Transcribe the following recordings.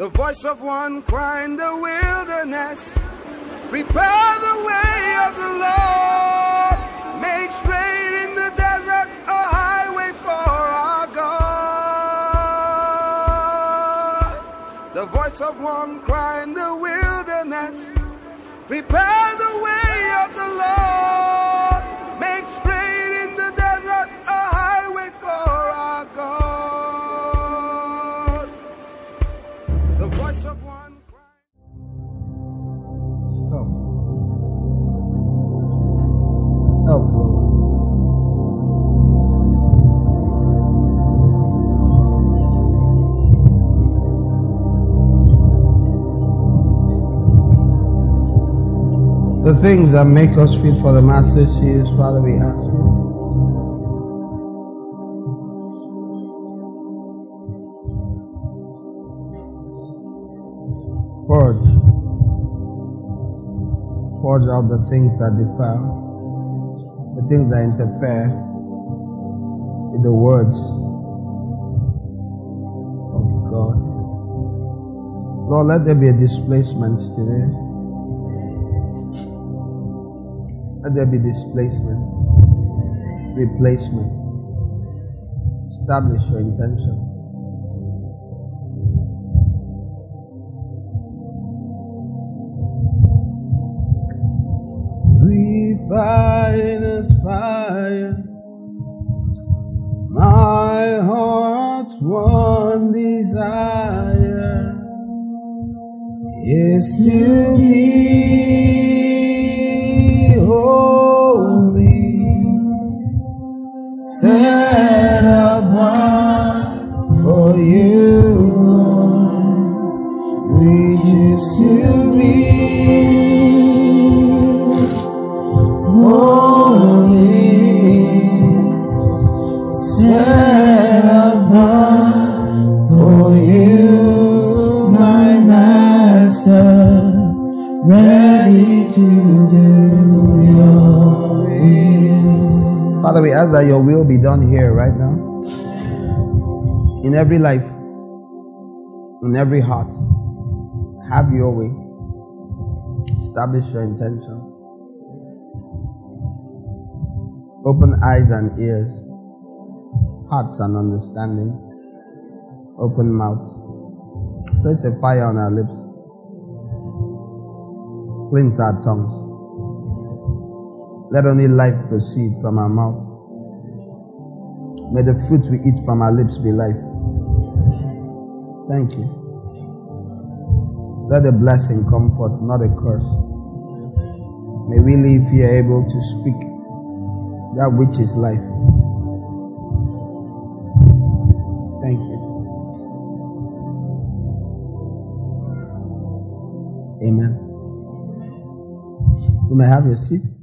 The voice of one crying the wilderness. Prepare the way of the Lord. Make straight in the desert a highway for our God. The voice of one crying the wilderness. Prepare things that make us fit for the Master's use, Father, we ask for. Purge. Purge out the things that defile, the things that interfere with the words of God. Lord, let there be a displacement today. Let there be displacement, replacement. Establish your intentions. Refiner's fire, my heart's one desire is to be set Father, that your will be done here right now. In every life, in every heart. Have your way. Establish your intentions. Open eyes and ears, hearts and understandings. Open mouths. Place a fire on our lips. Cleanse our tongues. Let only life proceed from our mouths. May the fruit we eat from our lips be life. Thank you. Let the blessing come forth, not a curse. May we live here able to speak that which is life. Thank you. Amen. You may have your seat.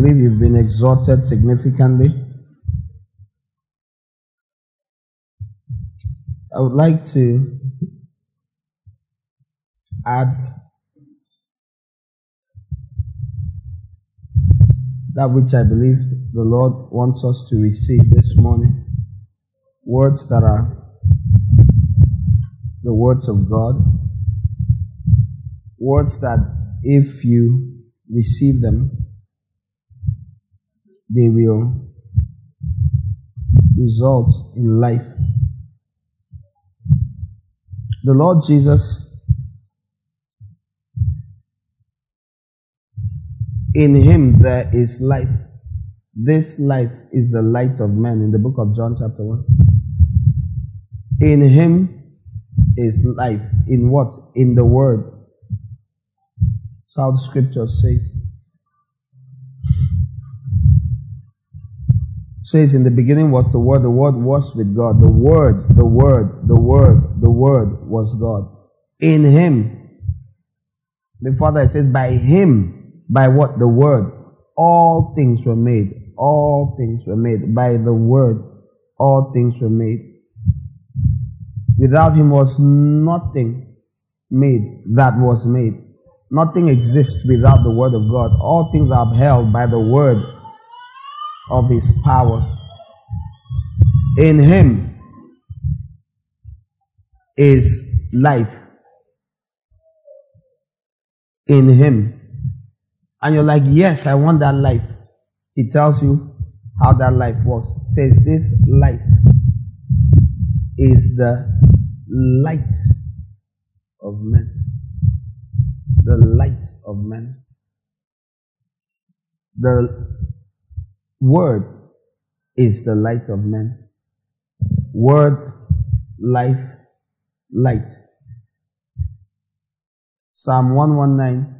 Believe you've been exhorted significantly. I would like to add that which I believe the Lord wants us to receive this morning. Words that are the words of God. Words that, if you receive them, they will result in life. The Lord Jesus, in Him there is life. This life is the light of men in the book of John, chapter 1. In Him is life. In what? In the Word. That's how the scriptures say says in the beginning was the word the word was with god. The word the word the word the word was god. In him. The father says by him by what? The word. All things were made. All things were made. By the word all things were made. Without him was nothing made that was made. Nothing exists without the word of God. All things are upheld by the word of his power. In him is life. In him. And you're like, yes, I want that life. He tells you how that life works. says this life is the light of men. The light of men. The word is the light of men. Word, life, light. Psalm 119,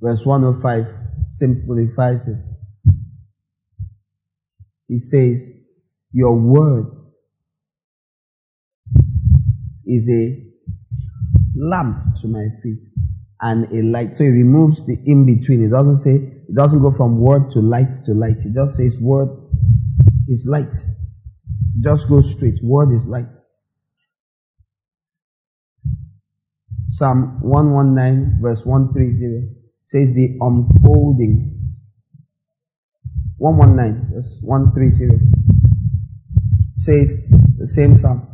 verse 105 simplifies it. He says, Your word is a lamp to my feet and a light. So he removes the in between. It doesn't say, it doesn't go from word to light to light. It just says word is light. Just go straight. Word is light. Psalm 119 verse 130 says the unfolding. 119 verse 130 says the same psalm.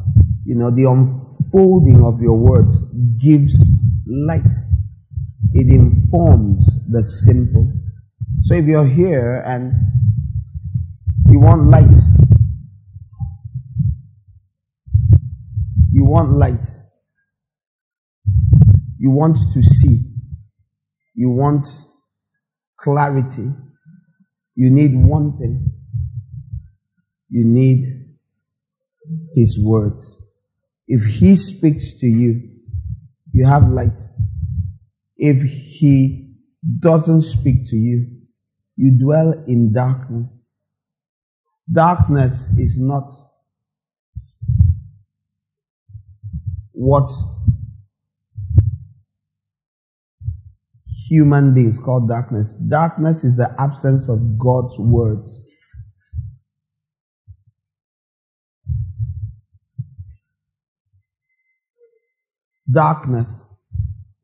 You know, the unfolding of your words gives light. It informs the simple. So if you're here and you want light, you want light, you want to see, you want clarity, you need one thing. You need His words. If He speaks to you, you have light. If He doesn't speak to you, you dwell in darkness. Darkness is not what human beings call darkness. Darkness is the absence of God's words. Darkness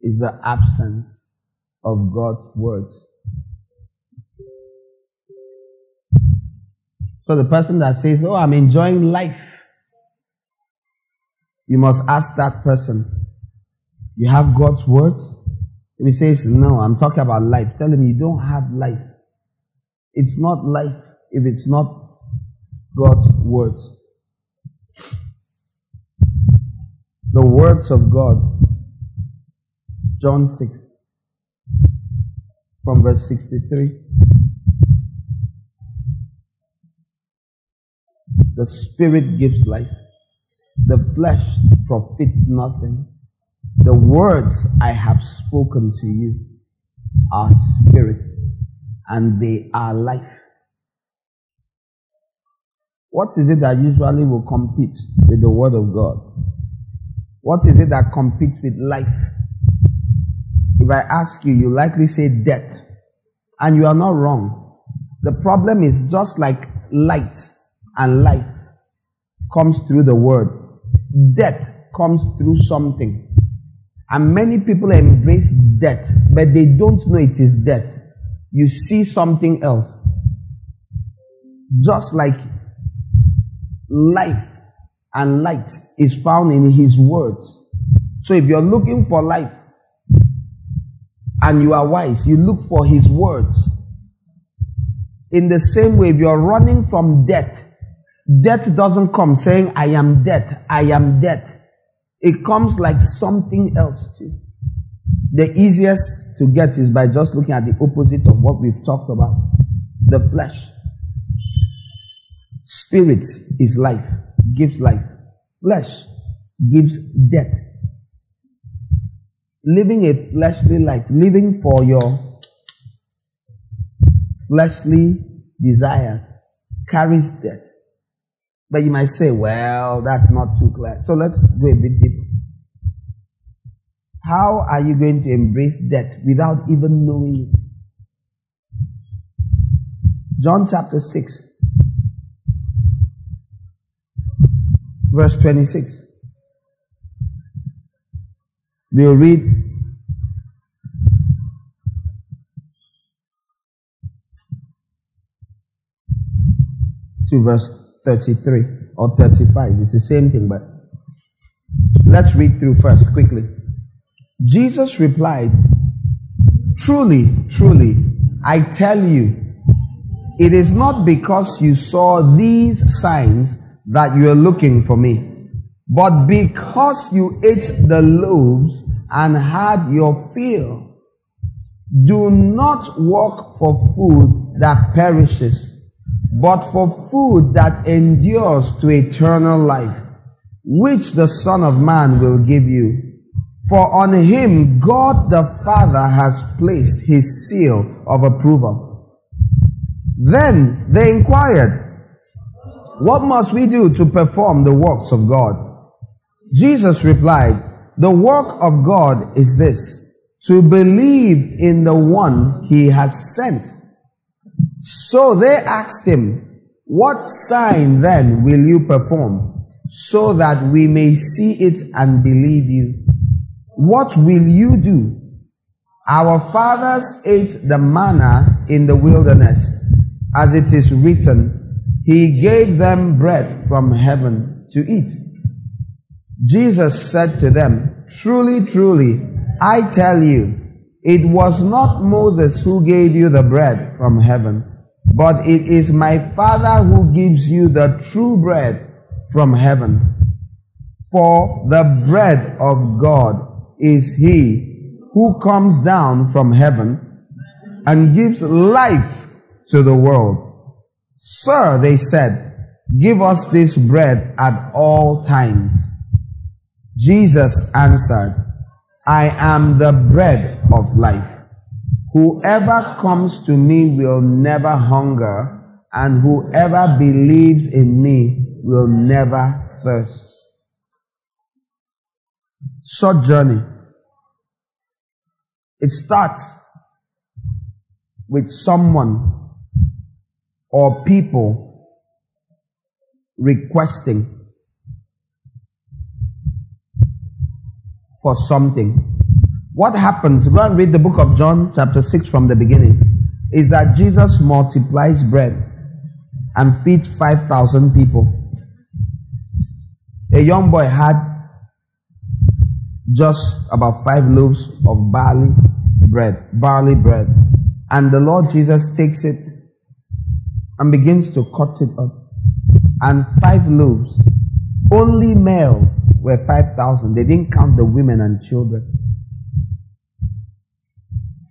is the absence of God's words. So the person that says, Oh, I'm enjoying life, you must ask that person, You have God's words? If he says, No, I'm talking about life, tell him you don't have life. It's not life if it's not God's words. The words of God. John 6, from verse 63. The Spirit gives life, the flesh profits nothing. The words I have spoken to you are spirit and they are life. What is it that usually will compete with the word of God? What is it that competes with life? If I ask you, you likely say death. And you are not wrong. The problem is just like light and life comes through the word. Death comes through something. And many people embrace death, but they don't know it is death. You see something else. Just like life and light is found in His words. So if you're looking for life and you are wise, you look for His words. In the same way, if you're running from death, death doesn't come saying, I am death, I am death. It comes like something else too. The easiest to get is by just looking at the opposite of what we've talked about the flesh. Spirit is life, gives life. Flesh gives death. Living a fleshly life, living for your fleshly desires, carries death. But you might say, well, that's not too clear. So let's go a bit deeper. How are you going to embrace death without even knowing it? John chapter 6, verse 26. We'll read to verse 33 or 35. It's the same thing, but let's read through first quickly. Jesus replied, Truly, truly, I tell you, it is not because you saw these signs that you are looking for me, but because you ate the loaves and had your fill. Do not work for food that perishes, but for food that endures to eternal life, which the Son of Man will give you. For on him God the Father has placed his seal of approval. Then they inquired, What must we do to perform the works of God? Jesus replied, The work of God is this to believe in the one he has sent. So they asked him, What sign then will you perform so that we may see it and believe you? What will you do? Our fathers ate the manna in the wilderness, as it is written, He gave them bread from heaven to eat. Jesus said to them, Truly, truly, I tell you, it was not Moses who gave you the bread from heaven, but it is my Father who gives you the true bread from heaven. For the bread of God is he who comes down from heaven and gives life to the world. Sir, they said, give us this bread at all times. Jesus answered, I am the bread of life. Whoever comes to me will never hunger, and whoever believes in me will never thirst. Short journey. It starts with someone or people requesting for something. What happens, go and read the book of John, chapter 6 from the beginning, is that Jesus multiplies bread and feeds 5,000 people. A young boy had just about five loaves of barley bread, barley bread. And the Lord Jesus takes it and begins to cut it up. And five loaves only males were 5,000. They didn't count the women and children.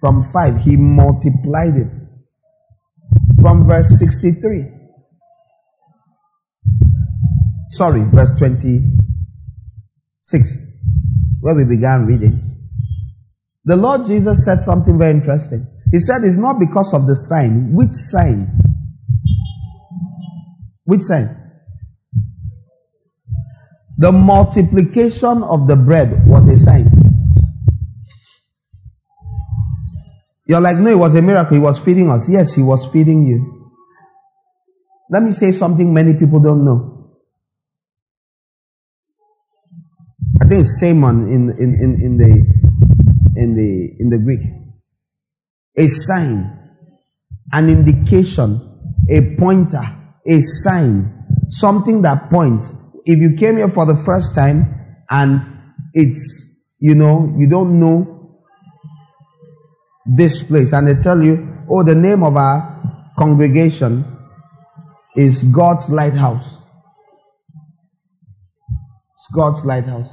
From 5, he multiplied it. From verse 63. Sorry, verse 26, where we began reading. The Lord Jesus said something very interesting. He said, It's not because of the sign. Which sign? Which sign? The multiplication of the bread was a sign. You're like, no, it was a miracle. He was feeding us. Yes, he was feeding you. Let me say something many people don't know. I think it's semeion in, in, in, in the in the in the Greek. A sign, an indication, a pointer, a sign, something that points if you came here for the first time and it's, you know, you don't know this place and they tell you, oh, the name of our congregation is God's Lighthouse. It's God's Lighthouse.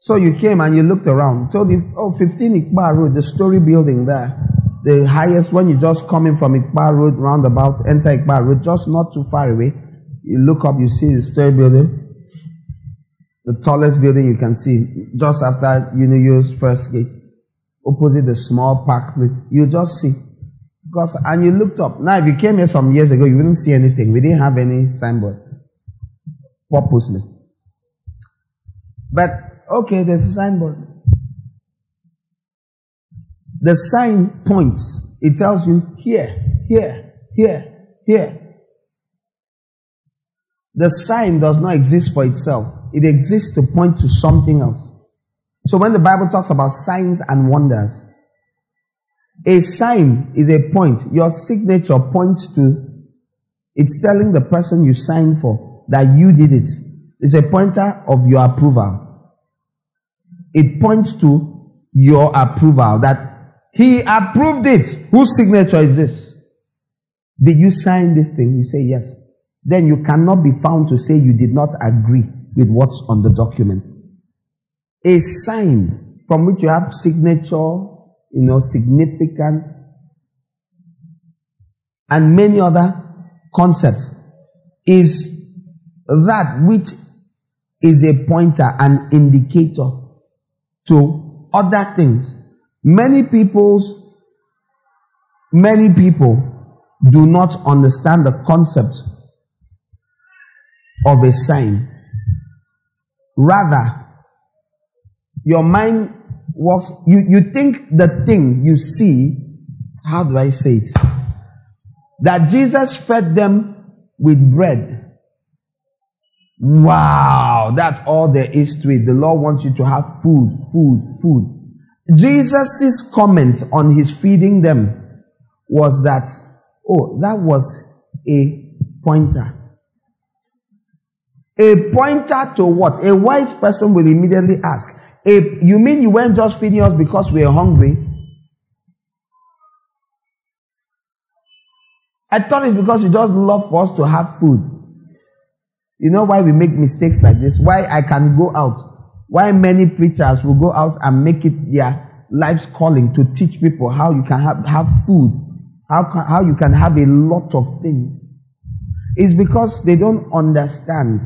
So you came and you looked around, told you, oh, 15 Ikpa Road, the story building there. The highest when you just coming from Ikpa Road roundabout, enter Ikpa Road, just not too far away. You look up, you see the story building, the tallest building you can see, just after Uniuyo's first gate, opposite the small park. You just see. Because, and you looked up. Now, if you came here some years ago, you wouldn't see anything. We didn't have any signboard. Purposely. But, okay, there's a signboard. The sign points. It tells you here, here, here, here. The sign does not exist for itself. It exists to point to something else. So when the Bible talks about signs and wonders, a sign is a point. Your signature points to It's telling the person you signed for that you did it. It's a pointer of your approval. It points to your approval that he approved it. Whose signature is this? Did you sign this thing? You say yes. Then you cannot be found to say you did not agree with what's on the document. A sign from which you have signature, you know, significance, and many other concepts is that which is a pointer, an indicator to other things. Many people's, many people do not understand the concept of a sign. Rather, your mind works, you, you think the thing you see, how do I say it? That Jesus fed them with bread. Wow, that's all there is to it. The Lord wants you to have food, food, food. Jesus' comment on his feeding them was that, oh, that was a pointer. A pointer to what? A wise person will immediately ask, if you mean you weren't just feeding us because we are hungry? I thought it's because you just love for us to have food. You know why we make mistakes like this? Why I can go out? Why many preachers will go out and make it their life's calling to teach people how you can have, have food, how, how you can have a lot of things? It's because they don't understand.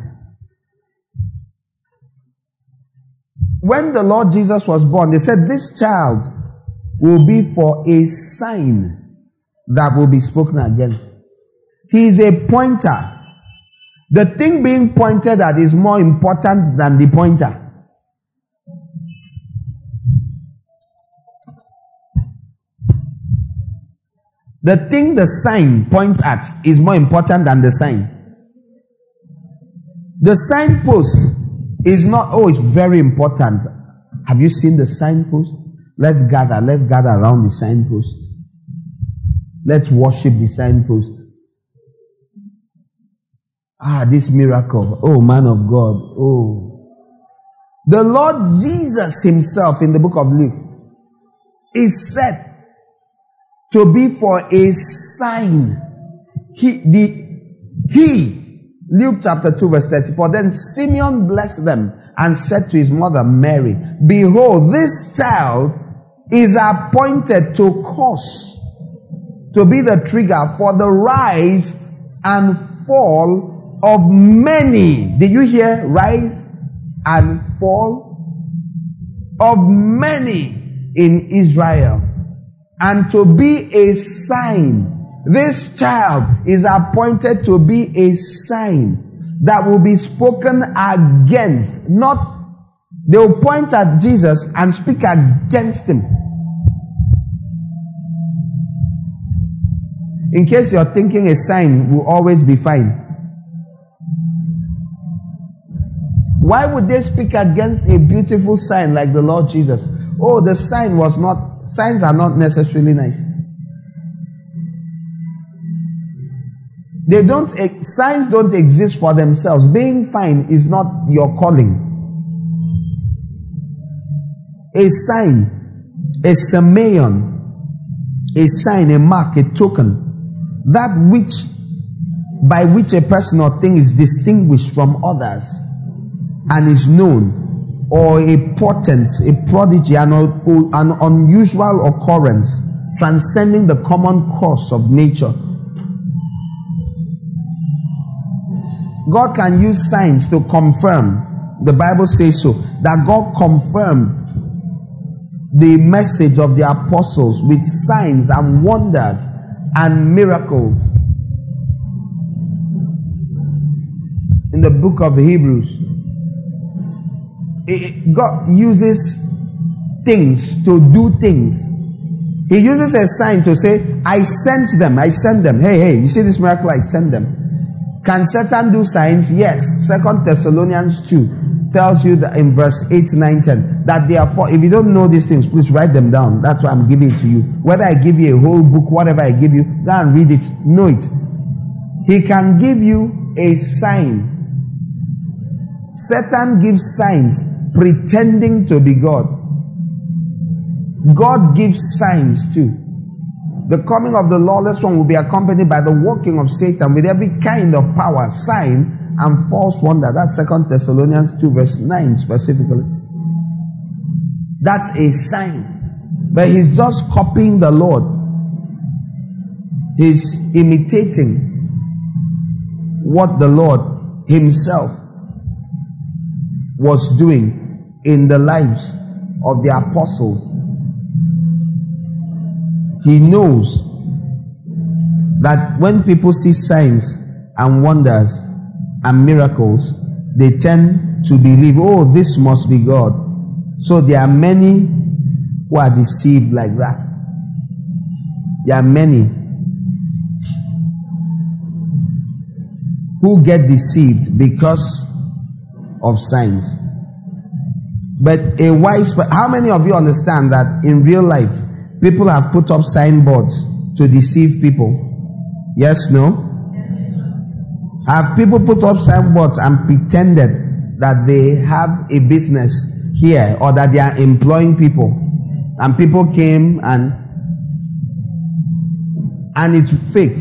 When the Lord Jesus was born, they said, This child will be for a sign that will be spoken against. He is a pointer. The thing being pointed at is more important than the pointer. The thing the sign points at is more important than the sign. The signpost is not, oh, it's very important. Have you seen the signpost? Let's gather, let's gather around the signpost. Let's worship the signpost. Ah, this miracle. Oh, man of God. Oh. The Lord Jesus Himself in the book of Luke is said to be for a sign. He, the, he, Luke chapter 2 verse 34, then Simeon blessed them and said to his mother Mary, Behold, this child is appointed to cause to be the trigger for the rise and fall of many. Did you hear rise and fall? Of many in Israel. And to be a sign. This child is appointed to be a sign that will be spoken against. Not, they will point at Jesus and speak against him. In case you're thinking a sign will always be fine. Why would they speak against a beautiful sign like the Lord Jesus? Oh, the sign was not, signs are not necessarily nice. They don't, signs don't exist for themselves. Being fine is not your calling. A sign, a semeion, a sign, a mark, a token that which by which a person or thing is distinguished from others and is known, or a portent, a prodigy, an, an unusual occurrence transcending the common course of nature. God can use signs to confirm, the Bible says so, that God confirmed the message of the apostles with signs and wonders and miracles. In the book of Hebrews, God uses things to do things. He uses a sign to say, I sent them, I sent them. Hey, hey, you see this miracle? I sent them. Can Satan do signs? Yes. Second Thessalonians 2 tells you that in verse 8, 9, 10 that therefore, if you don't know these things, please write them down. That's why I'm giving it to you. Whether I give you a whole book, whatever I give you, go and read it, know it. He can give you a sign. Satan gives signs pretending to be God. God gives signs too. The coming of the lawless one will be accompanied by the working of Satan with every kind of power, sign, and false wonder. That's Second Thessalonians 2, verse 9 specifically. That's a sign. But he's just copying the Lord. He's imitating what the Lord Himself was doing in the lives of the apostles. He knows that when people see signs and wonders and miracles, they tend to believe, oh, this must be God. So there are many who are deceived like that. There are many who get deceived because of signs. But a wise, how many of you understand that in real life, people have put up signboards to deceive people? Yes, no? Have people put up signboards and pretended that they have a business here or that they are employing people? And people came and and it's fake.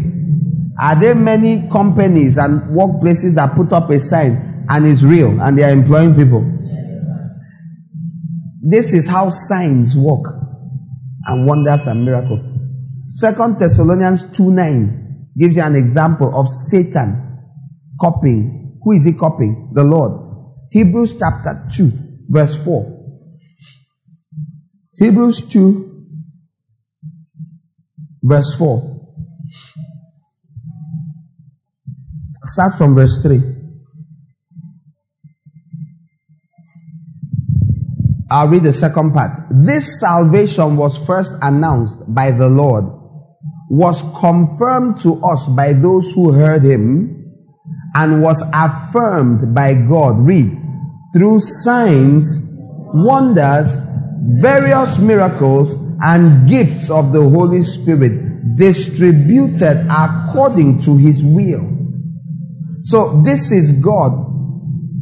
Are there many companies and workplaces that put up a sign and it's real and they are employing people? This is how signs work and wonders and miracles. Second Thessalonians 2 9 gives you an example of Satan copying. Who is he copying? The Lord. Hebrews chapter 2, verse 4. Hebrews 2, verse 4. Start from verse 3. I'll read the second part. This salvation was first announced by the Lord, was confirmed to us by those who heard him, and was affirmed by God. Read. Through signs, wonders, various miracles, and gifts of the Holy Spirit distributed according to his will. So this is God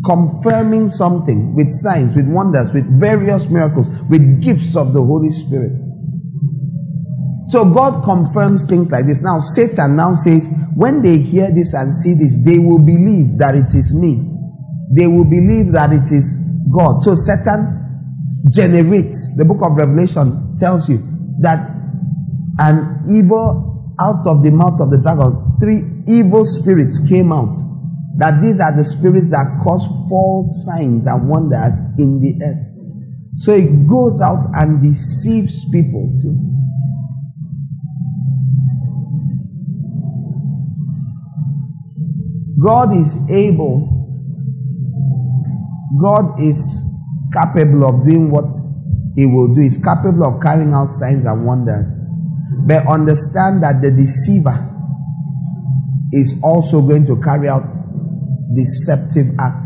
confirming something with signs, with wonders, with various miracles, with gifts of the Holy Spirit. So God confirms things like this. Now Satan now says, when they hear this and see this, they will believe that it is me. They will believe that it is God. So Satan generates. The book of Revelation tells you that an evil out of the mouth of the dragon, three evil spirits came out that these are the spirits that cause false signs and wonders in the earth. So it goes out and deceives people too. God is able, God is capable of doing what He will do, He's capable of carrying out signs and wonders. But understand that the deceiver is also going to carry out deceptive act.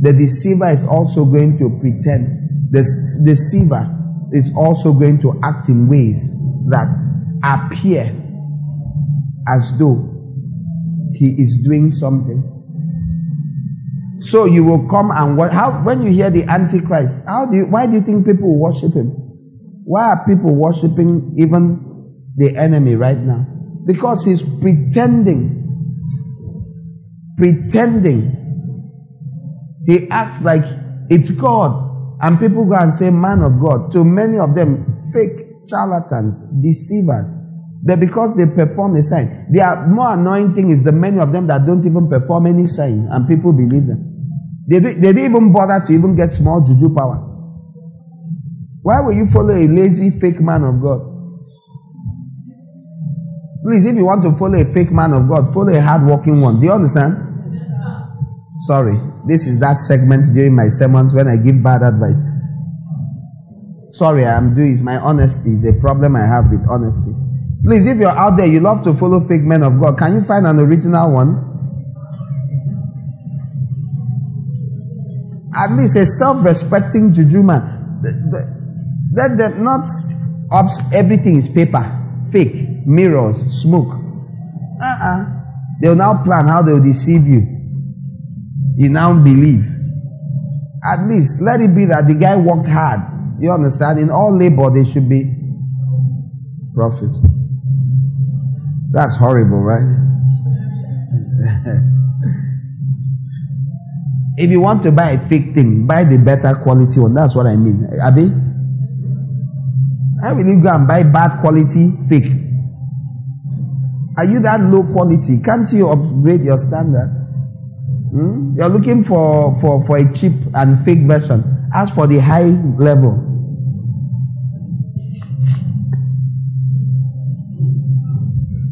The deceiver is also going to pretend. The deceiver is also going to act in ways that appear as though he is doing something. So you will come and what? How when you hear the Antichrist? How do you, why do you think people worship him? Why are people worshiping even the enemy right now? Because he's pretending pretending. He acts like it's God. And people go and say, man of God. To many of them, fake charlatans, deceivers. But because they perform a sign, their more annoying thing is the many of them that don't even perform any sign and people believe them. They, they didn't even bother to even get small juju power. Why will you follow a lazy fake man of God? Please, if you want to follow a fake man of God, follow a hardworking one. Do you understand? Sorry, this is that segment during my sermons when I give bad advice. Sorry, I'm doing is my honesty is a problem I have with honesty. Please, if you're out there, you love to follow fake men of God, can you find an original one? At least a self-respecting juju man. Let them not everything is paper, fake, mirrors, smoke. Uh-uh. They'll now plan how they'll deceive you. You now believe. At least let it be that the guy worked hard. You understand? In all labor, there should be profit. That's horrible, right? if you want to buy a fake thing, buy the better quality one. That's what I mean. Abi? How will you go and buy bad quality fake? Are you that low quality? Can't you upgrade your standard? Hmm? You're looking for, for, for a cheap and fake version. Ask for the high level.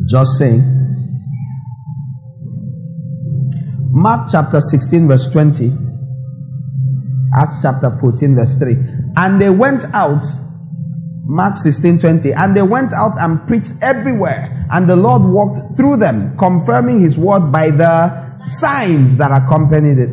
Just saying. Mark chapter 16, verse 20. Acts chapter 14, verse 3. And they went out, Mark 16, 20, and they went out and preached everywhere and the Lord walked through them, confirming his word by the signs that accompanied it.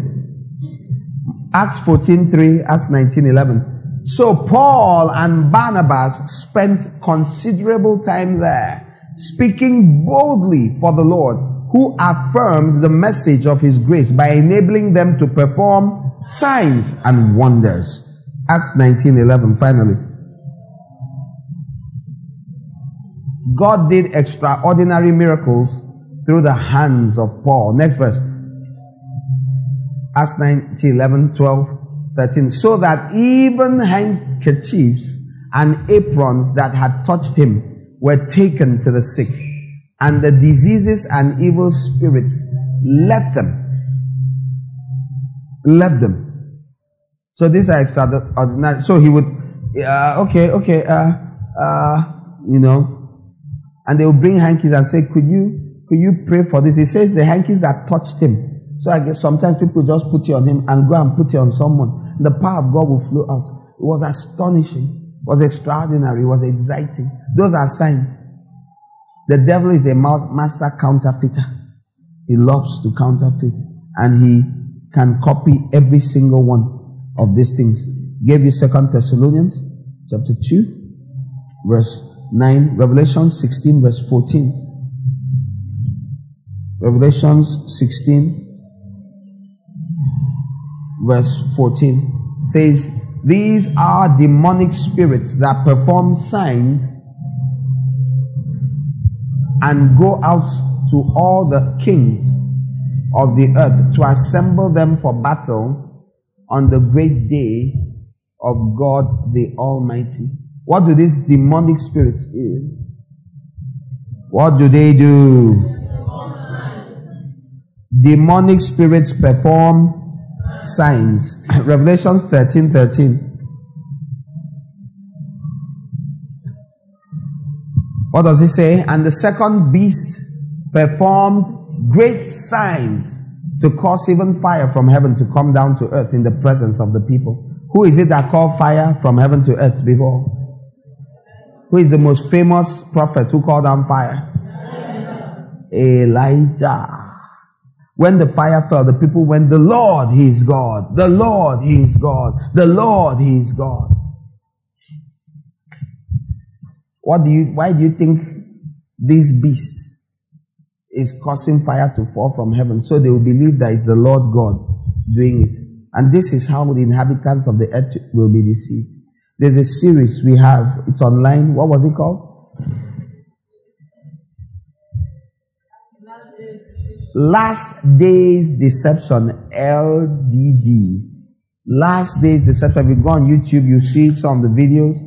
Acts 14 3, Acts 19 11. So Paul and Barnabas spent considerable time there, speaking boldly for the Lord, who affirmed the message of his grace by enabling them to perform signs and wonders. Acts 19 11, finally. God did extraordinary miracles through the hands of Paul. Next verse. Acts 19, 11, 12, 13. So that even handkerchiefs and aprons that had touched him were taken to the sick, and the diseases and evil spirits left them. Left them. So these are extraordinary. So he would, uh, okay, okay, uh, uh, you know, and they will bring hankies and say, Could you could you pray for this? He says the hankies that touched him. So I guess sometimes people just put it on him and go and put it on someone. The power of God will flow out. It was astonishing. It was extraordinary. It was exciting. Those are signs. The devil is a master counterfeiter. He loves to counterfeit and he can copy every single one of these things. Gave you Second Thessalonians chapter 2 verse 9, Revelation 16, verse 14. Revelations 16, verse 14 says, These are demonic spirits that perform signs and go out to all the kings of the earth to assemble them for battle on the great day of God the Almighty. What do these demonic spirits do? What do they do? Demonic spirits perform signs. Revelations 13 13. What does it say? And the second beast performed great signs to cause even fire from heaven to come down to earth in the presence of the people. Who is it that called fire from heaven to earth before? Who is the most famous prophet who called down fire? Elijah. When the fire fell, the people went, The Lord, He is God. The Lord, He is God. The Lord, He is God. What do you, why do you think this beast is causing fire to fall from heaven? So they will believe that it's the Lord God doing it. And this is how the inhabitants of the earth will be deceived. There's a series we have, it's online. What was it called? Last Days Deception, LDD. Last Days Deception. If you go on YouTube, you see some of the videos.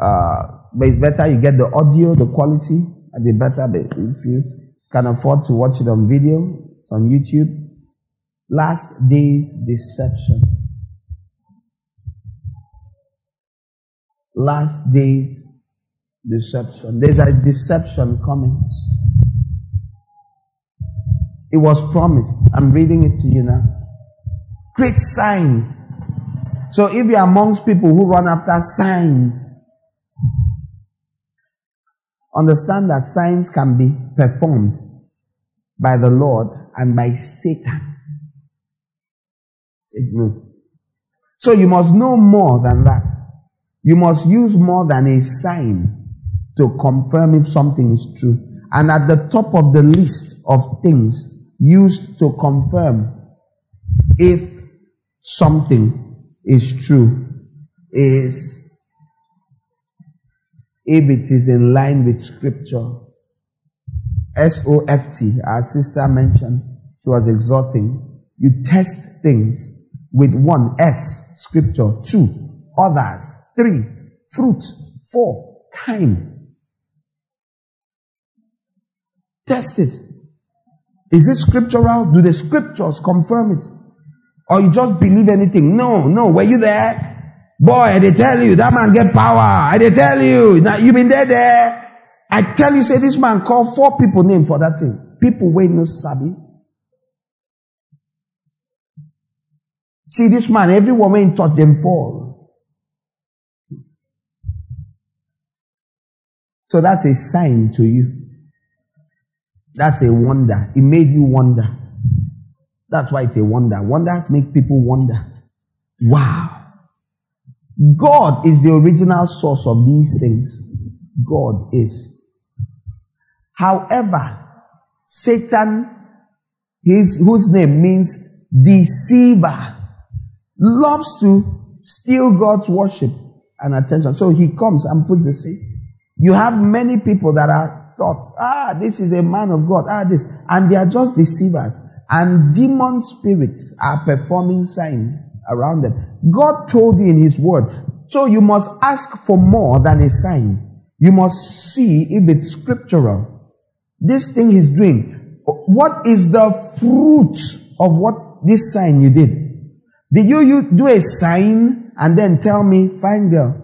Uh, but it's better you get the audio, the quality, and the better. But if you can afford to watch it on video, it's on YouTube. Last Days Deception. last days deception. There's a deception coming. It was promised. I'm reading it to you now. Great signs. So if you're amongst people who run after signs, understand that signs can be performed by the Lord and by Satan. Take note. So you must know more than that. You must use more than a sign to confirm if something is true. And at the top of the list of things used to confirm if something is true is if it is in line with scripture. S O F T, our sister mentioned, she was exhorting. You test things with one S, scripture, two, others, three, fruit, four, time. Test it. Is it scriptural? Do the scriptures confirm it? Or you just believe anything? No, no. Were you there? Boy, they tell you that man get power. I they tell you. Now you been there there. I tell you, say this man called four people name for that thing. People wait no sabi. See this man, every woman taught them fall. So that's a sign to you. That's a wonder. It made you wonder. That's why it's a wonder. Wonders make people wonder. Wow. God is the original source of these things. God is. However, Satan, his, whose name means deceiver, loves to steal God's worship and attention. So he comes and puts the seed. You have many people that are thoughts, ah, this is a man of God, ah, this, and they are just deceivers. And demon spirits are performing signs around them. God told you in His Word. So you must ask for more than a sign. You must see if it's scriptural. This thing He's doing. What is the fruit of what this sign you did? Did you, you do a sign and then tell me, fine girl,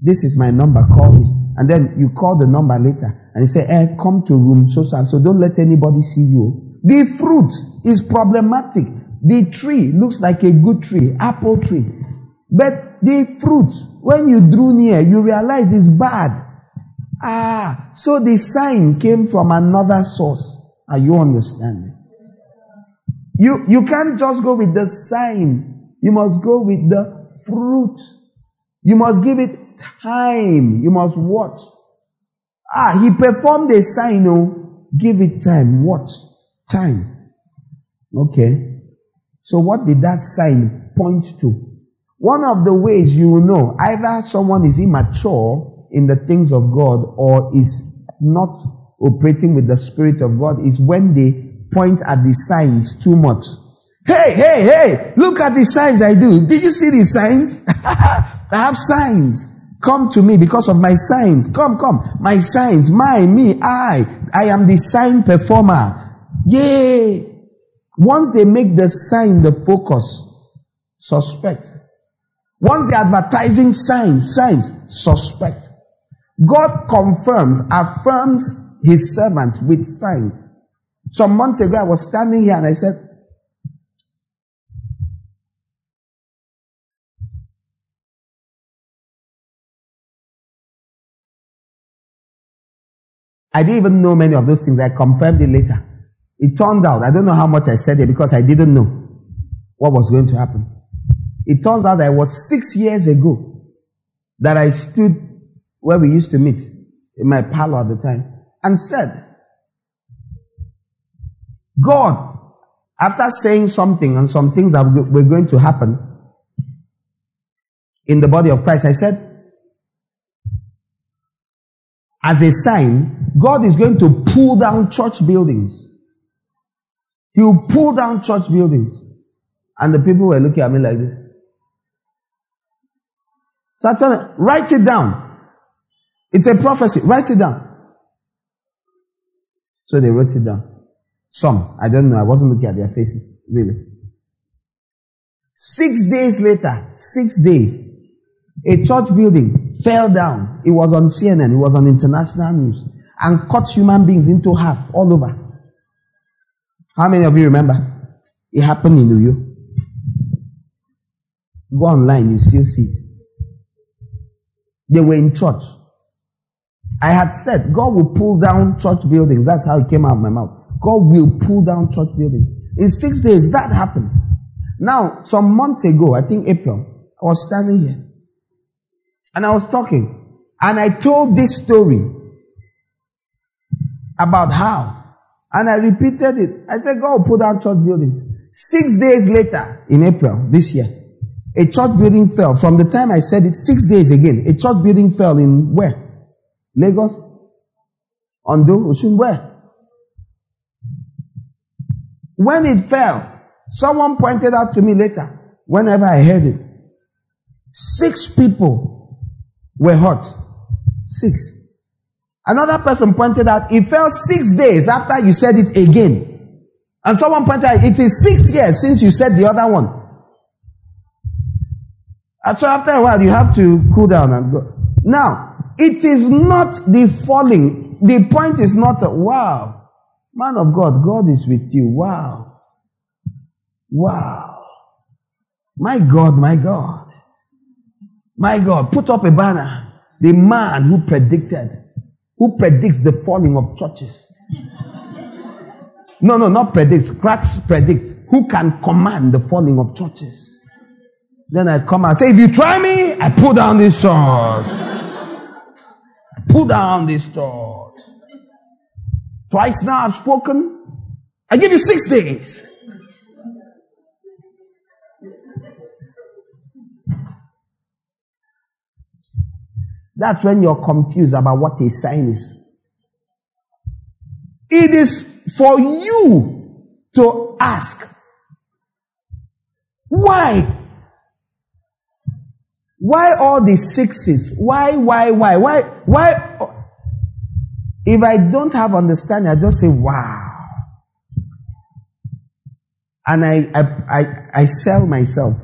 this is my number, call me. And then you call the number later and you say, hey, come to room so so so don't let anybody see you. The fruit is problematic. The tree looks like a good tree, apple tree. But the fruit, when you drew near, you realize it's bad. Ah, so the sign came from another source. Are you understanding? You, you can't just go with the sign. You must go with the fruit. You must give it time. You must watch. Ah, he performed a sign. Oh, give it time. Watch. Time. Okay. So what did that sign point to? One of the ways you will know either someone is immature in the things of God or is not operating with the Spirit of God is when they point at the signs too much. Hey, hey, hey, look at the signs I do. Did you see these signs? I have signs. Come to me because of my signs. Come, come. My signs, my, me, I. I am the sign performer. Yay. Once they make the sign the focus, suspect. Once the advertising signs, signs, suspect. God confirms, affirms his servants with signs. Some months ago, I was standing here and I said, I didn't even know many of those things. I confirmed it later. It turned out, I don't know how much I said it because I didn't know what was going to happen. It turns out that it was six years ago that I stood where we used to meet in my parlor at the time and said, God, after saying something and some things that were going to happen in the body of Christ, I said, as a sign, God is going to pull down church buildings. He will pull down church buildings. And the people were looking at me like this. So I told them, write it down. It's a prophecy. Write it down. So they wrote it down. Some. I don't know. I wasn't looking at their faces, really. Six days later, six days, a church building fell down. It was on CNN. It was on international news and cut human beings into half all over. How many of you remember? It happened in New York. Go online, you still see it. They were in church. I had said God will pull down church buildings. That's how it came out of my mouth. God will pull down church buildings. In six days, that happened. Now, some months ago, I think April, I was standing here and I was talking and I told this story about how. And I repeated it. I said, God put down church buildings. Six days later, in April this year, a church building fell. From the time I said it, six days again, a church building fell in where? Lagos? Ondo? Osun? Where? When it fell, someone pointed out to me later, whenever I heard it, six people were hurt. Six. Another person pointed out it fell six days after you said it again. And someone pointed out it is six years since you said the other one. And so after a while, you have to cool down and go. Now, it is not the falling. The point is not, a, wow, man of God, God is with you. Wow. Wow. My God, my God. My God, put up a banner. The man who predicted, who predicts the falling of churches. No, no, not predicts. Cracks predicts. Who can command the falling of churches? Then I come and say, if you try me, I pull down this sword. I pull down this sword. Twice now I've spoken. I give you six days. That's when you're confused about what a sign is. It is for you to ask, why why all the sixes? Why, why, why, why, why? If I don't have understanding, I just say, wow. And I, I, I, I sell myself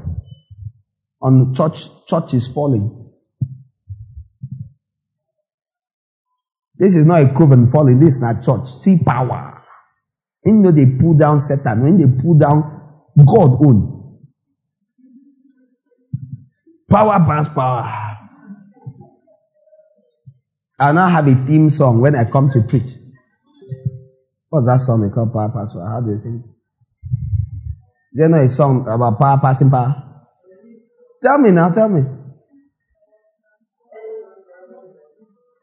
on church, church is falling. This is not a coven falling. This is not church. See power. You know they pull down Satan. When they pull down God own. Power pass power. I now have a theme song when I come to preach. What's that song they call Power Pass Power? How do they sing? You know a song about power passing power? Tell me now, tell me.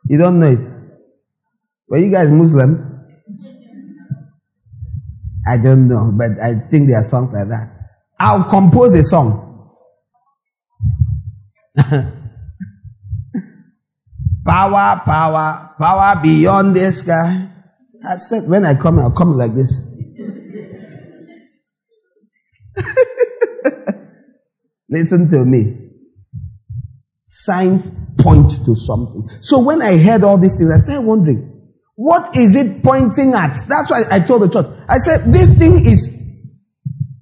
You don't know it? Were you guys Muslims? I don't know, but I think there are songs like that. I'll compose a song. power, power, power beyond this guy. I said, when I come, I'll come like this. Listen to me. Signs point to something. So when I heard all these things, I started wondering, what is it pointing at? That's why I told the church. I said, this thing is,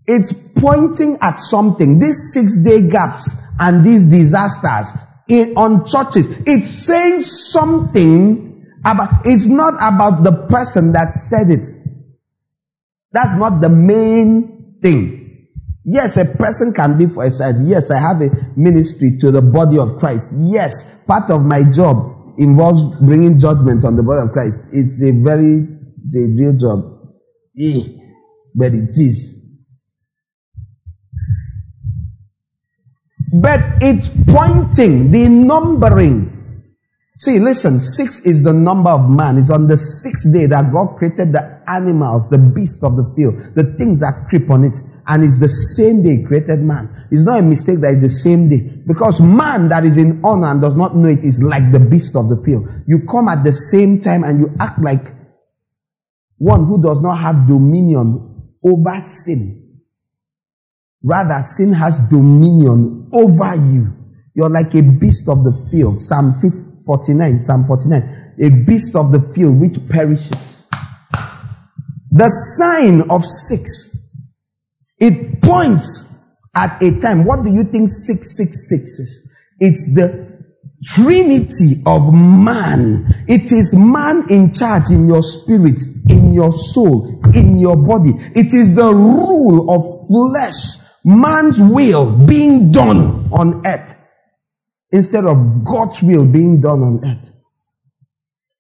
it's pointing at something. These six day gaps and these disasters in, on churches. It's saying something about, it's not about the person that said it. That's not the main thing. Yes, a person can be for a side. Yes, I have a ministry to the body of Christ. Yes, part of my job involves bringing judgment on the body of Christ. It's a very, real job. Yeah, but it is. But it's pointing, the numbering. See, listen, six is the number of man. It's on the sixth day that God created the animals, the beasts of the field, the things that creep on it. And it's the same day created man. It's not a mistake that it's the same day. Because man that is in honor and does not know it is like the beast of the field. You come at the same time and you act like one who does not have dominion over sin. Rather, sin has dominion over you. You're like a beast of the field. Psalm 49, Psalm 49. A beast of the field which perishes. The sign of six. It points at a time. What do you think 666 is? It's the Trinity of man. It is man in charge in your spirit, in your soul, in your body. It is the rule of flesh man's will being done on earth instead of God's will being done on earth.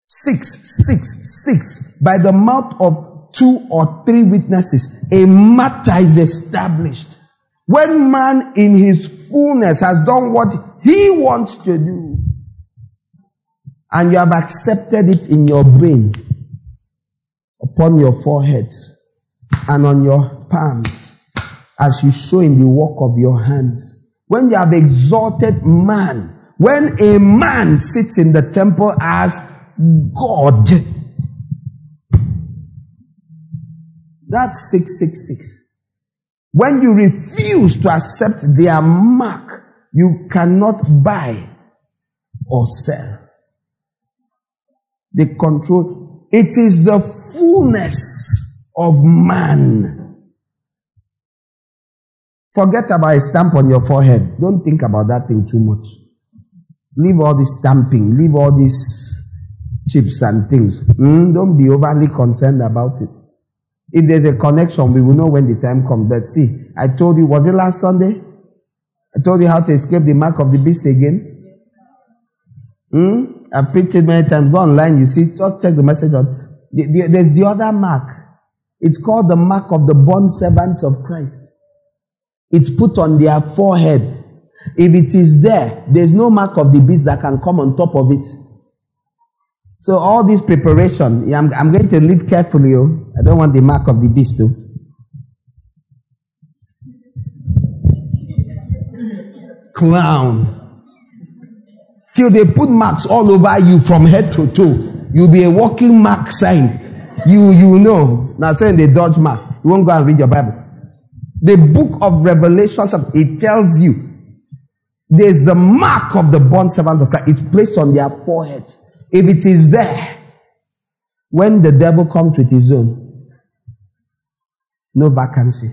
Six, six, six. By the mouth of two or three witnesses, a matter is established. When man in his fullness has done what he wants to do, and you have accepted it in your brain, upon your foreheads and on your palms as you show in the work of your hands. When you have exalted man, when a man sits in the temple as God, that's 666. When you refuse to accept their mark, you cannot buy or sell. They control. It is the fullness of man. Forget about a stamp on your forehead. Don't think about that thing too much. Leave all this stamping. Leave all these chips and things. Mm, don't be overly concerned about it. If there's a connection, we will know when the time comes. But see, I told you, was it last Sunday? I told you how to escape the mark of the beast again. Hmm? I preached it many times. Go online, you see, just check the message on. There's the other mark. It's called the mark of the bond servants of Christ. It's put on their forehead. If it is there, there's no mark of the beast that can come on top of it. So all this preparation, I'm, I'm going to live carefully. Oh. I don't want the mark of the beast too. Clown. Till they put marks all over you from head to toe. You'll be a walking mark sign. You you know. Now saying the dodge mark. You won't go and read your Bible. The book of Revelation, it tells you there's the mark of the bond servants of Christ. It's placed on their foreheads. If it is there, when the devil comes with his own, no vacancy.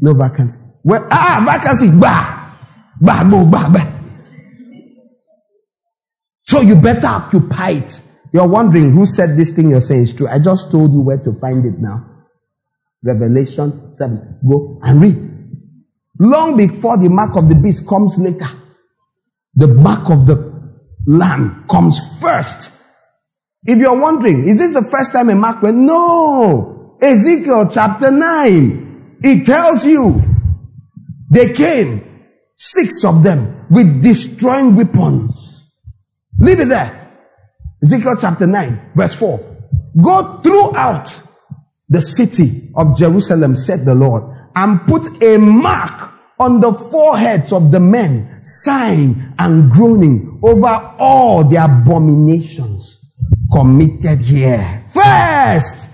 No vacancy. Well, ah, vacancy, bah. Bah, bah, bah, bah. So you better occupy it. You're wondering who said this thing you're saying is true. I just told you where to find it now. Revelation 7. Go and read. Long before the mark of the beast comes later, the mark of the lamb comes first. If you're wondering, is this the first time a mark went? No. Ezekiel chapter 9. It tells you they came Six of them with destroying weapons. Leave it there. Ezekiel chapter 9, verse 4. Go throughout the city of Jerusalem, said the Lord, and put a mark on the foreheads of the men, sighing and groaning over all the abominations committed here. First,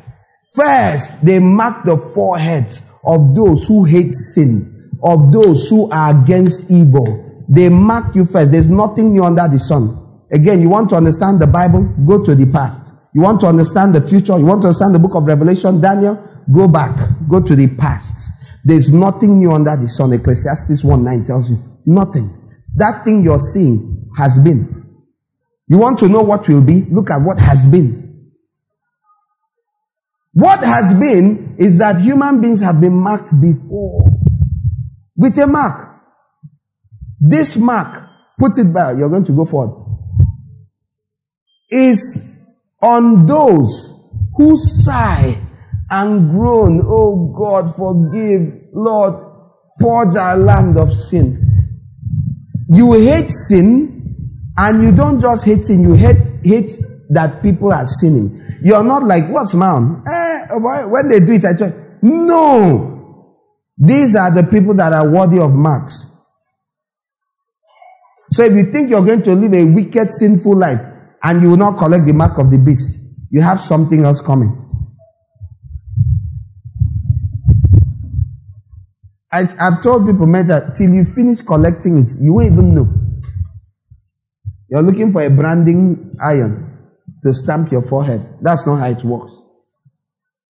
first, they mark the foreheads of those who hate sin of those who are against evil. They mark you first. There's nothing new under the sun. Again, you want to understand the Bible? Go to the past. You want to understand the future? You want to understand the book of Revelation, Daniel? Go back. Go to the past. There's nothing new under the sun. Ecclesiastes 1 9 tells you nothing. That thing you're seeing has been. You want to know what will be? Look at what has been. What has been is that human beings have been marked before with a mark. This mark, put it by, you're going to go forward, is on those who sigh and groan, Oh God, forgive, Lord, purge our land of sin. You hate sin, and you don't just hate sin, you hate, hate that people are sinning. You're not like, what's man? Eh, when they do it, I just, no. These are the people that are worthy of marks. So if you think you're going to live a wicked, sinful life and you will not collect the mark of the beast, you have something else coming. As I've told people, that till you finish collecting it, you won't even know. You're looking for a branding iron to stamp your forehead. That's not how it works.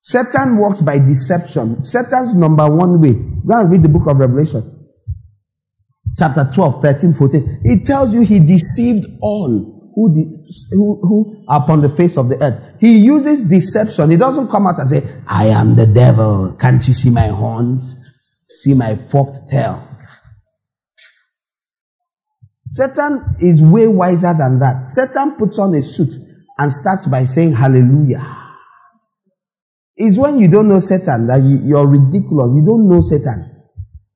Satan works by deception. Satan's number one way. Go and read the book of Revelation. Chapter 12, 13, 14. It tells you he deceived all who, de- who, who are upon the face of the earth. He uses deception. He doesn't come out and say, I am the devil. Can't you see my horns? See my forked tail? Satan is way wiser than that. Satan puts on a suit and starts by saying hallelujah. Is when you don't know Satan that you, you're ridiculous. You don't know Satan.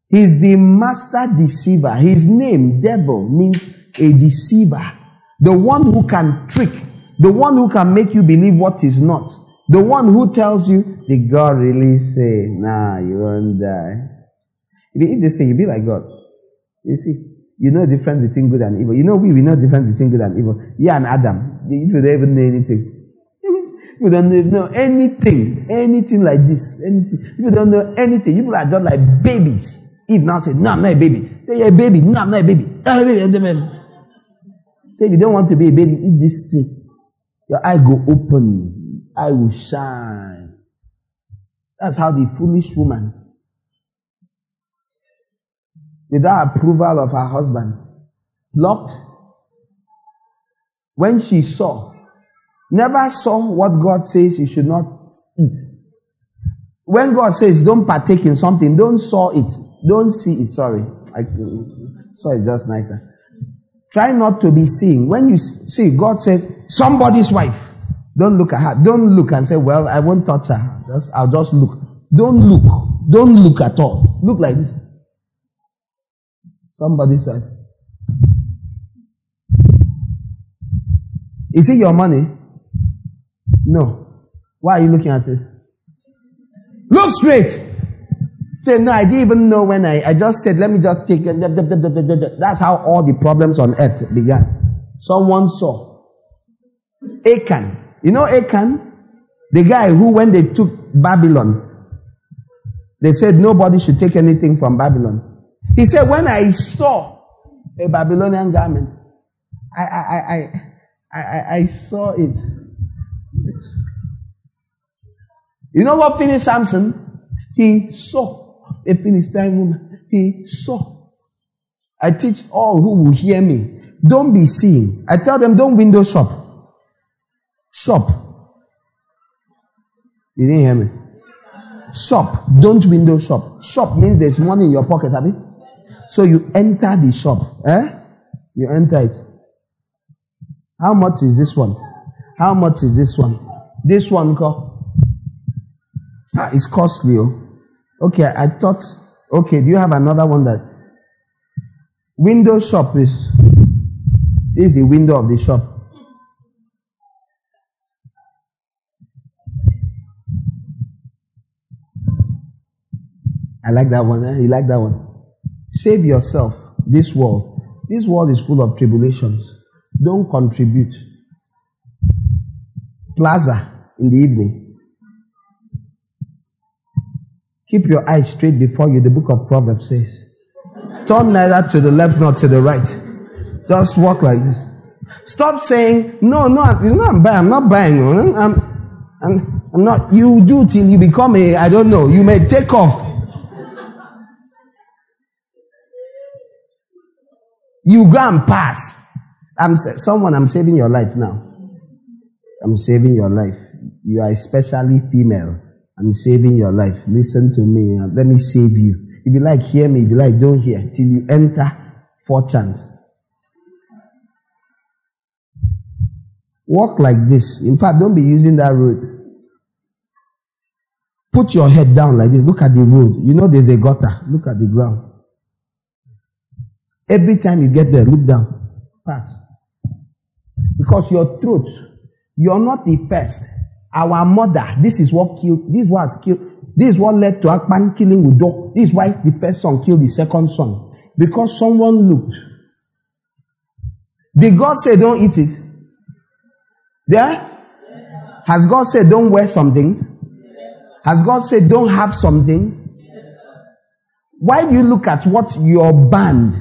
He's the master deceiver. His name, devil, means a deceiver. The one who can trick, The one who can make you believe what is not. The one who tells you, did God really say, nah, you won't die? If you eat this thing, you'll be like God. You see, you know the difference between good and evil. You know we, we know the difference between good and evil. Yeah, and Adam. You don't even know anything. You don't know anything. Anything like this. Anything. You don't know anything. You are just like babies. Eve now said, No, I'm not a baby. Say, You're a baby. No, I'm not a baby. I'm a baby. I'm a baby. Say, if you don't want to be a baby, eat this thing. Your eye go open. I will shine. That's how the foolish woman, without approval of her husband, blocked. When she saw, never saw what God says you should not eat. When God says don't partake in something, don't saw it. Don't see it. Sorry. I saw it just nicer. Eh? Try not to be seeing. When you see, God said, somebody's wife. Don't look at her. Don't look and say, well, I won't touch her. Just, I'll just look. Don't look. Don't look at all. Look like this. Somebody's wife. Is it your money? No. Why are you looking at it? Look straight. Say, no, I didn't even know when I, I just said, let me just take it. That's how all the problems on earth began. Someone saw. Achan. You know Achan? The guy who, when they took Babylon, they said nobody should take anything from Babylon. He said, when I saw a Babylonian garment, I, I, I, I, I, I saw it. You know what finished Samson? He saw a Philistine woman. He saw. I teach all who will hear me. Don't be seeing. I tell them, don't window shop. Shop. You didn't hear me? Shop. Don't window shop. Shop means there's money in your pocket, have you? So you enter the shop. Eh? You enter it. How much is this one? How much is this one? This one, co- ah, it's costly. Oh. Okay, I thought, okay, do you have another one that window shop is this is the window of the shop. I like that one. Eh? You like that one? Save yourself. This world. This world is full of tribulations. Don't contribute. Plaza in the evening. Keep your eyes straight before you, the book of Proverbs says. Turn neither to the left nor to the right. Just walk like this. Stop saying, no, no, you know, I'm buying, I'm not buying. I'm, I'm, I'm not, you do till you become a, I don't know, you may take off. You go and pass. I'm someone, I'm saving your life now. I'm saving your life. You are especially female. I'm saving your life. Listen to me. Uh, let me save you. If you like, hear me. If you like, don't hear. Till you enter four chance. Walk like this. In fact, don't be using that road. Put your head down like this. Look at the road. You know there's a gutter. Look at the ground. Every time you get there, look down. Pass. Because your throat, you're not the first. Our mother, this is what killed, this was killed, this is what led to Akpan killing Udo. This is why the first son killed the second son. Because someone looked. Did God say don't eat it? There? Has God said don't wear some things? Has God said don't have some things? Why do you look at what you're banned?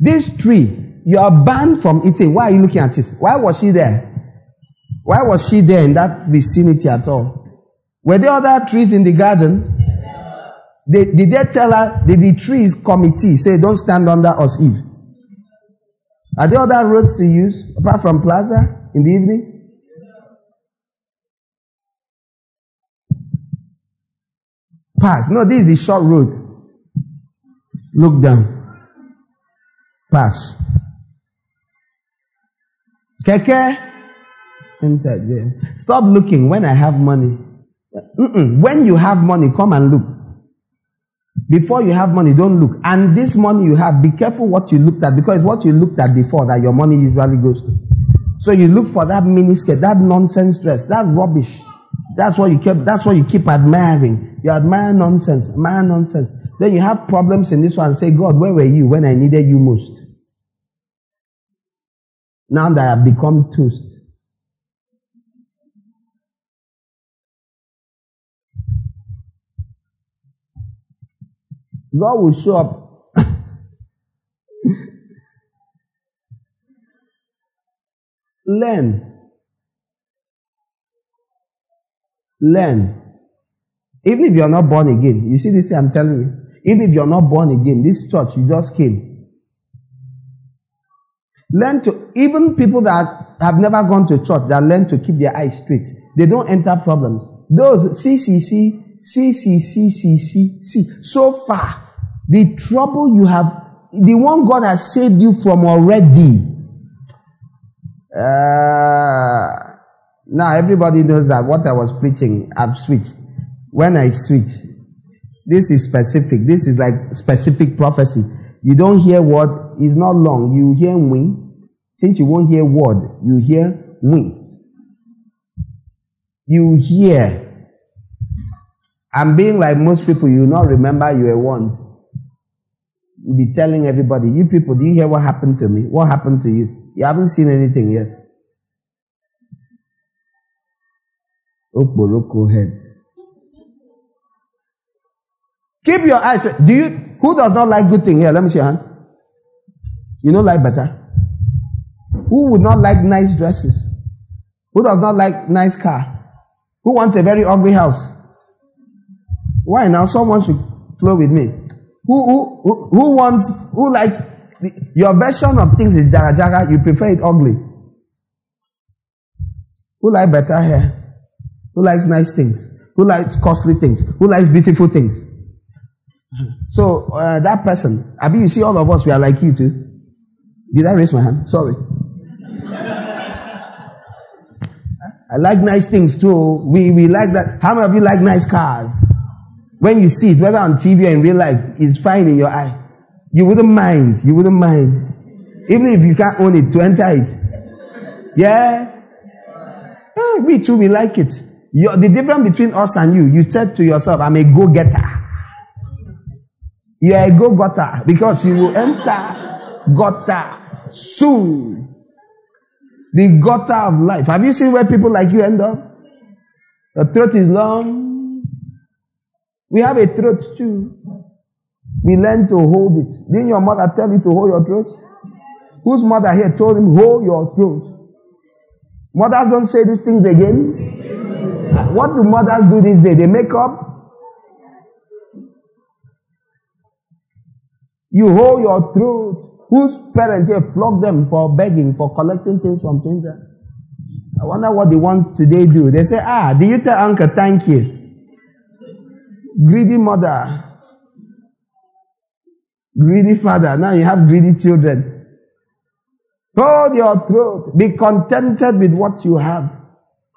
This tree, you are banned from eating. Why are you looking at it? Why was she there? Why was she there in that vicinity at all? Were there other trees in the garden? They, did they tell her, did the trees committee say, don't stand under us, Eve? Are there other roads to use apart from plaza in the evening? Pass. No, this is the short road. Look down. Pass. Keke. Entered. Stop looking when I have money. Mm-mm. When you have money, come and look. Before you have money, don't look. And this money you have, be careful what you looked at because what you looked at before that your money usually goes to. So you look for that miniskirt, that nonsense dress, that rubbish. That's what you keep, that's what you keep admiring. You admire nonsense, admire nonsense. Then you have problems in this one say, God, where were you when I needed you most? Now that I've become toast. God will show up. Learn. Learn. Even if you're not born again, you see this thing I'm telling you. Even if you're not born again, this church you just came. Learn to, even people that have never gone to church, that learn to keep their eyes straight, they don't enter problems. Those CCC, CCC, CCC, C. so far, the trouble you have, the one God has saved you from already. Uh, now everybody knows that what I was preaching, I've switched. When I switch, this is specific. This is like specific prophecy. You don't hear what is not long. You hear wing. Since you won't hear word, you hear wing. You hear. I'm being like most people, you not remember you are one. You'll be telling everybody, you people, do you hear what happened to me? What happened to you? You haven't seen anything yet. Okporoko head. Keep your eyes. Do you? Who does not like good thing here? Let me see your hand. You don't like better. Who would not like nice dresses? Who does not like nice car? Who wants a very ugly house? Why now? Someone should flow with me. Who who who, who wants? Who likes? The, your version of things is jaga jaga. You prefer it ugly. Who like better hair? Who likes nice things? Who likes costly things? Who likes beautiful things? So uh, that person, I mean, you see, all of us, we are like you too. Did I raise my hand? Sorry. I like nice things too. We, we like that. How many of you like nice cars? When you see it, whether on TV or in real life, it's fine in your eye. You wouldn't mind. You wouldn't mind. Even if you can't own it, to enter it. Yeah? yeah we too, we like it. You're, the difference between us and you, you said to yourself, I'm a go-getter. You are a go gutter because you will enter gutter soon. The gutter of life. Have you seen where people like you end up? The throat is long. We have a throat too. We learn to hold it. Didn't your mother tell you to hold your throat? Whose mother here told him, hold your throat? Mothers don't say these things again. What do mothers do these days? They make up You hold your throat. Whose parents here flogged them for begging, for collecting things from strangers? I wonder what the ones today do. They say, ah, do you tell uncle thank you? Greedy mother. Greedy father. Now you have greedy children. Hold your throat. Be contented with what you have.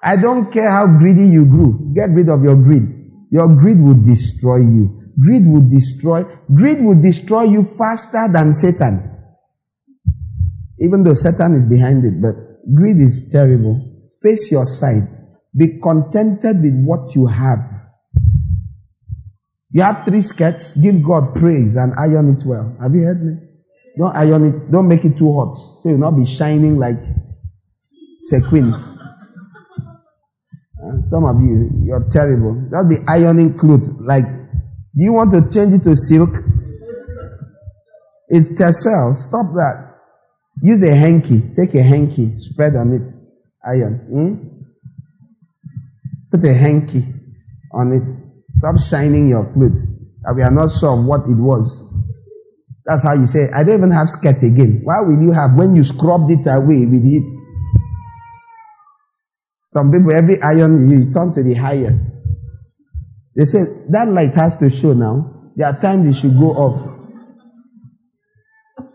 I don't care how greedy you grew. Get rid of your greed. Your greed will destroy you. Greed will destroy, greed will destroy you faster than Satan. Even though Satan is behind it, but greed is terrible. Face your side. Be contented with what you have. You have three skirts, give God praise and iron it well. Have you heard me? Don't iron it, don't make it too hot. So you'll not be shining like sequins. Uh, some of you, you're terrible. Just be ironing clothes like do you want to change it to silk? It's tersel. Stop that. Use a hanky. Take a hanky. Spread on it. Iron. Hmm? Put a hanky on it. Stop shining your clothes. we are not sure of what it was. That's how you say, I don't even have skirt again. Why will you have when you scrubbed it away with heat? Some people, every iron you turn to the highest. They say that light has to show now. There are times it should go off.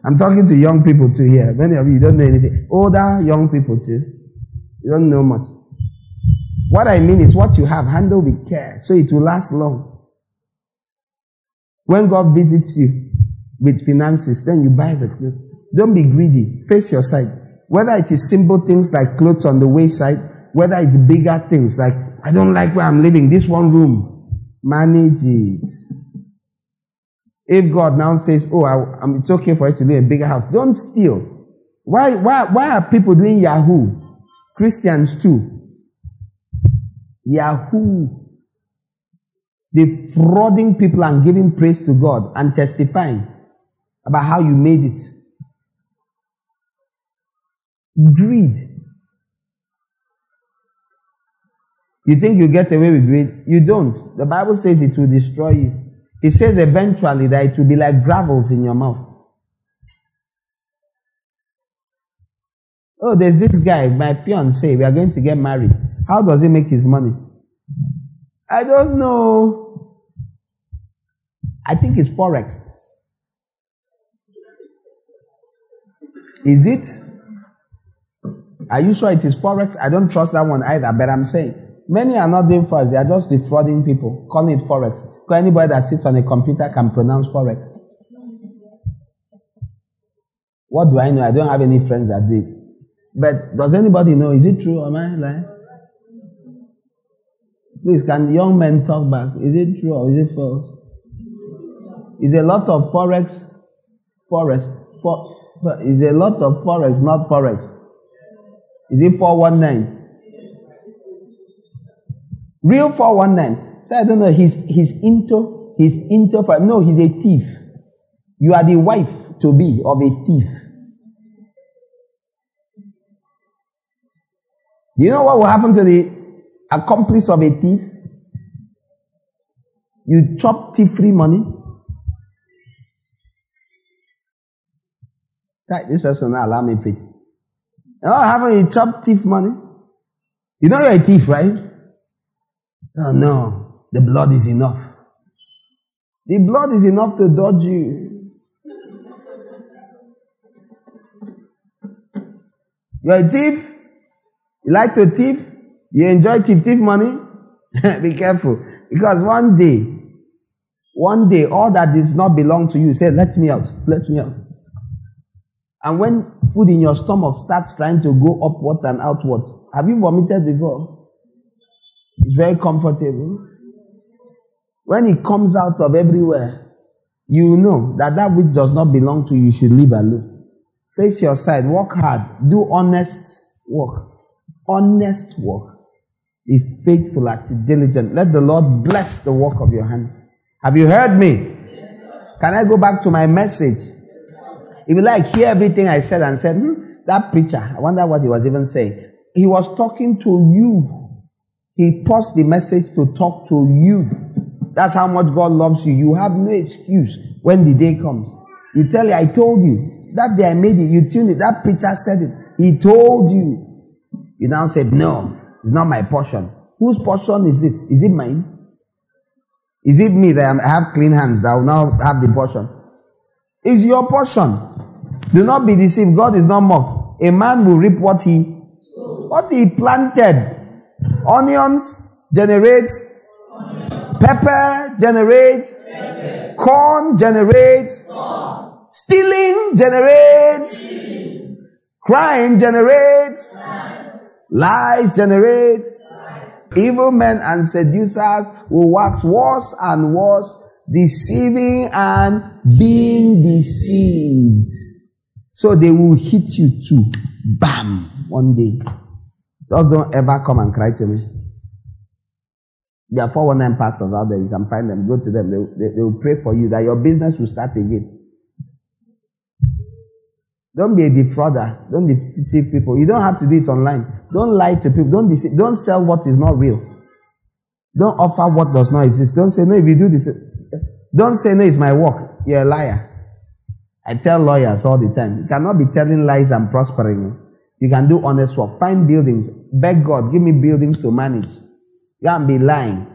I'm talking to young people too here. Many of you don't know anything. Older young people too. You don't know much. What I mean is what you have, handle with care so it will last long. When God visits you with finances, then you buy the clothes. Don't be greedy. Face your side. Whether it is simple things like clothes on the wayside, whether it's bigger things like, I don't like where I'm living, this one room. Manage it. If God now says, Oh, I, am it's okay for you to live in a bigger house, don't steal. Why, why, why are people doing Yahoo? Christians too. Yahoo. Defrauding people and giving praise to God and testifying about how you made it. Greed. You think you get away with greed? You don't. The Bible says it will destroy you. It says eventually that it will be like gravels in your mouth. Oh, there's this guy, my fiance, we are going to get married. How does he make his money? I don't know. I think it's Forex. Is it? Are you sure it is Forex? I don't trust that one either, but I'm saying many are not doing Forex. They are just defrauding people, calling it Forex. Anybody that sits on a computer can pronounce Forex. What do I know? I don't have any friends that do it. But does anybody know? Is it true? Am I lying? Please, can young men talk back? Is it true or is it false? Is a lot of forex, forest, for, is a lot of forex, not forex. Is it 419? Real 419. So I don't know. He's, he's into, he's into, no, he's a thief. You are the wife to be of a thief. You know what will happen to the accomplice of a thief? You chop thief free money. This person now allow me preach. You know what happened? You chop thief money. You know you're a thief, right? Oh no, the blood is enough. The blood is enough to dodge you. You're a thief. You like to thief? You enjoy thief thief money? Be careful. Because one day, one day, all that does not belong to you, say, let me out, let me out. And when food in your stomach starts trying to go upwards and outwards, have you vomited before? It's very comfortable. When it comes out of everywhere, you know that that which does not belong to you, should leave alone. Face your side, work hard, do honest work honest work. Be faithful at diligent. Let the Lord bless the work of your hands. Have you heard me? Can I go back to my message? If you like, hear everything I said and said, hmm, that preacher, I wonder what he was even saying. He was talking to you. He paused the message to talk to you. That's how much God loves you. You have no excuse when the day comes. You tell you, I told you. That day I made it. You tuned it. That preacher said it. He told you. You now said, No, it's not my portion. Whose portion is it? Is it mine? Is it me that I have clean hands that will now have the portion? It's your portion. Do not be deceived. God is not mocked. A man will reap what he what he planted. Onions generate pepper generate corn generate stealing generate crime generates. Lies generate. Evil men and seducers will wax worse and worse, deceiving and being deceived. So they will hit you too. Bam! One day. Just don't ever come and cry to me. There are 419 pastors out there. You can find them. Go to them. They, they, they will pray for you that your business will start again. Don't be a defrauder. Don't deceive people. You don't have to do it online. Don't lie to people. Don't deceive. Don't sell what is not real. Don't offer what does not exist. Don't say no if you do this. Don't say no, it's my work. You're a liar. I tell lawyers all the time. You cannot be telling lies and prospering. You can do honest work. Find buildings. Beg God, give me buildings to manage. You can't be lying.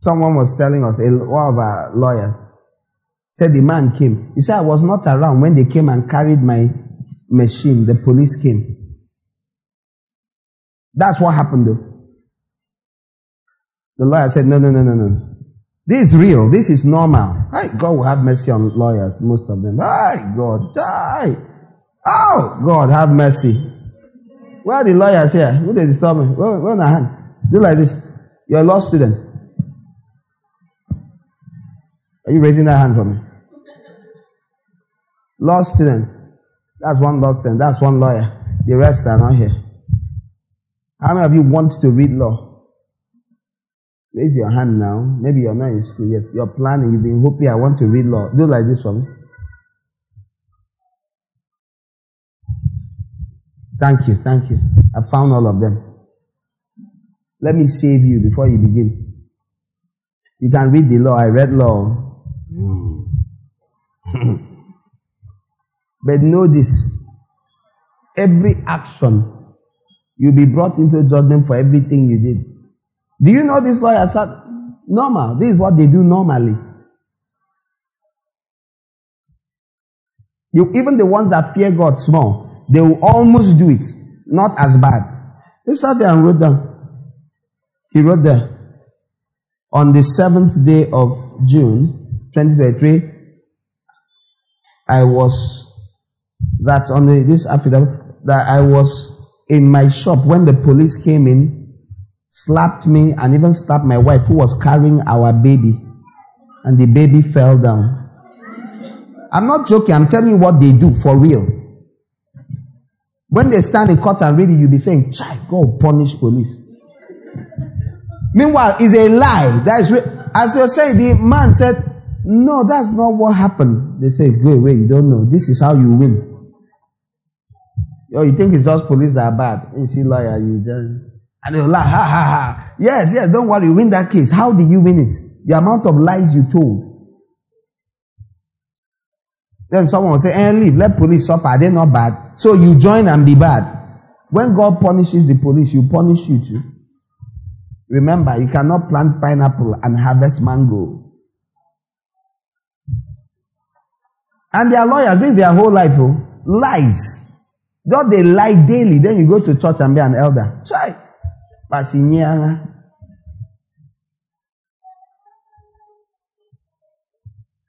Someone was telling us, one of our lawyers, said the man came. He said, I was not around when they came and carried my machine. The police came. That's what happened though. The lawyer said, no, no, no, no, no. This is real. This is normal. Hi, God will have mercy on lawyers, most of them. Hi, God, die. Oh, God, have mercy. Where are the lawyers here? Who they disturb me? Where, where my hand? Do like this. You're a law student. Are you raising that hand for me? Law student. That's one law student. That's one lawyer. The rest are not here. How many of you want to read law? Raise your hand now. Maybe you're not in school yet. You're planning. You've been hoping I want to read law. Do like this for me. Thank you. Thank you. I found all of them. Let me save you before you begin. You can read the law. I read law. Hmm. but know this. Every action You'll be brought into judgment for everything you did. Do you know this lawyers said normal? This is what they do normally. You, even the ones that fear God small, they will almost do it. Not as bad. He sat there and wrote down. He wrote there. On the seventh day of June, 2023, I was, that on the, this affidavit, that I was in my shop when the police came in, slapped me, and even slapped my wife who was carrying our baby. And the baby fell down. I'm not joking, I'm telling you what they do for real. When they stand in court and read it, you'll be saying, Chai, go punish police. Meanwhile, it's a lie. That is, re- as you're saying, the man said, No, that's not what happened. They say, Go away, you don't know. This is how you win. Oh, you think it's just police that are bad. You see lawyer, you just and they'll laugh, ha ha ha. Yes, yes, don't worry, win that case. How did you win it? The amount of lies you told. Then someone will say, eh, leave, let police suffer. Are they not bad? So you join and be bad. When God punishes the police, you punish you too. Remember, you cannot plant pineapple and harvest mango. And their lawyers, this is their whole life, oh, lies. Don't they lie daily? Then you go to church and be an elder. Try.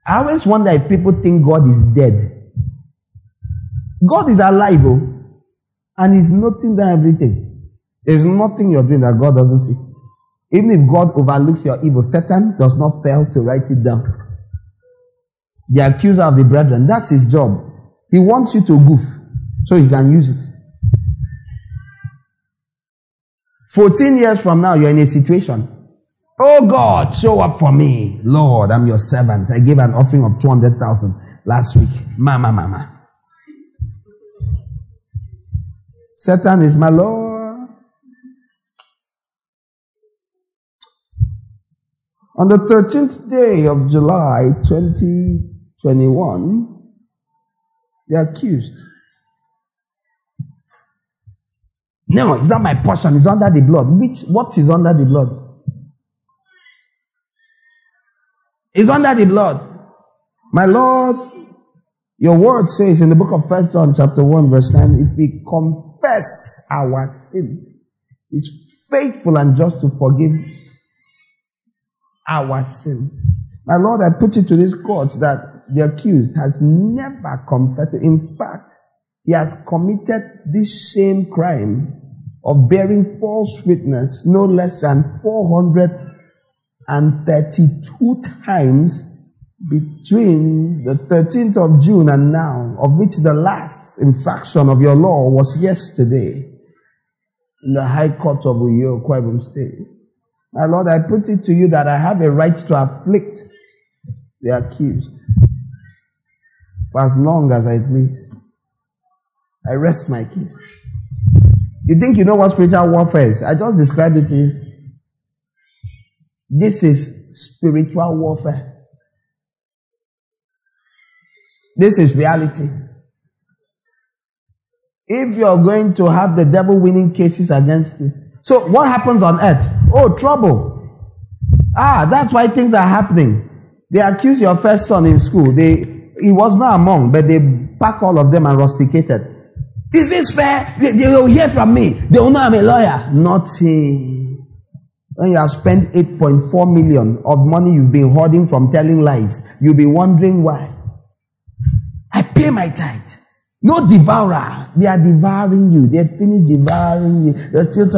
I always wonder if people think God is dead. God is alive, oh, and He's noting down everything. There's nothing you're doing that God doesn't see. Even if God overlooks your evil, Satan does not fail to write it down. The accuser of the brethren, that's his job. He wants you to goof. So he can use it. 14 years from now, you're in a situation. Oh God, show up for me. Lord, I'm your servant. I gave an offering of 200,000 last week. Mama, mama. Satan is my Lord. On the 13th day of July 2021, the accused No, it's not my portion. It's under the blood. Which what is under the blood? It's under the blood. My Lord, your word says in the book of First John chapter 1, verse 9, if we confess our sins, He's faithful and just to forgive our sins. My Lord, I put it to this court that the accused has never confessed. In fact, he has committed this same crime of bearing false witness no less than 432 times between the 13th of June and now, of which the last infraction of your law was yesterday in the High Court of Uyo, Akwa Ibom State. My Lord, I put it to you that I have a right to afflict the accused for as long as I please. I rest my case. You think you know what spiritual warfare is? I just described it to you. This is spiritual warfare. This is reality. If you're going to have the devil winning cases against you. So what happens on earth? Oh, trouble. Ah, that's why things are happening. They accuse your first son in school. They, he was not among, but they pack all of them and rusticated. Is this fair? They, they will hear from me. They will know I'm a lawyer. Nothing. When you have spent 8.4 million of money you've been hoarding from telling lies, you'll be wondering why. I pay my tithe. No devourer. They are devouring you. They finished devouring you. They're still.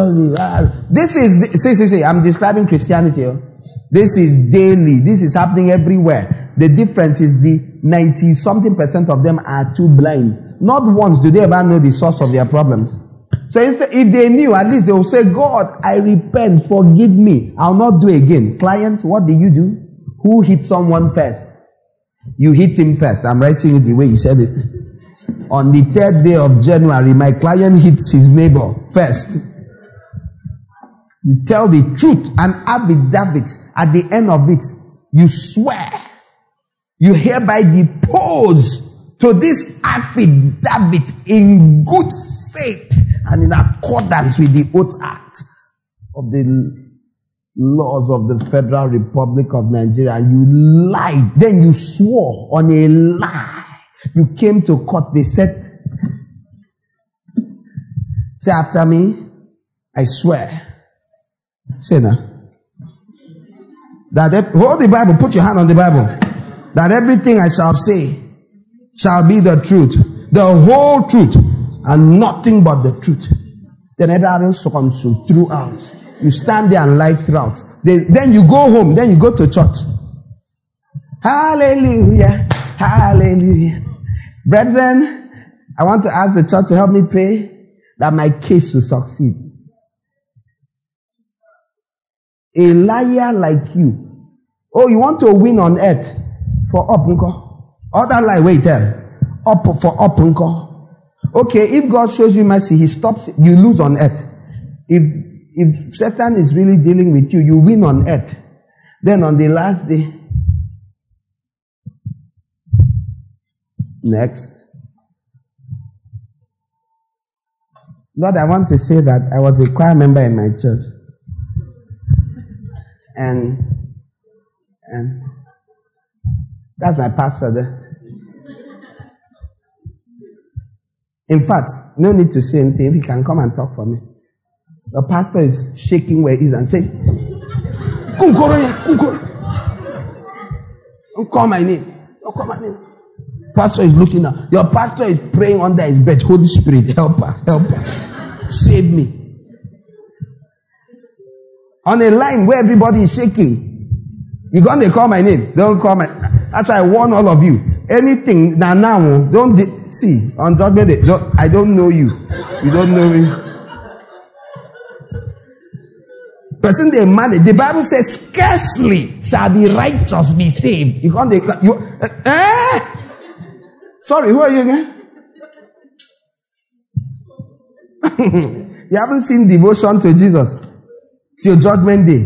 This is, see, see, see, I'm describing Christianity. Oh. This is daily. This is happening everywhere. The difference is the 90 something percent of them are too blind. Not once do they ever know the source of their problems. So if they knew, at least they will say, God, I repent, forgive me. I'll not do again. Client, what did you do? Who hit someone first? You hit him first. I'm writing it the way you said it. On the third day of January, my client hits his neighbor first. You tell the truth and affidavit at the end of it. You swear. You hereby depose to this affidavit in good faith and in accordance with the oath act of the laws of the Federal Republic of Nigeria. and You lied. Then you swore on a lie. You came to court. They said, say after me, I swear. Say now. That hold the Bible, put your hand on the Bible. That everything I shall say shall be the truth, the whole truth, and nothing but the truth. Then Edaro Sokonsu throughout. You stand there and light throughout. Then you go home. Then you go to church. Hallelujah. Hallelujah. Brethren, I want to ask the church to help me pray that my case will succeed. A liar like you. Oh, you want to win on earth for up, uncle. Other lie, wait, tell. Up for up. Okay, if God shows you mercy, He stops, you lose on earth. If, if Satan is really dealing with you, you win on earth. Then on the last day, next. Lord, I want to say that I was a choir member in my church. And, and that's my pastor there. In fact, no need to say anything. If he can come and talk for me. The pastor is shaking where he is and saying. Don't call my name. Don't call my name. Pastor is looking at your pastor is praying under his bed. Holy Spirit, help her, help her. Save me. On a line where everybody is shaking. You're gonna call my name. Don't call my that's why I warn all of you. Anything now now don't see on judgment day. I don't know you. You don't know me. Person they marry. The Bible says, scarcely shall the righteous be saved. You can't. You, uh, eh? Sorry, who are you again? you haven't seen devotion to Jesus till judgment day.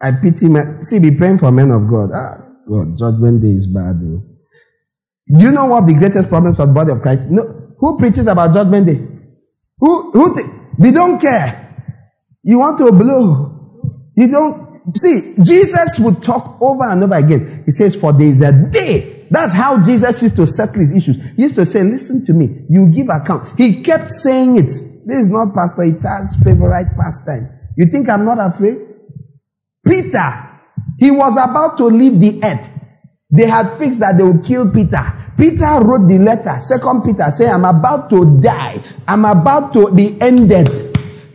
I pity my. See, be praying for men of God. Ah, God, judgment day is bad. Though. Do you know what the greatest problems of the body of Christ? No, who preaches about judgment day? Who, who, th- don't care. You want to blow. You don't, see, Jesus would talk over and over again. He says, for there is a day. That's how Jesus used to settle his issues. He used to say, listen to me. You give account. He kept saying it. This is not Pastor Ita's favorite pastime. You think I'm not afraid? Peter, he was about to leave the earth. They had fixed that they would kill Peter. Peter wrote the letter, Second Peter, saying, I'm about to die. I'm about to be ended.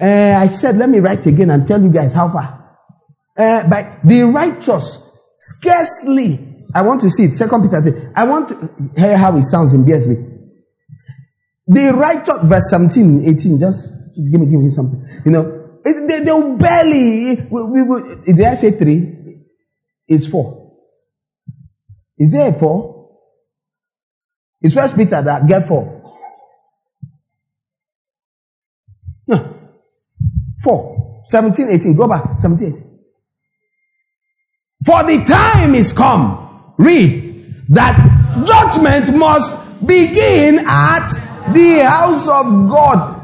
Uh, I said, let me write again and tell you guys how far. Uh, but the righteous, scarcely, I want to see it. Second Peter, I want to hear how it sounds in BSB. The righteous, verse 17, 18, just give me, give me something. You know, they, they'll barely, we, we, did I say three? It's four. Is there a four? It's First Peter that get four. No. Four. 17, 18. Go back. 17, 18. For the time is come. Read. That judgment must begin at the house of God.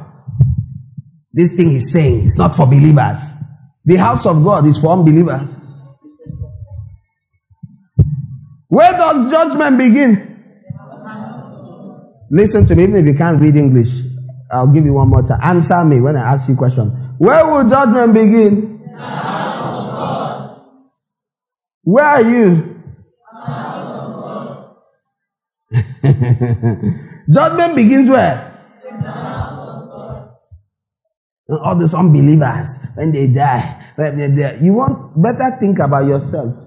This thing he's saying is not for believers. The house of God is for unbelievers. Where does judgment begin? Listen to me, even if you can't read English, I'll give you one more time. Answer me when I ask you a question. Where will judgment begin? Where are you? judgment begins where? All these unbelievers, when they die, when they die, you want better think about yourself.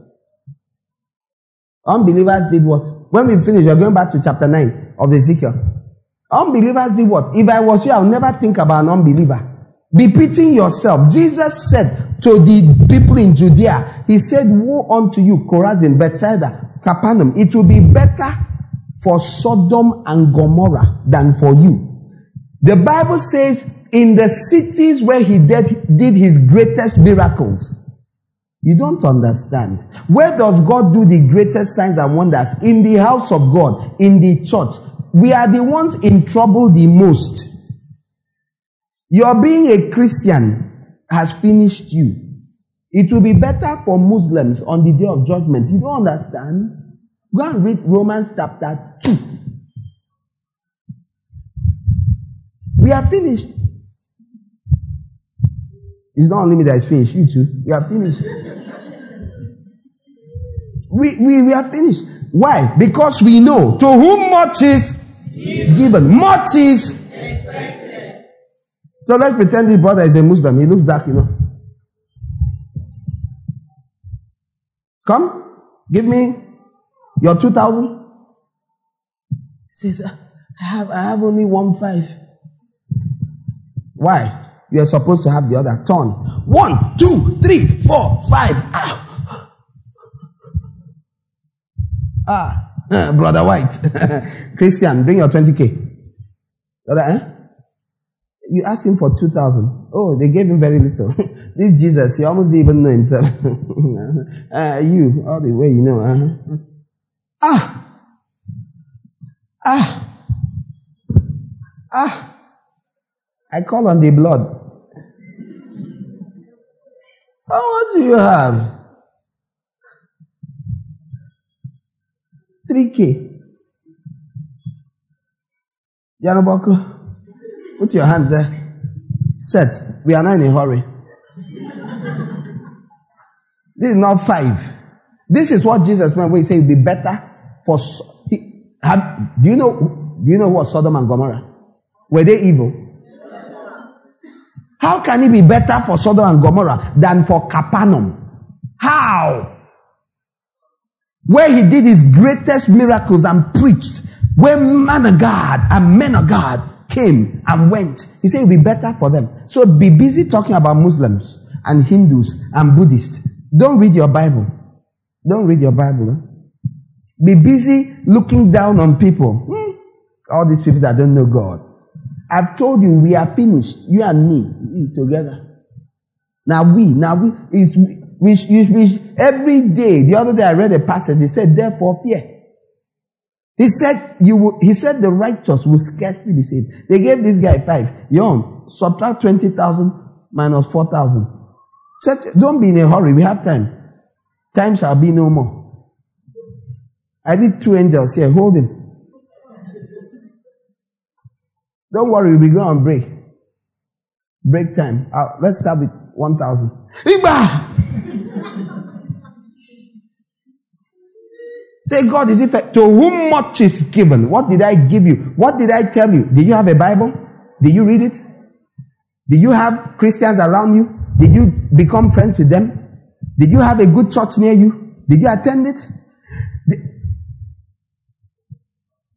Unbelievers did what? When we finish, we're going back to chapter 9 of Ezekiel. Unbelievers did what? If I was you, I would never think about an unbeliever. Be pitying yourself. Jesus said to the people in Judea, He said, Woe unto you, Chorazin, Bethsaida, Capernaum. It will be better for Sodom and Gomorrah than for you. The Bible says, in the cities where he did, did his greatest miracles, you don't understand. Where does God do the greatest signs and wonders? In the house of God, in the church. We are the ones in trouble the most. Your being a Christian has finished you. It will be better for Muslims on the day of judgment. You don't understand? Go and read Romans chapter 2. We are finished. It's not only me that is finished, you too. We are finished. we, we, we are finished. Why? Because we know to whom much is given, much is expected. So let's pretend this brother is a Muslim. He looks dark, you know. Come, give me your 2000? Says, I have, I have only one five. Why? You are supposed to have the other turn. One, two, three, four, five. Ah, ah. brother White. Christian, bring your 20k. Brother, eh? You asked him for 2000. Oh, they gave him very little. this Jesus, he almost didn't even know himself. uh, you, all the way you know. Uh-huh. Ah! Ah! Ah! I call on the blood. How much do you have? 3K. Yanoboko, put your hands there. Set. We are not in a hurry. This is not five. This is what Jesus meant when he said it would be better for. Have, do you know? Do you know what Sodom and Gomorrah? Were they evil? How can it be better for Sodom and Gomorrah than for Capernaum? How? Where he did his greatest miracles and preached, where man of God and men of God came and went. He said it would be better for them. So be busy talking about Muslims and Hindus and Buddhists. Don't read your Bible. Don't read your Bible. Be busy looking down on people. Hmm? All these people that don't know God. I've told you we are finished. You and me, we together. Now we, now we, is we, we, we, every day. The other day I read a passage. He said, "Therefore fear." He said, "You will." He said, "The righteous will scarcely be saved." They gave this guy five. Young, subtract twenty thousand minus four thousand. Said, "Don't be in a hurry. We have time. Time shall be no more." I did two angels here. Hold him. Don't worry, we go on break. Break time. Uh, let's start with 1,000. Say, God, is it fair? To whom much is given? What did I give you? What did I tell you? Did you have a Bible? Did you read it? Did you have Christians around you? Did you become friends with them? Did you have a good church near you? Did you attend it?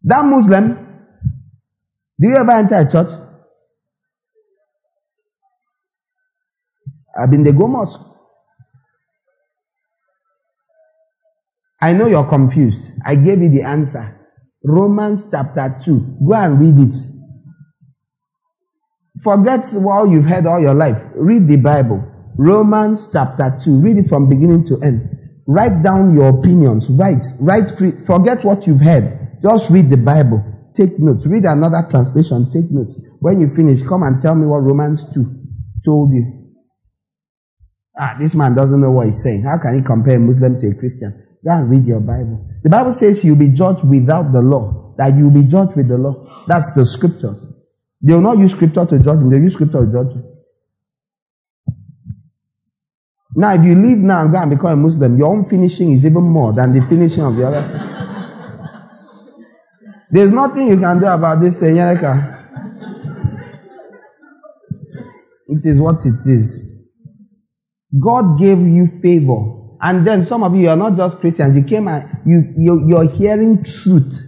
That Muslim, do you ever enter a church? I've been the go mosque. I know you're confused. I gave you the answer. Romans chapter 2. Go and read it. Forget what you've heard all your life. Read the Bible. Romans chapter 2. Read it from beginning to end. Write down your opinions. Write. Write free. Forget what you've heard. Just read the Bible. Take notes. Read another translation. Take notes. When you finish, come and tell me what Romans 2 told you. Ah, this man doesn't know what he's saying. How can he compare a Muslim to a Christian? Go and read your Bible. The Bible says you'll be judged without the law. That you'll be judged with the law. That's the scriptures. They will not use scripture to judge him. They use scripture to judge you. Now, if you leave now and go and become a Muslim, your own finishing is even more than the finishing of the other. There's nothing you can do about this thing, Yereka. It is what it is. God gave you favor. And then some of you are not just Christians. You came and you, you, you're hearing truth.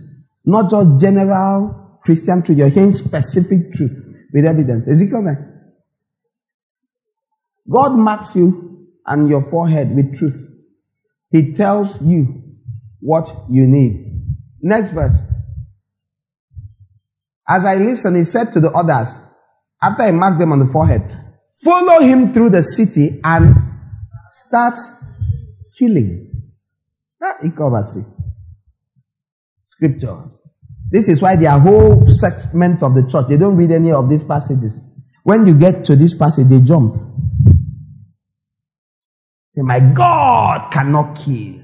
Not just general Christian truth. You're hearing specific truth with evidence. Ezekiel 9. God marks you and your forehead with truth. He tells you what you need. Next verse. As I listened, he said to the others, after he marked them on the forehead, follow him through the city and start killing. Ah, Scriptures. This is why there are whole segments of the church. They don't read any of these passages. When you get to this passage, they jump. My God cannot kill.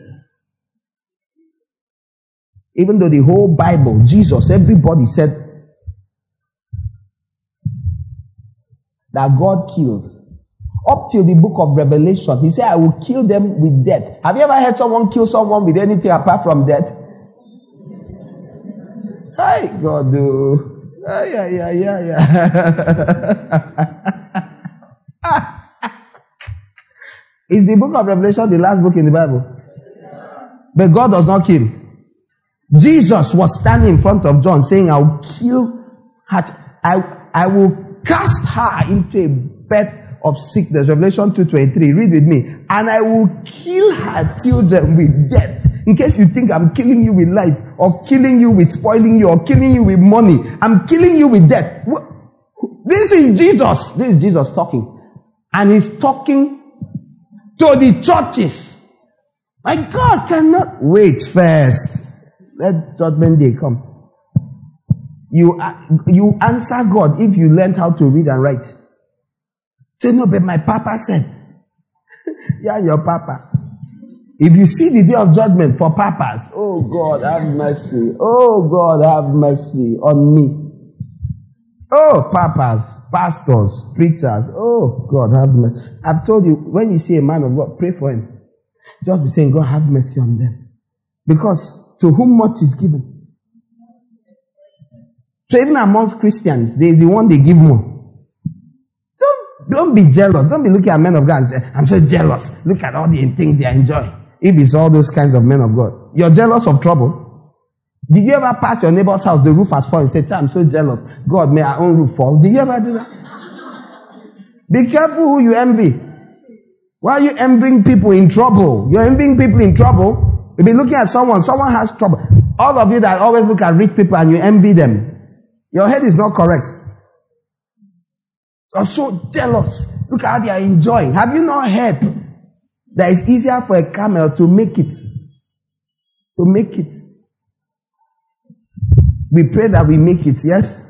Even though the whole Bible, Jesus, everybody said that God kills. Up till the book of Revelation, he said, I will kill them with death. Have you ever heard someone kill someone with anything apart from death? Hi, God, do. Ah, yeah, yeah, yeah, yeah. Is the book of Revelation the last book in the Bible? But God does not kill. Jesus was standing in front of John saying, I will kill. I, I will cast her into a bed of sickness. Revelation 2.23. Read with me. And I will kill her children with death. In case you think I'm killing you with life, or killing you with spoiling you, or killing you with money. I'm killing you with death. This is Jesus. This is Jesus talking. And he's talking to the churches. My God cannot wait first. Let judgment day come. You, uh, you answer God if you learned how to read and write. Say, no, but my papa said. yeah, your papa. If you see the day of judgment for papas, oh God, have mercy. Oh God, have mercy on me. Oh, papas, pastors, preachers. Oh God, have mercy. I've told you, when you see a man of God, pray for him. Just be saying, God, have mercy on them. Because to whom much is given. So even amongst Christians, there is the one they give more. Don't don't be jealous. Don't be looking at men of God and say, I'm so jealous. Look at all the things they enjoy. If it's all those kinds of men of God. You're jealous of trouble. Did you ever pass your neighbor's house, the roof has fallen, say, I'm so jealous. God, may our own roof fall. Did you ever do that? Be careful who you envy. Why are you envying people in trouble? You're envying people in trouble. You'll be looking at someone, someone has trouble. All of you that always look at rich people and you envy them, your head is not correct You are so jealous. Look how they are enjoying. Have you not heard that it's easier for a camel to make it? To make it. We pray that we make it, yes?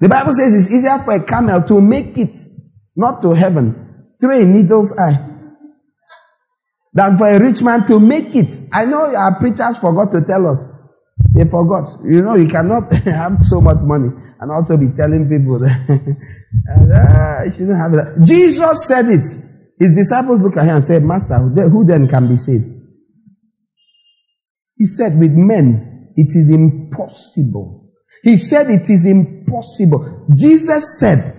The Bible says it's easier for a camel to make it, not to heaven, through a needle's eye, than for a rich man to make it. I know our preachers forgot to tell us. They forgot. You know, you cannot have so much money and also be telling people that ah, you shouldn't have that. Jesus said it. His disciples looked at him and said, Master, who then can be saved? He said, With men, it is impossible. He said, It is impossible. Jesus said,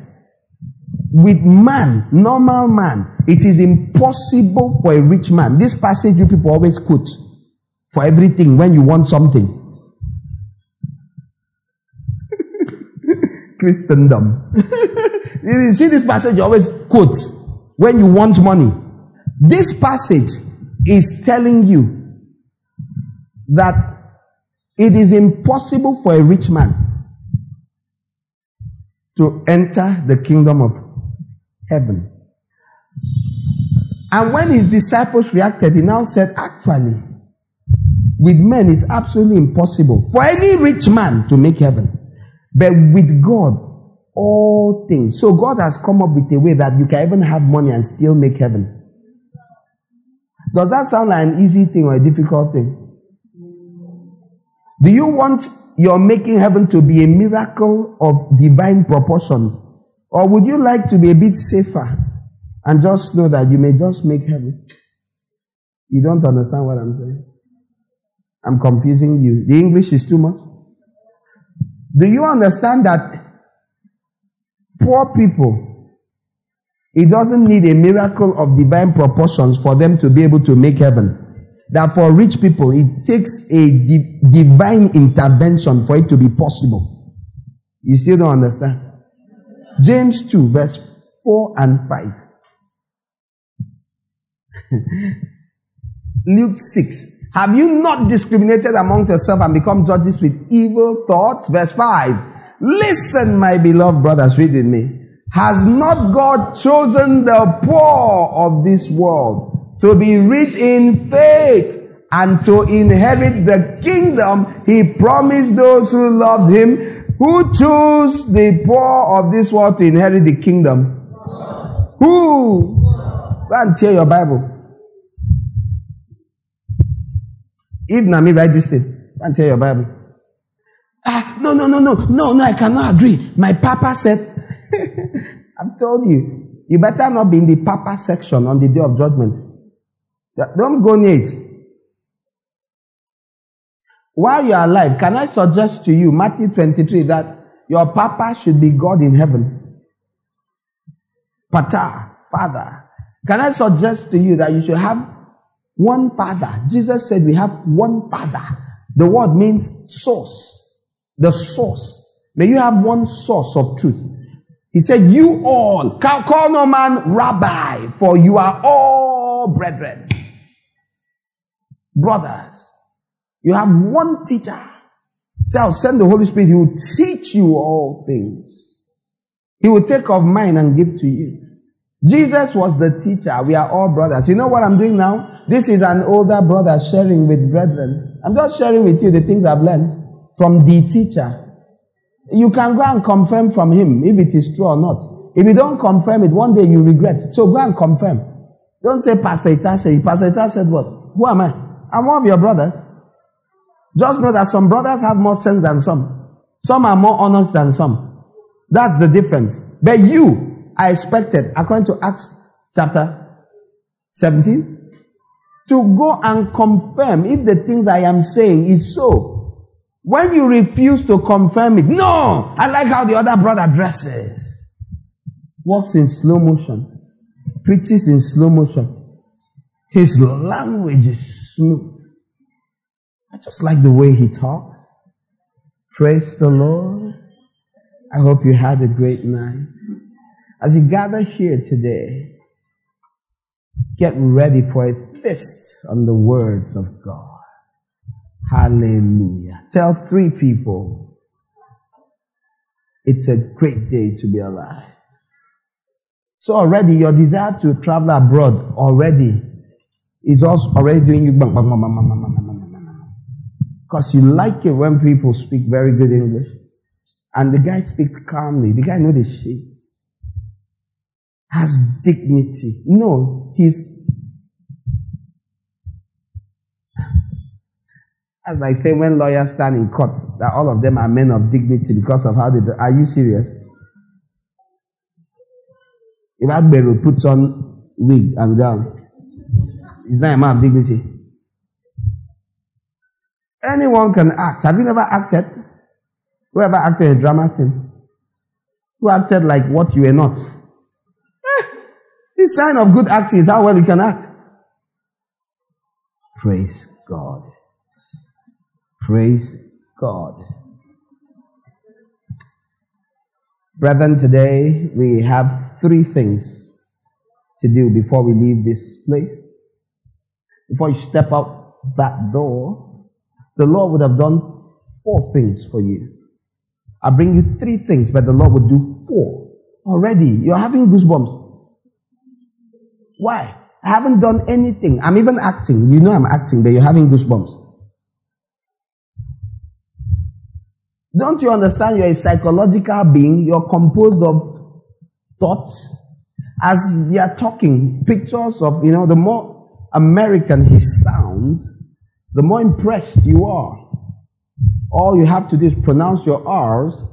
With man, normal man, it is impossible for a rich man. This passage you people always quote for everything when you want something. Christendom. you see this passage you always quote when you want money. This passage is telling you that it is impossible for a rich man to enter the kingdom of heaven. And when his disciples reacted, he now said, Actually, with men it's absolutely impossible for any rich man to make heaven. But with God, all things. So God has come up with a way that you can even have money and still make heaven. Does that sound like an easy thing or a difficult thing? Do you want your making heaven to be a miracle of divine proportions? Or would you like to be a bit safer And just know that you may just make heaven. You don't understand what I'm saying? I'm confusing you. The English is too much. Do you understand that poor people, it doesn't need a miracle of divine proportions for them to be able to make heaven? That for rich people, it takes a di- divine intervention for it to be possible. You still don't understand? James 2, verse 4 and 5. Luke 6. Have you not discriminated amongst yourself and become judges with evil thoughts? Verse 5. Listen, my beloved brothers, read with me. Has not God chosen the poor of this world to be rich in faith and to inherit the kingdom he promised those who loved him? Who chose the poor of this world to inherit the kingdom? Who? Go and tear your Bible. If Nami write this thing, and tell your Bible. Ah, no, no, no, no, no, no, I cannot agree. My papa said, I've told you, you better not be in the papa section on the day of judgment. Don't go near it. While you are alive, can I suggest to you, Matthew 23, that your papa should be God in heaven? Pata, father. Can I suggest to you that you should have one Father. Jesus said we have one Father. The word means source. The source. May you have one source of truth. He said, You all, call no man rabbi, for you are all brethren. Brothers. You have one teacher. So I'll send the Holy Spirit. He will teach you all things. He will take of mine and give to you. Jesus was the teacher. We are all brothers. You know what I'm doing now? This is an older brother sharing with brethren. I'm just sharing with you the things I've learned from the teacher. You can go and confirm from him if it is true or not. If you don't confirm it, one day you regret. So go and confirm. Don't say Pastor Ita said. Pastor Ita said what? Who am I? I'm one of your brothers. Just know that some brothers have more sense than some. Some are more honest than some. That's the difference. But you are expected, according to Acts chapter 17, to go and confirm if the things I am saying is so. When you refuse to confirm it, no, I like how the other brother dresses. Walks in slow motion, preaches in slow motion. His language is smooth. I just like the way he talks. Praise the Lord. I hope you had a great night. As you gather here today, get ready for it fist on the words of God. Hallelujah. Tell three people it's a great day to be alive. So already your desire to travel abroad already is also already doing you because you like it when people speak very good English. And the guy speaks calmly. The guy knows the shit. Has dignity. No, he's That's like saying when lawyers stand in court that all of them are men of dignity because of how they do. Are you serious? If Agbero puts on wig and gown, he's not a man of dignity. Anyone can act. Have you never acted? Whoever acted in a drama team? Who acted like what you were not? Eh, this sign of good acting is how well you can act. Praise God. Praise God. Brethren, today we have three things to do before we leave this place. Before you step out that door, the Lord would have done four things for you. I bring you three things, but the Lord would do four. Already, you're having goosebumps. Why? I haven't done anything. I'm even acting. You know I'm acting, but you're having goosebumps. Don't you understand you're a psychological being? You're composed of thoughts. As they are talking, pictures of, you know, the more American he sounds, the more impressed you are. All you have to do is pronounce your R's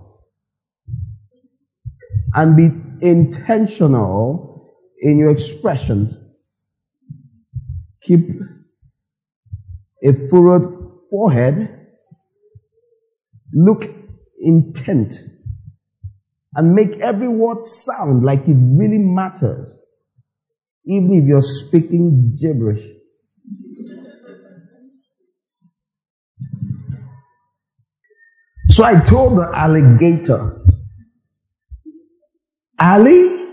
and be intentional in your expressions. Keep a furrowed forehead. Look intent. And make every word sound like it really matters. Even if you're speaking gibberish. So I told the alligator, Ali,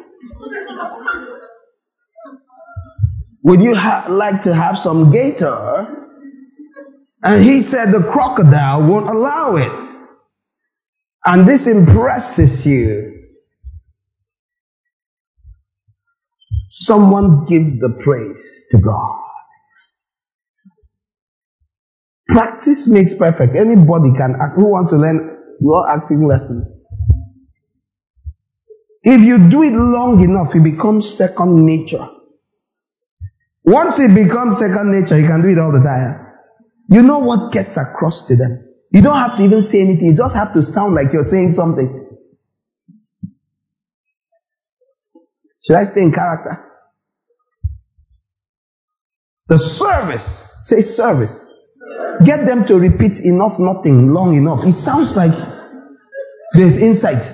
would you ha- like to have some gator? And he said the crocodile won't allow it. And this impresses you. Someone give the praise to God. Practice makes perfect. Anybody can act. Who wants to learn your acting lessons? If you do it long enough, it becomes second nature. Once it becomes second nature, you can do it all the time. You know what gets across to them. You don't have to even say anything. You just have to sound like you're saying something. Should I stay in character? The service. Say service. Get them to repeat enough, nothing, long enough. It sounds like there's insight.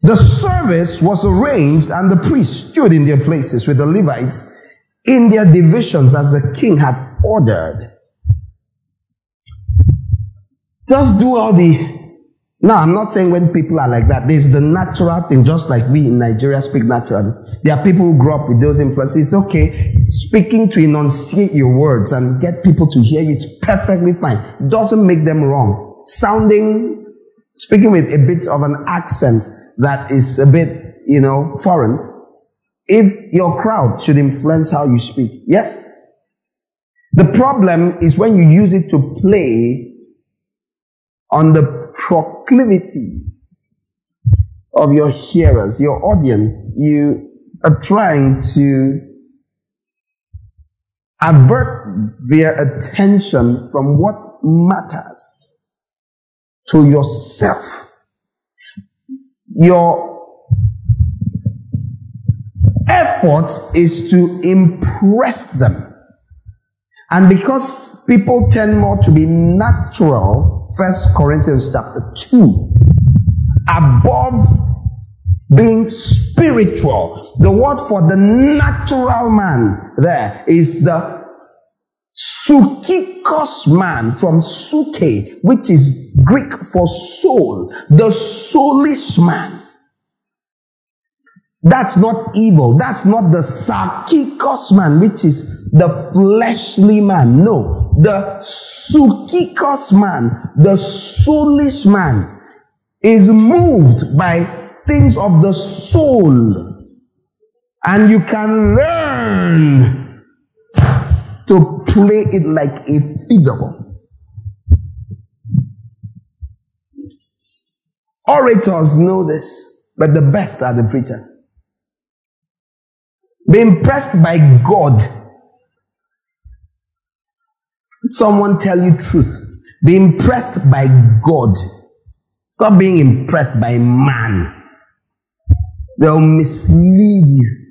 The service was arranged and the priests stood in their places with the Levites in their divisions as the king had ordered. Just do all the. Now, I'm not saying when people are like that. There's the natural thing, just like we in Nigeria speak naturally. There are people who grow up with those influences. It's okay. Speaking to enunciate your words and get people to hear you is perfectly fine. Doesn't make them wrong. Sounding, speaking with a bit of an accent that is a bit, you know, foreign. If your crowd should influence how you speak. Yes? The problem is when you use it to play on the proclivities of your hearers, your audience. You are trying to avert their attention from what matters to yourself. Your effort is to impress them. And because people tend more to be natural, First Corinthians chapter 2, above being spiritual. The word for the natural man there is the psuchikos man from suke, which is Greek for soul, the soulish man. That's not evil. That's not the Sarkikos man, which is the fleshly man. No. The psuchikos man, the soulish man, is moved by things of the soul. And you can learn to play it like a fiddle. Orators know this, but the best are the preachers. Be impressed by God. Someone tell you truth. Be impressed by God. Stop being impressed by man. They'll mislead you.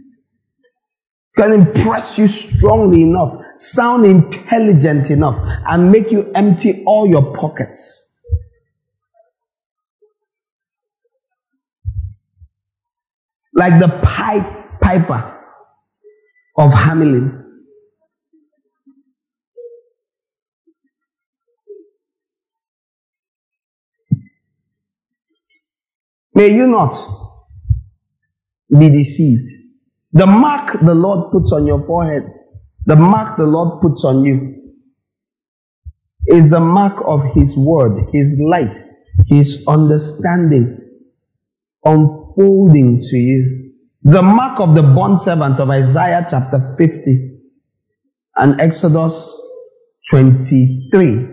Can impress you strongly enough, sound intelligent enough, and make you empty all your pockets. Like the pipe piper of Hamelin. May you not be deceived. The mark the Lord puts on your forehead, the mark the Lord puts on you, is the mark of His word, His light, His understanding unfolding to you. The mark of the bond servant of Isaiah chapter 50 and Exodus 23,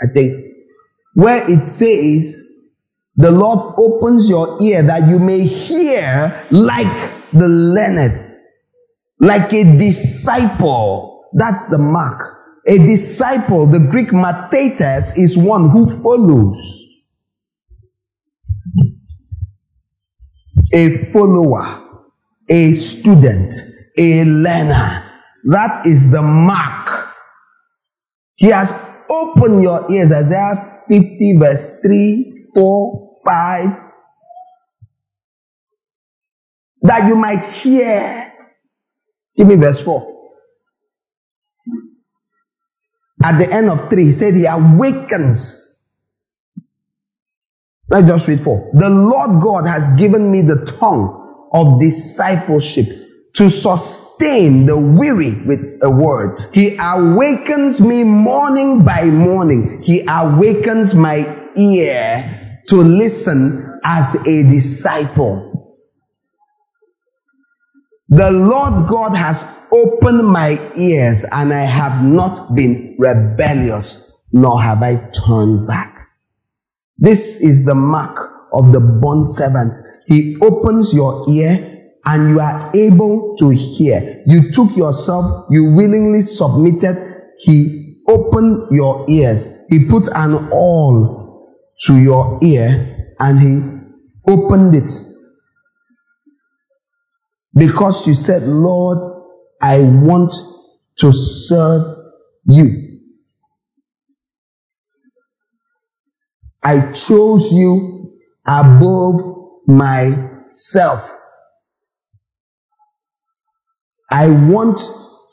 I think, where it says, the Lord opens your ear that you may hear like the learned, like a disciple. That's the mark. A disciple, the Greek mathetes, is one who follows. A follower. a student, a learner. That is the mark. He has opened your ears. Isaiah 50 verse 3, 4, 5. That you might hear. Give me verse 4. At the end of 3, he said he awakens. Let's just read 4. The Lord God has given me the tongue of discipleship to sustain the weary with a word. He awakens me morning by morning. He awakens my ear to listen as a disciple. The Lord God has opened my ears and I have not been rebellious, nor have I turned back. This is the mark of the bond servant. He opens your ear and you are able to hear. You took yourself, you willingly submitted. He opened your ears. He put an awl to your ear and he opened it. Because you said, Lord, I want to serve you. I chose you above myself. I want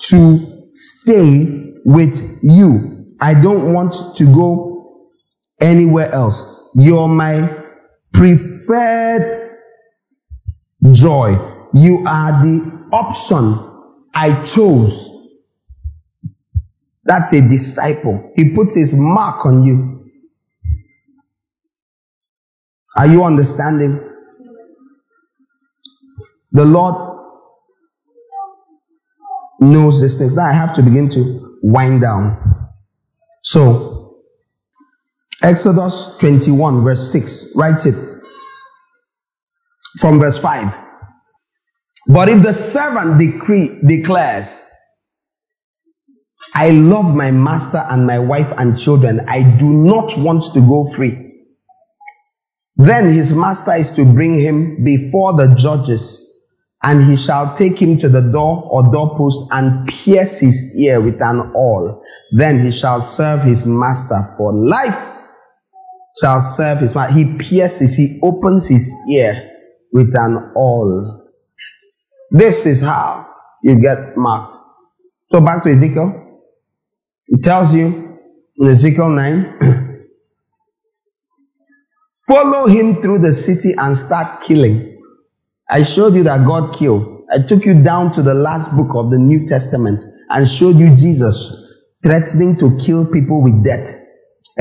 to stay with you. I don't want to go anywhere else. You're my preferred joy. You are the option I chose. That's a disciple. He puts his mark on you. Are you understanding? The Lord knows these things. Now I have to begin to wind down. So, Exodus 21, verse 6, write it from verse 5. But if the servant decree, declares, I love my master and my wife and children, I do not want to go free. Then his master is to bring him before the judges and he shall take him to the door or doorpost and pierce his ear with an awl. Then he shall serve his master for life. Shall serve his master. He pierces, he opens his ear with an awl. This is how you get marked. So back to Ezekiel. It tells you in Ezekiel 9, follow him through the city and start killing. I showed you that God kills. I took you down to the last book of the New Testament and showed you Jesus threatening to kill people with death.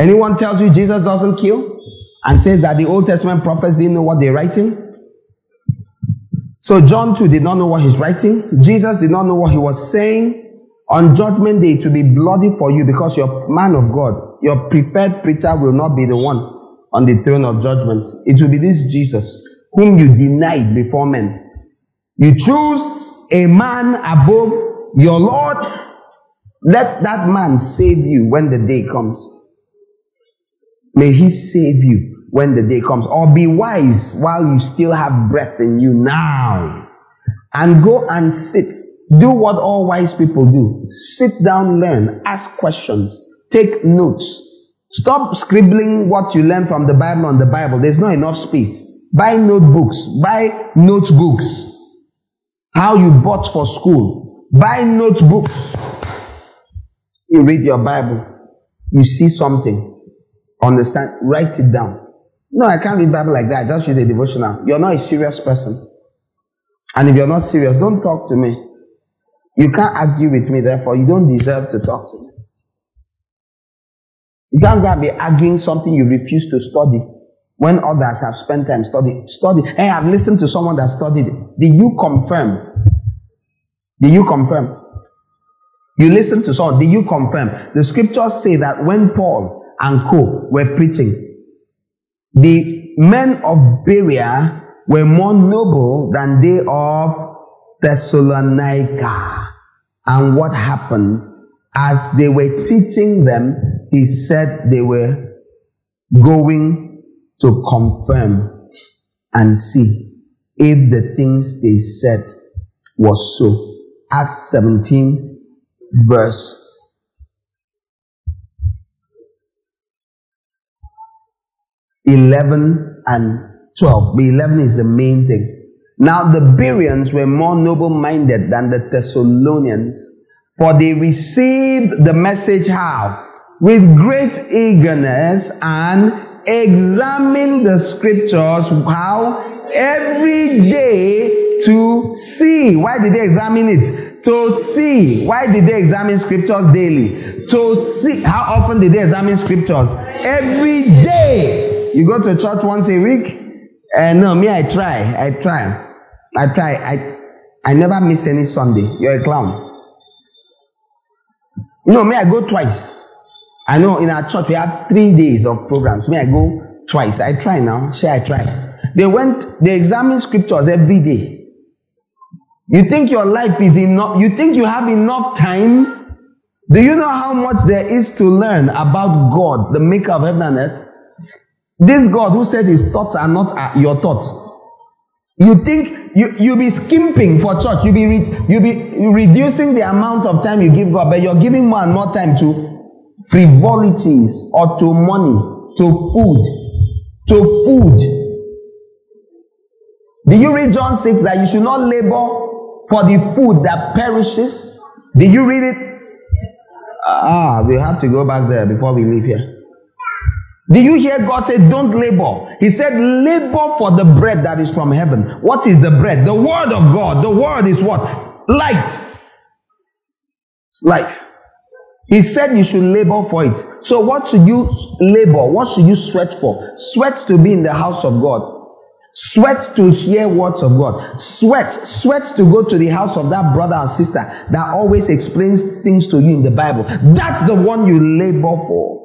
Anyone tells you Jesus doesn't kill and says that the Old Testament prophets didn't know what they're writing? So John too did not know what he's writing. Jesus did not know what he was saying. On judgment day, to be bloody for you because you're man of God. Your preferred preacher will not be the one on the throne of judgment. It will be this Jesus whom you denied before men. You choose a man above your Lord. Let that man save you when the day comes. May he save you when the day comes. Or be wise while you still have breath in you now. And go and sit. Do what all wise people do. Sit down, learn, ask questions, take notes. Stop scribbling what you learn from the Bible on the Bible. There's not enough space. Buy notebooks. Buy notebooks. How you bought for school. Buy notebooks. You read your Bible. You see something. Understand? Write it down. No, I can't read Bible like that. Just read a devotional. You're not a serious person. And if you're not serious, don't talk to me. You can't argue with me, therefore you don't deserve to talk to me. You can't go be arguing something you refuse to study when others have spent time studying. Study. Hey, I've listened to someone that studied it. Did you confirm? Did you confirm? You listen to someone. Did you confirm? The scriptures say that when Paul and Co were preaching, the men of Berea were more noble than they of Thessalonica. And what happened? As they were teaching them, he said they were going to confirm and see if the things they said was so. Acts 17, verse 11 and 12. But 11 is the main thing. Now the Bereans were more noble minded than the Thessalonians, for they received the message how? With great eagerness and examined the scriptures how? Every day to see. Why did they examine it? To see. Why did they examine scriptures daily? To see. How often did they examine scriptures? Every day. You go to church once a week? Uh, no, me, I try. I try. I try. I, I never miss any Sunday. You're a clown. No, me, I go twice. I know in our church we have three days of programs. Me, I go twice. I try now. Say I try. They went, they examine scriptures every day. You think your life is enough? You think you have enough time? Do you know how much there is to learn about God, the maker of heaven and earth? This God who said his thoughts are not your thoughts. You think you you be skimping for church. You be re, you be reducing the amount of time you give God, but you're giving more and more time to frivolities or to money, to food, to food. Did you read John 6 that you should not labor for the food that perishes? Did you read it? Ah, we have to go back there before we leave here. Did you hear God say, Don't labor? He said, Labor for the bread that is from heaven. What is the bread? The word of God. The word is what? Light. It's life. He said you should labor for it. So, what should you labor? What should you sweat for? Sweat to be in the house of God. Sweat to hear words of God. Sweat, sweat to go to the house of that brother or sister that always explains things to you in the Bible. That's the one you labor for.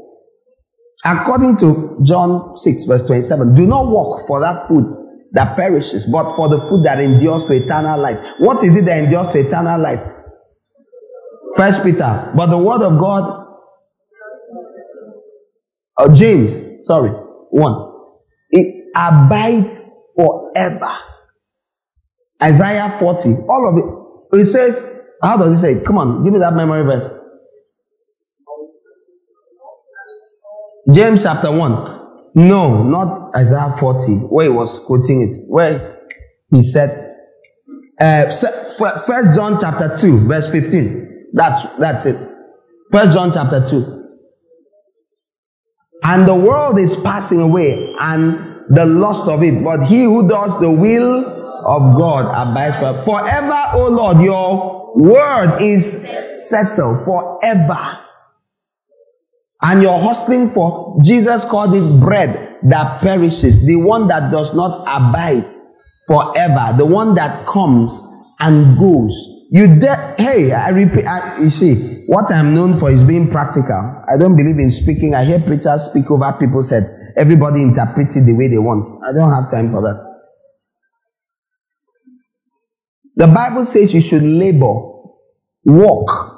According to John 6, verse 27, do not work for that food that perishes, but for the food that endures to eternal life. What is it that endures to eternal life? First Peter. But the word of God, uh, James, sorry, 1. It abides forever. Isaiah 40, all of it. It says, how does it say? Come on, give me that memory verse. James chapter 1. No, not Isaiah 40, where he was quoting it. Where he said, uh, First John chapter 2, verse 15. That's, that's it. First John chapter 2. And the world is passing away and the lust of it, but he who does the will of God abides forever. Forever, O Lord, your word is settled forever. And you're hustling for, Jesus called it bread that perishes, the one that does not abide forever, the one that comes and goes. You de- hey, I repeat, I, you see, what I'm known for is being practical. I don't believe in speaking. I hear preachers speak over people's heads. Everybody interprets it the way they want. I don't have time for that. The Bible says you should labor, walk,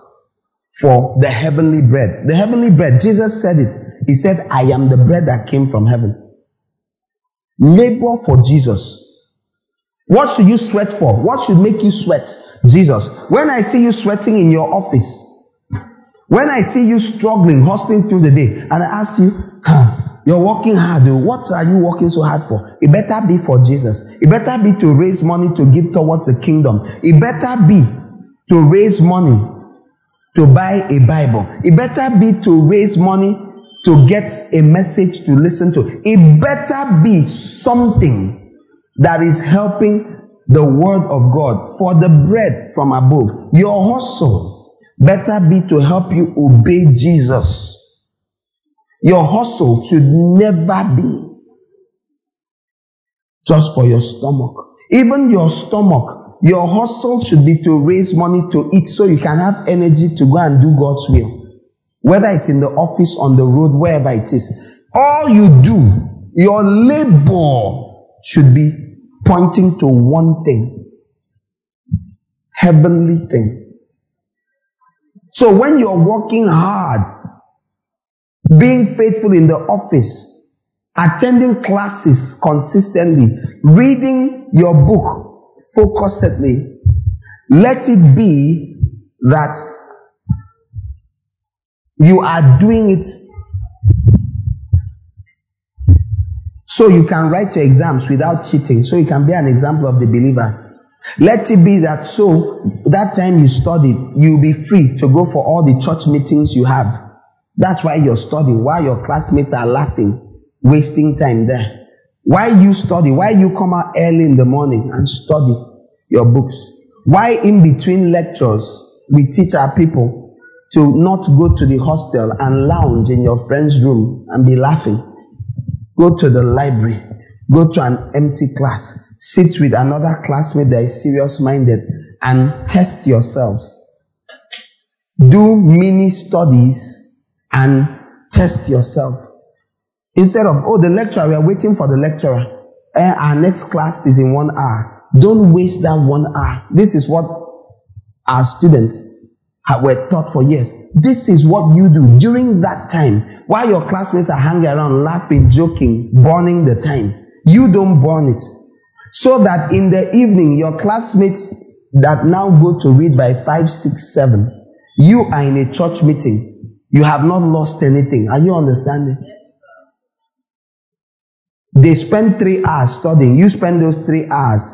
for the heavenly bread. The heavenly bread, Jesus said it. He said, I am the bread that came from heaven. Labor for Jesus. What should you sweat for? What should make you sweat? Jesus. When I see you sweating in your office, when I see you struggling, hustling through the day, and I ask you, huh, you're working hard, oh, what are you working so hard for? It better be for Jesus. It better be to raise money to give towards the kingdom. It better be to raise money to buy a Bible. It better be to raise money to get a message to listen to. It better be something that is helping the word of God for the bread from above. Your hustle better be to help you obey Jesus. Your hustle should never be just for your stomach. Even your stomach your hustle should be to raise money to eat so you can have energy to go and do God's will. Whether it's in the office, on the road, wherever it is. All you do, your labor should be pointing to one thing. Heavenly thing. So when you're working hard, being faithful in the office, attending classes consistently, reading your book focusedly, Let it be that you are doing it so you can write your exams without cheating, so you can be an example of the believers. Let it be that so that time you studied, you'll be free to go for all the church meetings you have. That's why you're studying, while your classmates are laughing, wasting time there. Why you study? Why you come out early in the morning and study your books? Why in between lectures we teach our people to not go to the hostel and lounge in your friend's room and be laughing? Go to the library. Go to an empty class sit with another classmate that is serious minded and test yourselves. Do mini studies and test yourself. Instead of, oh, the lecturer, we are waiting for the lecturer. Eh, our next class is in one hour. Don't waste that one hour. This is what our students were taught for years. This is what you do during that time while your classmates are hanging around, laughing, joking, burning the time. You don't burn it. So that in the evening, your classmates that now go to read by five, six, seven, you are in a church meeting. You have not lost anything. Are you understanding? They spend three hours studying. You spend those three hours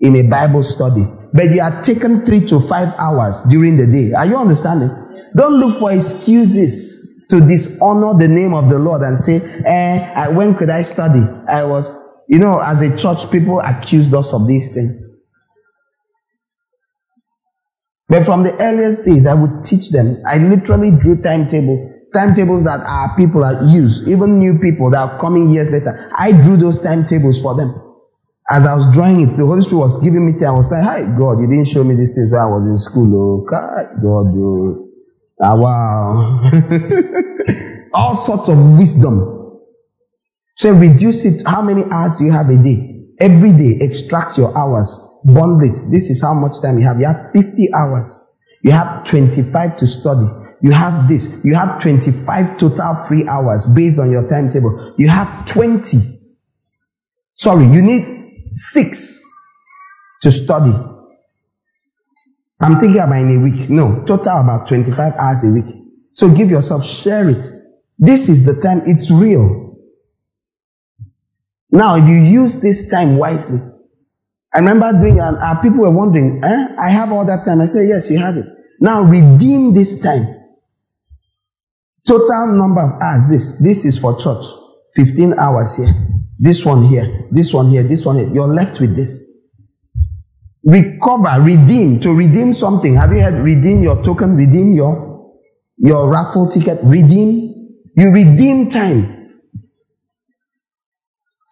in a Bible study. But you are taken three to five hours during the day. Are you understanding? Don't look for excuses to dishonor the name of the Lord and say, eh, when could I study? I was you know, as a church, people accused us of these things. But from the earliest days, I would teach them. I literally drew timetables, timetables that our people are used, even new people that are coming years later. I drew those timetables for them. As I was drawing it, the Holy Spirit was giving me time. I was like, Hi, God, you didn't show me these things when I was in school. Oh, God, oh. Ah, wow. All sorts of wisdom so reduce it. How many hours do you have a day? Every day, extract your hours, bundle it. This is how much time you have. You have 50 hours. You have 25 to study. You have this. You have 25 total free hours based on your timetable. You have 20. Sorry, you need six to study. I'm thinking about in a week. No, total about 25 hours a week. So give yourself, share it. This is the time. It's real. Now, if you use this time wisely, I remember doing, and uh, people were wondering, eh, I have all that time. I said, yes, you have it. Now redeem this time. Total number of hours, this. This is for church. 15 hours here. This one here. This one here. This one here. You're left with this. Recover, redeem. To redeem something. Have you heard redeem your token? Redeem your, your raffle ticket? Redeem. You redeem time.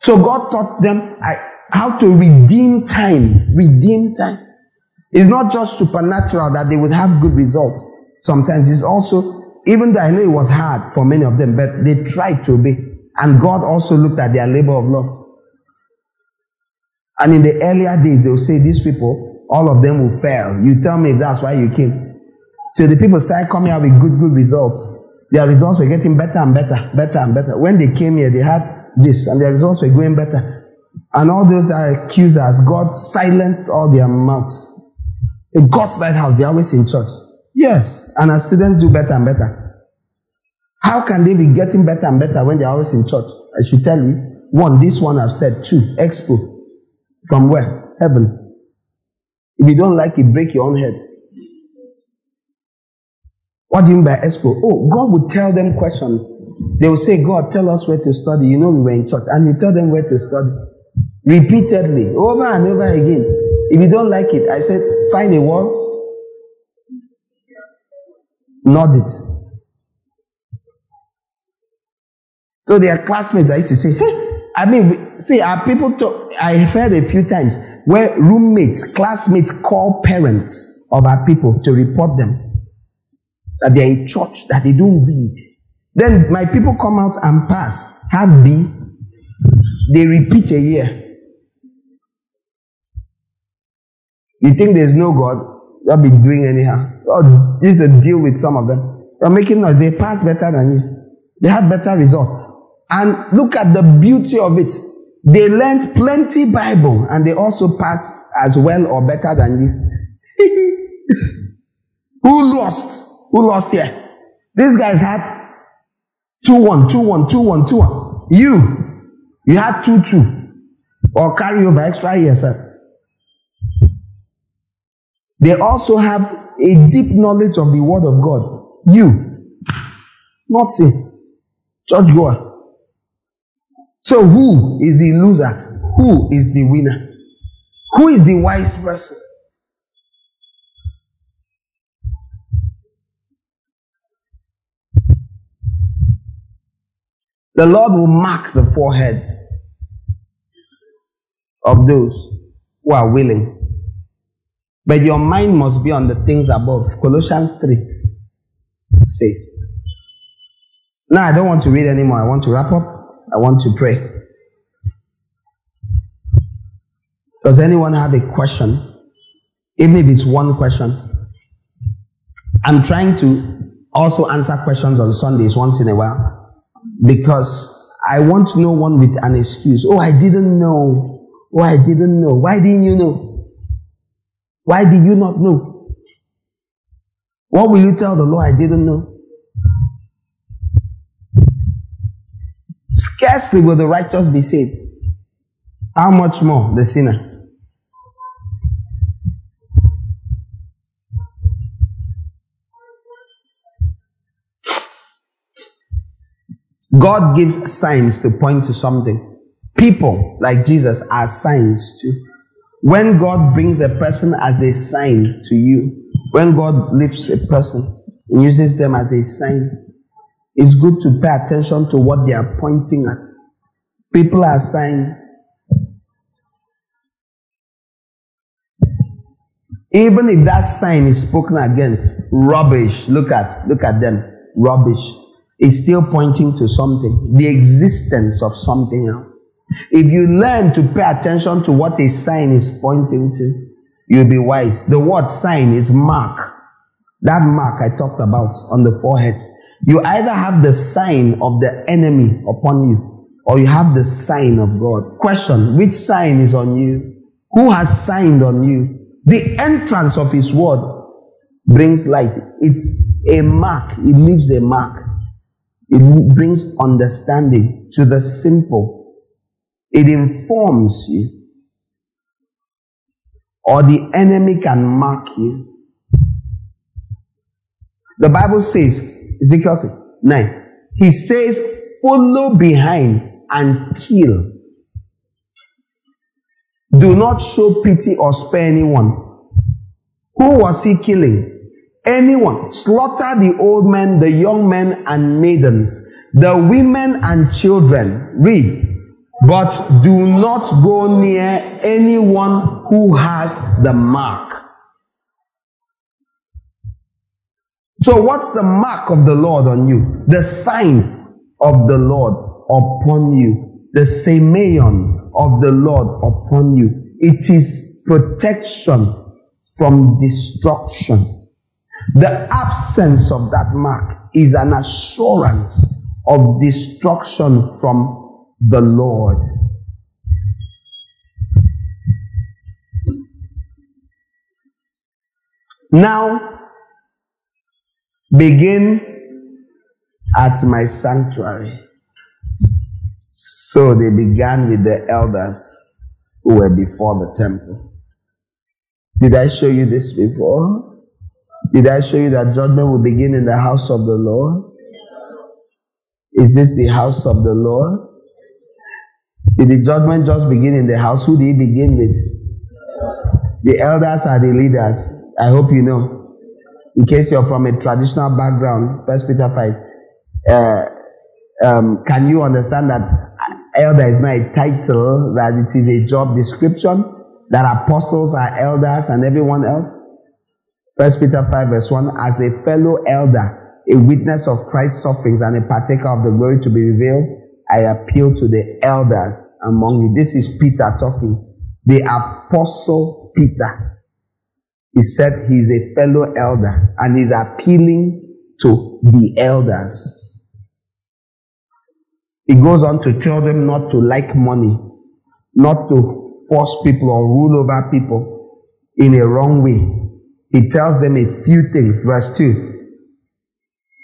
So God taught them how to redeem time. Redeem time. It's not just supernatural that they would have good results. Sometimes it's also, even though I know it was hard for many of them, but they tried to obey. And God also looked at their labor of love. And in the earlier days, they'll say, these people, all of them will fail. You tell me if that's why you came. So the people started coming out with good, good results. Their results were getting better and better, better and better. When they came here, they had this, and their results were going better. And all those that accuse us, God silenced all their mouths. In God's lighthouse, they're always in church. Yes, and our students do better and better. How can they be getting better and better when they're always in church? I should tell you. One, this one I've said. Two, expo. From where? Heaven. If you don't like it, break your own head. What do you mean by expo? Oh, God would tell them questions they will say, God, tell us where to study. You know, we were in church. And you tell them where to study. Repeatedly, over and over again. If you don't like it, I said, find a wall, nod it. So their classmates, I used to say, hey, I mean, see, our people talk, I heard a few times where roommates, classmates call parents of our people to report them that they're in church, that they don't read. Then my people come out and pass, have B, they repeat a year. You think there's no God? They'll be doing anyhow. This is a deal with some of them. You're making noise. They pass better than you. They had better results. And look at the beauty of it. They learned plenty Bible and they also passed as well or better than you. Who lost? Who lost here? These guys had 2 1, 2 1, 2 1, 2 1. You, you had 2 2. Or carry over extra years. Sir. They also have a deep knowledge of the Word of God. You, not see, church goer. So, who is the loser? Who is the winner? Who is the wise person? The Lord will mark the foreheads of those who are willing. But your mind must be on the things above. Colossians 3 says. Now, I don't want to read anymore. I want to wrap up. I want to pray. Does anyone have a question? Even if it's one question. I'm trying to also answer questions on Sundays once in a while because I want no one with an excuse. Oh, I didn't know. Oh, I didn't know. Why didn't you know? Why did you not know? What will you tell the Lord I didn't know? Scarcely will the righteous be saved. How much more the sinner? God gives signs to point to something. People like Jesus are signs too. When God brings a person as a sign to you, when God lifts a person and uses them as a sign, it's good to pay attention to what they are pointing at. People are signs. Even if that sign is spoken against, rubbish. Look at, look at them. Rubbish. Is still pointing to something. The existence of something else. If you learn to pay attention to what a sign is pointing to, you'll be wise. The word sign is mark. That mark I talked about on the foreheads. You either have the sign of the enemy upon you or you have the sign of God. Question, which sign is on you? Who has signed on you? The entrance of his word brings light. It's a mark. It leaves a mark. It brings understanding to the simple. It informs you. Or the enemy can mark you. The Bible says, Ezekiel 9. He says, follow behind and kill. Do not show pity or spare anyone. Who was he killing? Anyone. Slaughter the old men, the young men and maidens, the women and children. Read. But do not go near anyone who has the mark So, what's the mark of the Lord on you? The sign of the Lord upon you. The semeion of the Lord upon you. It is protection from destruction. The absence of that mark is an assurance of destruction from the Lord. Now, Begin at my sanctuary. So they began with the elders who were before the temple. Did I show you this before? Did I show you that judgment will begin in the house of the Lord? Is this the house of the Lord? Did the judgment just begin in the house? Who did it begin with? The elders are the leaders. I hope you know in case you're from a traditional background, First Peter 5, uh, um, can you understand that elder is not a title, that it is a job description, that apostles are elders and everyone else? First Peter 5 verse 1, as a fellow elder, a witness of Christ's sufferings and a partaker of the glory to be revealed, I appeal to the elders among you. This is Peter talking. The apostle Peter he said he's a fellow elder and he's appealing to the elders. He goes on to tell them not to like money, not to force people or rule over people in a wrong way. he tells them a few things. Verse 2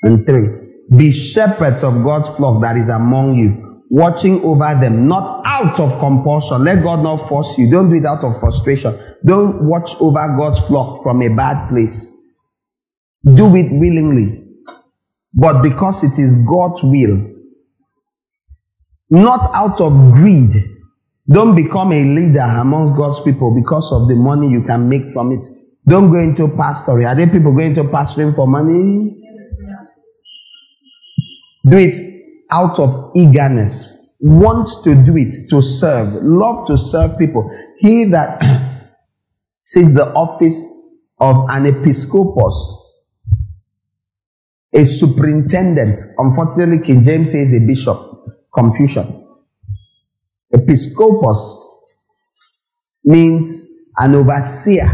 and 3. Be shepherds of God's flock that is among you, watching over them, not out of compulsion. Let God not force you. Don't do it out of frustration. Don't watch over God's flock from a bad place. Do it willingly. But because it is God's will, not out of greed. Don't become a leader amongst God's people because of the money you can make from it. Don't go into pastoring. Are there people going to pastoring for money? Do it out of eagerness. Want to do it to serve. Love to serve people. He that seeks the office of an episcopus, a superintendent. Unfortunately, King James says a bishop. Confusion. Episcopus means an overseer.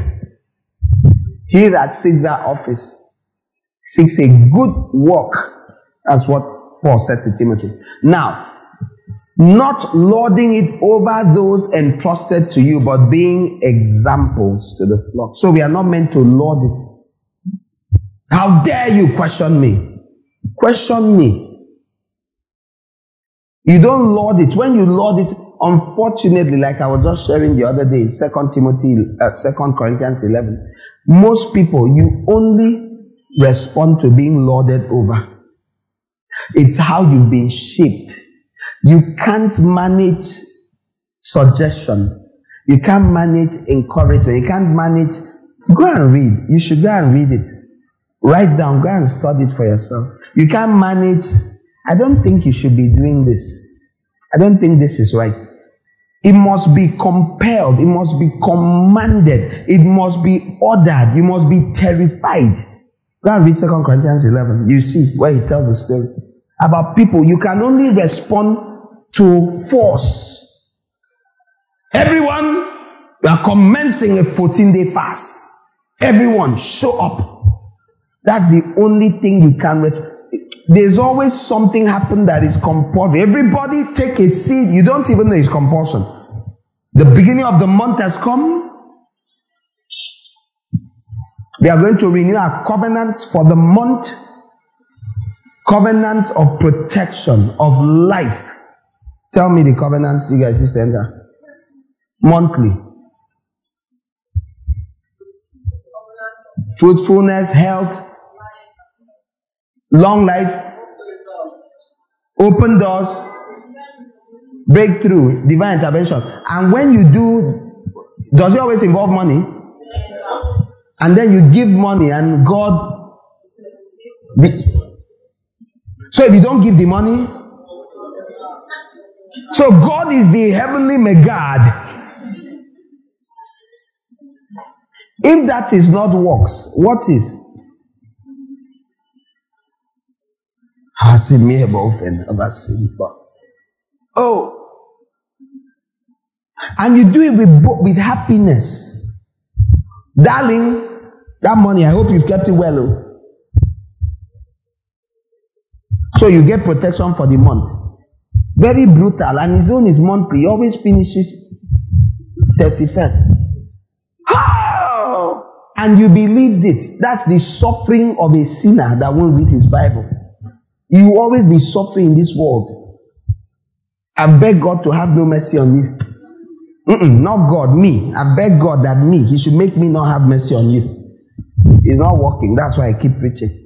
He that seeks that office seeks a good work. That's what Paul said to Timothy. Now, not lording it over those entrusted to you, but being examples to the flock. So we are not meant to lord it. How dare you question me? Question me. You don't lord it. When you lord it, unfortunately, like I was just sharing the other day, Second Timothy, uh, Second Corinthians 11, most people, you only respond to being lorded over. It's how you've been shaped. You can't manage suggestions. You can't manage encouragement. You can't manage. Go and read. You should go and read it. Write down. Go and study it for yourself. You can't manage I don't think you should be doing this. I don't think this is right. It must be compelled. It must be commanded. It must be ordered. You must be terrified. Go and read 2 Corinthians 11. You see where he tells the story about people. You can only respond to force. Everyone, we are commencing a 14 day fast. Everyone, show up. That's the only thing you can there's always something happen that is compulsory. Everybody take a seat. You don't even know it's compulsion. The beginning of the month has come. We are going to renew our covenants for the month. Covenant of protection, of life. Tell me the covenants you guys used to enter. Monthly. Fruitfulness, health, long life, open doors, breakthrough, divine intervention. And when you do, does it always involve money? And then you give money and God. So if you don't give the money, so God is the heavenly Megad. If that is not works, what is? Oh. And you do it with, with happiness. Darling, that money, I hope you've kept it well. Oh. So you get protection for the month. Very brutal. And his own is monthly. He always finishes 31st. How? And you believed it. That's the suffering of a sinner that won't read his Bible. You will always be suffering in this world. I beg God to have no mercy on you. Mm-mm, not God, me. I beg God that me, He should make me not have mercy on you. It's not working. That's why I keep preaching.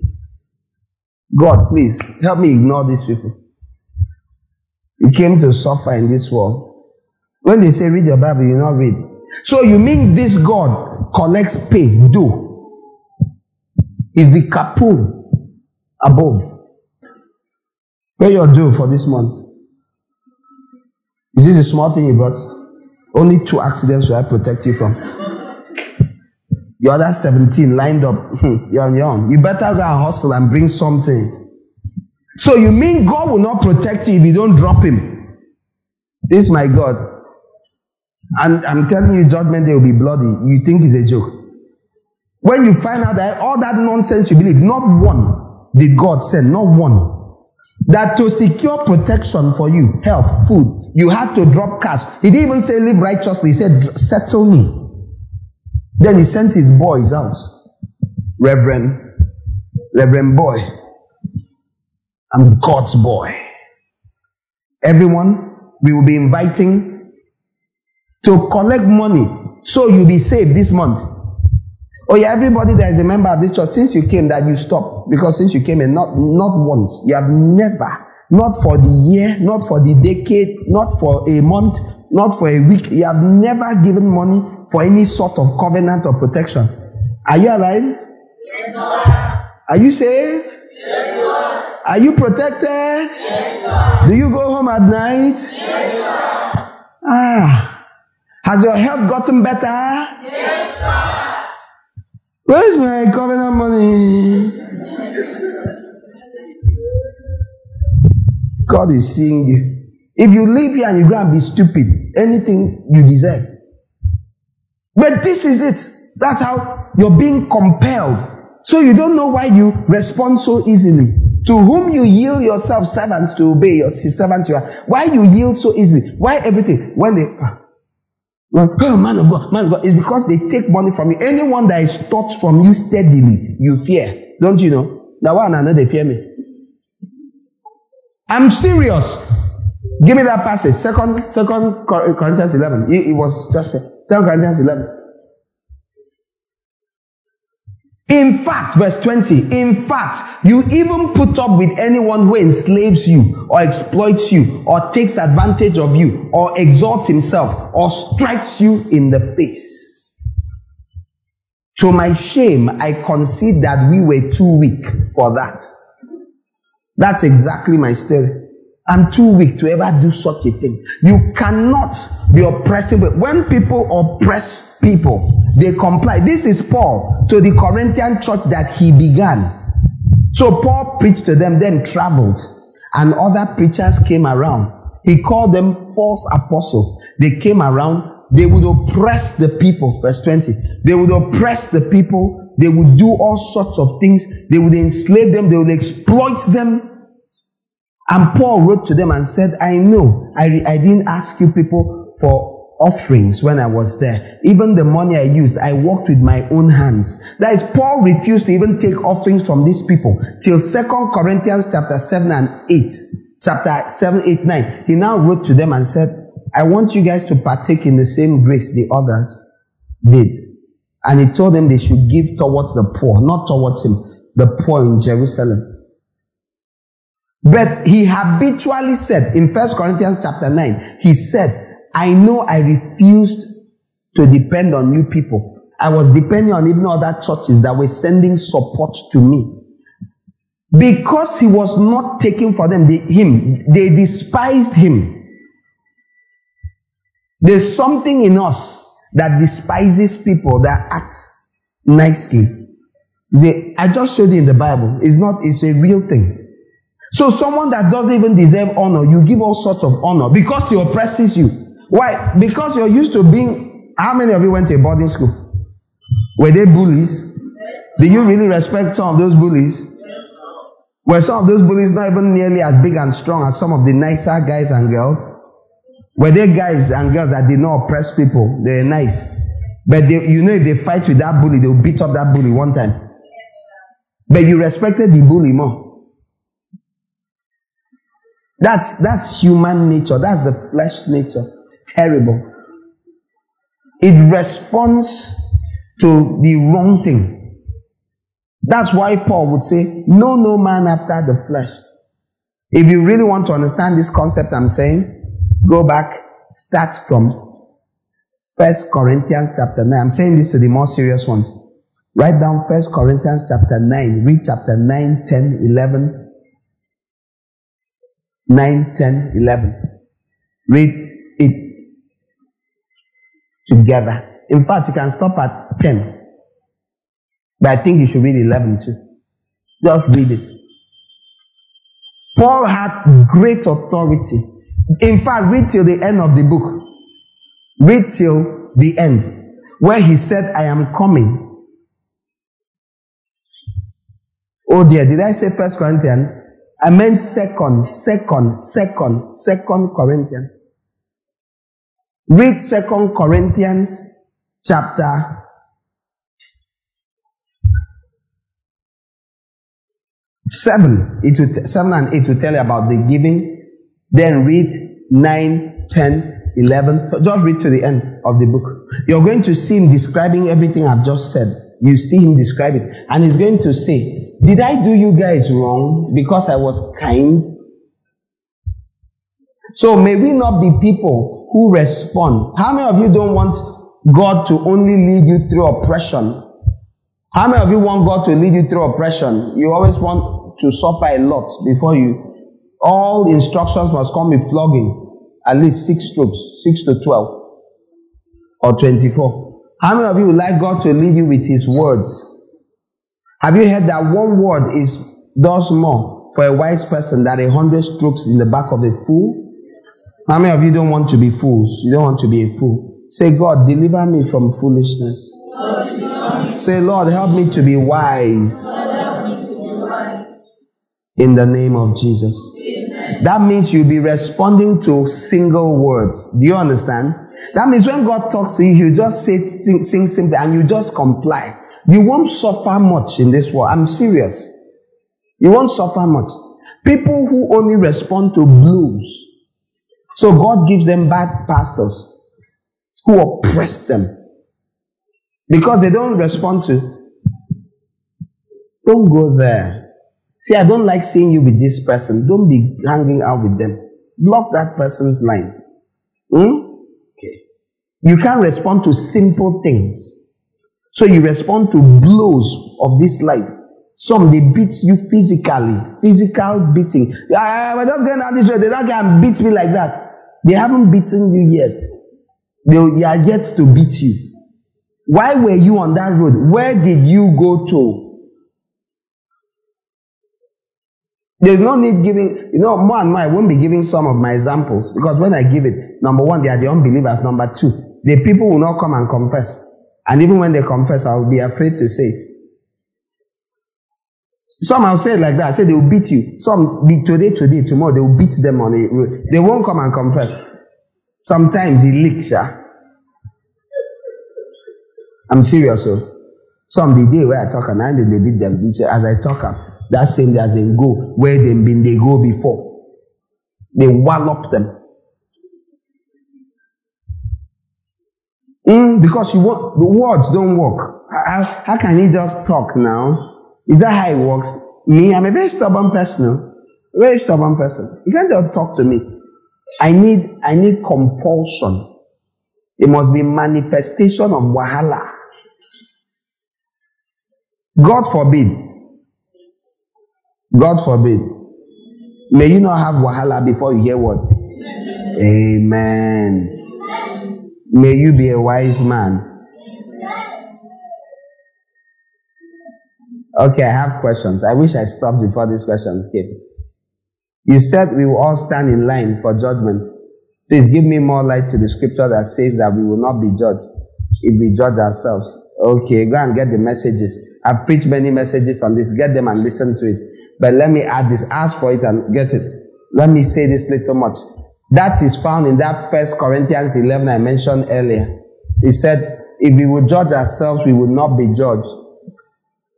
God, please help me ignore these people. You came to suffer in this world. When they say read your Bible, you not read. So you mean this God collects pay, do. Is the kapul above. Pay your due for this month. Is this a small thing you brought? Only two accidents will I protect you from. The other 17 lined up. You're on. You better go and hustle and bring something. So you mean God will not protect you if you don't drop him? This is my God. And I'm telling you, judgment day will be bloody. You think it's a joke. When you find out that all that nonsense you believe, not one did God send, not one that to secure protection for you, health, food, you had to drop cash. He didn't even say live righteously. He said settle me. Then he sent his boys out. Reverend, Reverend Boy. I'm God's boy. Everyone, we will be inviting to collect money so you'll be saved this month. Oh yeah, everybody that is a member of this church, since you came, that you stop. Because since you came and not, not once, you have never, not for the year, not for the decade, not for a month, not for a week, you have never given money for any sort of covenant or protection. Are you alive? Yes, sir. Are you saved? Yes, sir. Are you protected? Yes, sir. Do you go home at night? Yes, sir. Ah. Has your health gotten better? Yes, sir. Where's my covenant money? God is seeing you. If you live here and you go and be stupid, anything you deserve. But this is it. That's how you're being compelled. So you don't know why you respond so easily. To whom you yield yourself servants to obey your servants you are. Why you yield so easily? Why everything? When they ah, well, oh man of God, man of God, it's because they take money from you. Anyone that is taught from you steadily, you fear. Don't you know? That one know they fear me. I'm serious. Give me that passage. Second, second Corinthians 11. It, was just Second Corinthians 11. In fact, verse 20, in fact, you even put up with anyone who enslaves you or exploits you or takes advantage of you or exalts himself or strikes you in the face. To my shame, I concede that we were too weak for that. That's exactly my story. I'm too weak to ever do such a thing. You cannot be oppressive. When people oppress people, they comply. This is Paul to the Corinthian church that he began. So Paul preached to them, then traveled, and other preachers came around. He called them false apostles. They came around. They would oppress the people. Verse 20. They would oppress the people. They would do all sorts of things. They would enslave them. They would exploit them. And Paul wrote to them and said, I know I, I didn't ask you people for offerings when I was there. Even the money I used, I worked with my own hands. That is, Paul refused to even take offerings from these people till Second Corinthians chapter 7 and 8. Chapter 7, 8, 9. He now wrote to them and said, I want you guys to partake in the same grace the others did. And he told them they should give towards the poor, not towards him, the poor in Jerusalem. But he habitually said in First Corinthians chapter 9, he said, I know I refused to depend on you people. I was depending on even other churches that were sending support to me. Because he was not taking for them, they, him, they despised him. There's something in us that despises people that act nicely. See, I just showed you in the Bible. It's not, it's a real thing. So someone that doesn't even deserve honor, you give all sorts of honor because he oppresses you. Why? Because you're used to being. How many of you went to a boarding school? Were they bullies? Did you really respect some of those bullies? Were some of those bullies not even nearly as big and strong as some of the nicer guys and girls? Were they guys and girls that did not oppress people? They were nice. But they, you know, if they fight with that bully, they'll beat up that bully one time. But you respected the bully more. That's, that's human nature. That's the flesh nature. It's terrible. It responds to the wrong thing. That's why Paul would say, Know no man after the flesh. If you really want to understand this concept I'm saying, go back, start from First Corinthians chapter 9. I'm saying this to the more serious ones. Write down First Corinthians chapter 9. Read chapter 9, 10, 11. 9, 10, 11. Read it together. In fact, you can stop at 10. But I think you should read 11 too. Just read it. Paul had great authority. In fact, read till the end of the book. Read till the end, where he said, I am coming. Oh dear, did I say First Corinthians? I meant second, second, second, second Corinthians. Read Second Corinthians chapter 7, it will t- 7 and 8 will tell you about the giving. Then read 9, 10, 11. So just read to the end of the book. You're going to see him describing everything I've just said. You see him describe it. And he's going to say, Did I do you guys wrong because I was kind? So may we not be people who respond. How many of you don't want God to only lead you through oppression? How many of you want God to lead you through oppression? You always want to suffer a lot before you. All instructions must come with flogging. At least six strokes, six to twelve, or twenty-four. How many of you would like God to lead you with His words? Have you heard that one word is does more for a wise person than a hundred strokes in the back of a fool? How many of you don't want to be fools? You don't want to be a fool. Say, God, deliver me from foolishness. Say, Lord, help me to be wise. In the name of Jesus. That means you'll be responding to single words. Do you understand? That means when God talks to you, He'll just say sing, sing and you just comply. You won't suffer much in this world. I'm serious. You won't suffer much. People who only respond to blues. So God gives them bad pastors who oppress them because they don't respond to. Don't go there. See, I don't like seeing you with this person. Don't be hanging out with them. Block that person's line. Hmm? Okay. You can't respond to simple things. So you respond to blows of this life. Some they beat you physically, physical beating. I, we're just going out this way. They don't can beat me like that. They haven't beaten you yet. They are yet to beat you. Why were you on that road? Where did you go to? There's no need giving, you know, more and more, I won't be giving some of my examples because when I give it, number one, they are the unbelievers. Number two, the people will not come and confess. And even when they confess, I will be afraid to say it. Some I'll say it like that. I say they will beat you. Some be today, today, tomorrow, they will beat them on road. They won't come and confess. Sometimes he leaks, yeah. I'm serious, so. Some the day where I talk and I they beat them. As I talk up, that same day as they go, where they been they go before. They wallop them. Mm, because you want the words don't work. How, how can he just talk now? Is that how it works? Me, I'm a very stubborn person. very stubborn person. You can't just talk to me. I need I need compulsion. It must be manifestation of wahala. God forbid. God forbid. May you not have wahala before you hear what? Amen. May you be a wise man. Okay, I have questions. I wish I stopped before these questions came. You said we will all stand in line for judgment. Please give me more light to the scripture that says that we will not be judged if we judge ourselves. Okay, go and get the messages. I've preached many messages on this. Get them and listen to it. But let me add this. Ask for it and get it. Let me say this little much. That is found in that first Corinthians 11 I mentioned earlier. He said, if we would judge ourselves, we would not be judged.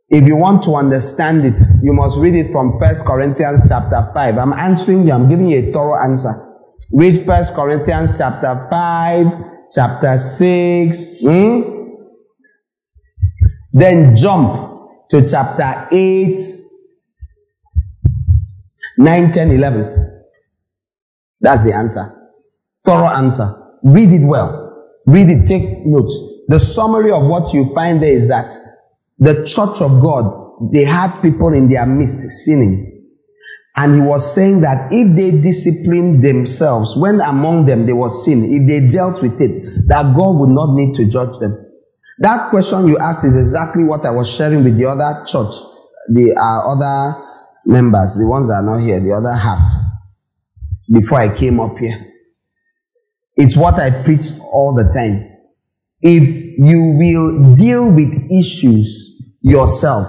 If you want to understand it, you must read it from First Corinthians chapter 5. I'm answering you. I'm giving you a thorough answer. Read First Corinthians chapter 5, chapter 6. Hmm? Then jump to chapter 8, 9, 10, 11. That's the answer. Thorough answer. Read it well. Read it. Take notes. The summary of what you find there is that the church of God, they had people in their midst sinning. And he was saying that if they disciplined themselves, when among them there was sin, if they dealt with it, that God would not need to judge them. That question you asked is exactly what I was sharing with the other church, the uh, other members, the ones that are not here, the other half, before I came up here. It's what I preach all the time. If you will deal with issues yourself,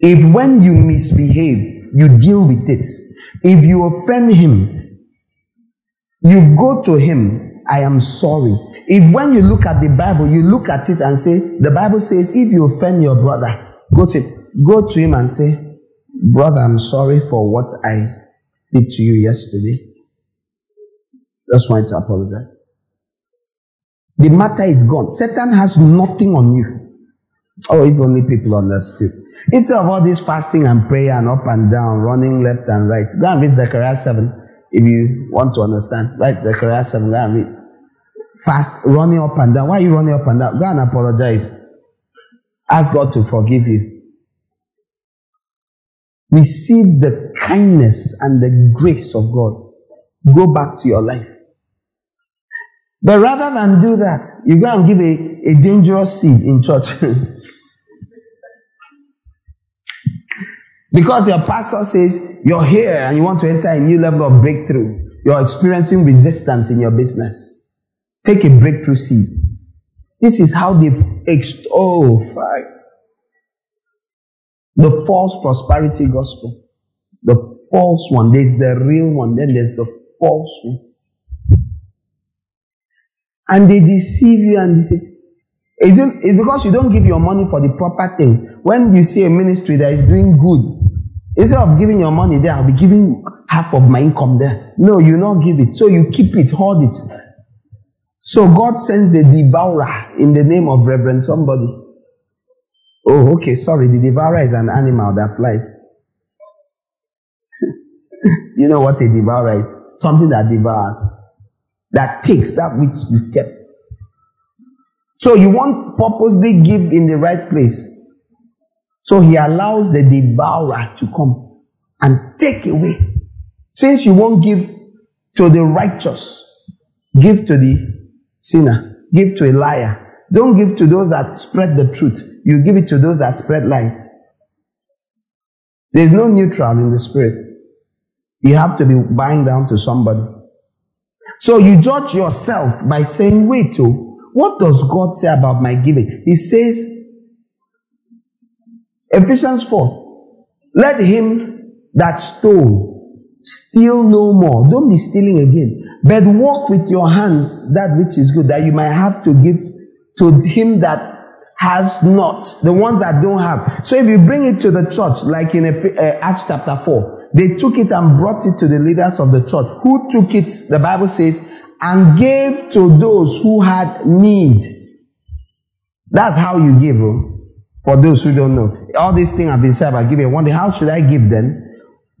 if when you misbehave, you deal with it, if you offend him, you go to him, I am sorry. If when you look at the Bible, you look at it and say, the Bible says, if you offend your brother, go to. Go to him and say, Brother, I'm sorry for what I did to you yesterday. That's why to apologize. The matter is gone. Satan has nothing on you. Oh, if only people understood. Instead of all this fasting and prayer and up and down, running left and right, go and read Zechariah 7 if you want to understand. Right, Zechariah 7, go and read. Fast, running up and down. Why are you running up and down? Go and apologize. Ask God to forgive you. Receive the kindness and the grace of God. Go back to your life. But rather than do that, you go and give a, a dangerous seed in church. because your pastor says you're here and you want to enter a new level of breakthrough. You're experiencing resistance in your business. Take a breakthrough seed. This is how they've ex- oh. The false prosperity gospel. The false one. There's the real one, then there's the false one. And they deceive you and they say, it's, it's because you don't give your money for the proper thing. When you see a ministry that is doing good, instead of giving your money there, I'll be giving half of my income there. No, you not give it. So you keep it, hold it. So God sends the devourer in the name of Reverend somebody. Oh, okay, sorry. The devourer is an animal that flies. you know what a devourer is? Something that devours, that takes that which you've kept. So you won't purposely give in the right place. So he allows the devourer to come and take away. Since you won't give to the righteous, give to the sinner, give to a liar. Don't give to those that spread the truth. You give it to those that spread lies. There's no neutral in the spirit. You have to be buying down to somebody. So you judge yourself by saying, wait, oh, what does God say about my giving? He says, Ephesians 4, let him that stole steal no more. Don't be stealing again, but walk with your hands that which is good, that you might have to give to him that has not, the ones that don't have. So if you bring it to the church, like in uh, Acts chapter 4, they took it and brought it to the leaders of the church. Who took it? The Bible says, and gave to those who had need. That's how you give. Oh. For those who don't know, all these things I've been said about giving. One day, how should I give them?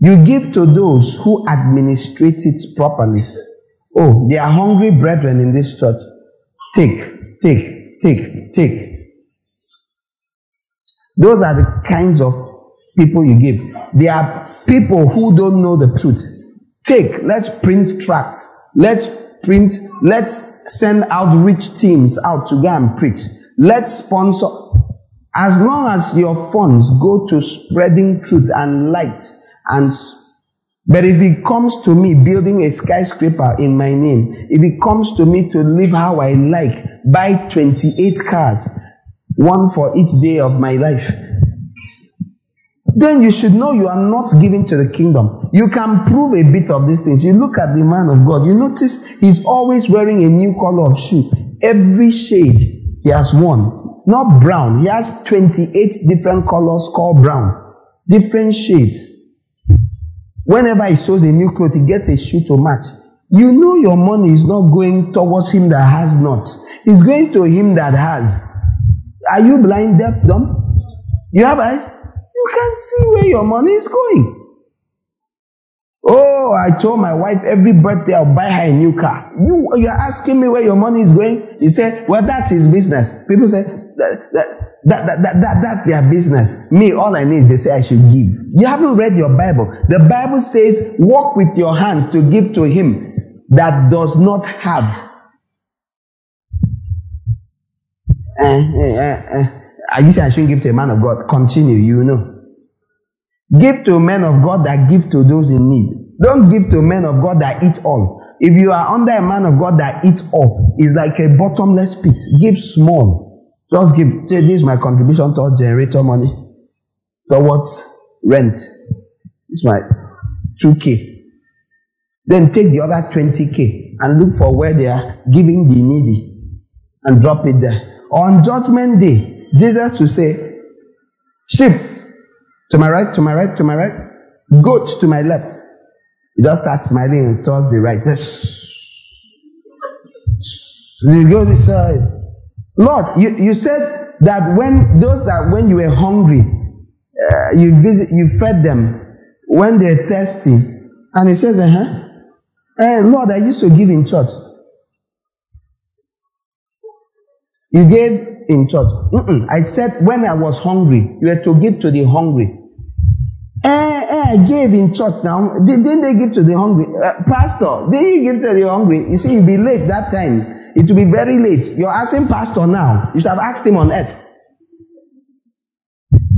You give to those who administrate it properly. Oh, there are hungry brethren in this church. Take, take, take, take. Those are the kinds of people you give. They are people who don't know the truth. Take, let's print tracts. Let's print, let's send outreach teams out to go and preach. Let's sponsor. As long as your funds go to spreading truth and light and but if it comes to me building a skyscraper in my name, if it comes to me to live how I like, buy 28 cars, one for each day of my life, then you should know you are not giving to the kingdom. You can prove a bit of these things. You look at the man of God, you notice he's always wearing a new color of shoe. Every shade he has one, not brown. He has 28 different colors called brown, different shades. Whenever he sews a new cloth, he gets a shoe to match. You know your money is not going towards him that has not. It's going to him that has. Are you blind, deaf, dumb? You have eyes? You can see where your money is going. Oh, I told my wife every birthday I'll buy her a new car. You, you're asking me where your money is going? He said, well, that's his business. People say, that, that, that, that, that, that, that's their business. Me, all I need is they say I should give. You haven't read your Bible. The Bible says, walk with your hands to give to him that does not have. Eh, eh, eh, I you say I shouldn't give to a man of God. Continue, you know. Give to men of God that give to those in need. Don't give to men of God that eat all. If you are under a man of God that eats all, it's like a bottomless pit. Give small. Just give, this is my contribution towards generator money, towards rent. It's my 2K. Then take the other 20K and look for where they are giving the needy and drop it there. On judgment day, Jesus will say, Sheep, To my right, to my right, to my right. Goat to my left. You just start smiling and towards the right. You go this side. Lord, you, you said that when those that when you were hungry, uh, you visit, you fed them. When they're thirsty, and he says, "Uh huh." Hey, Lord, I used to give in church. You gave in church. Mm-mm. I said when I was hungry, you had to give to the hungry. Eh, eh, I gave in church now. Didn't they give to the hungry? Uh, pastor, did he give to the hungry? You see, you'll be late that time. It will be very late. You're asking pastor now. You should have asked him on earth.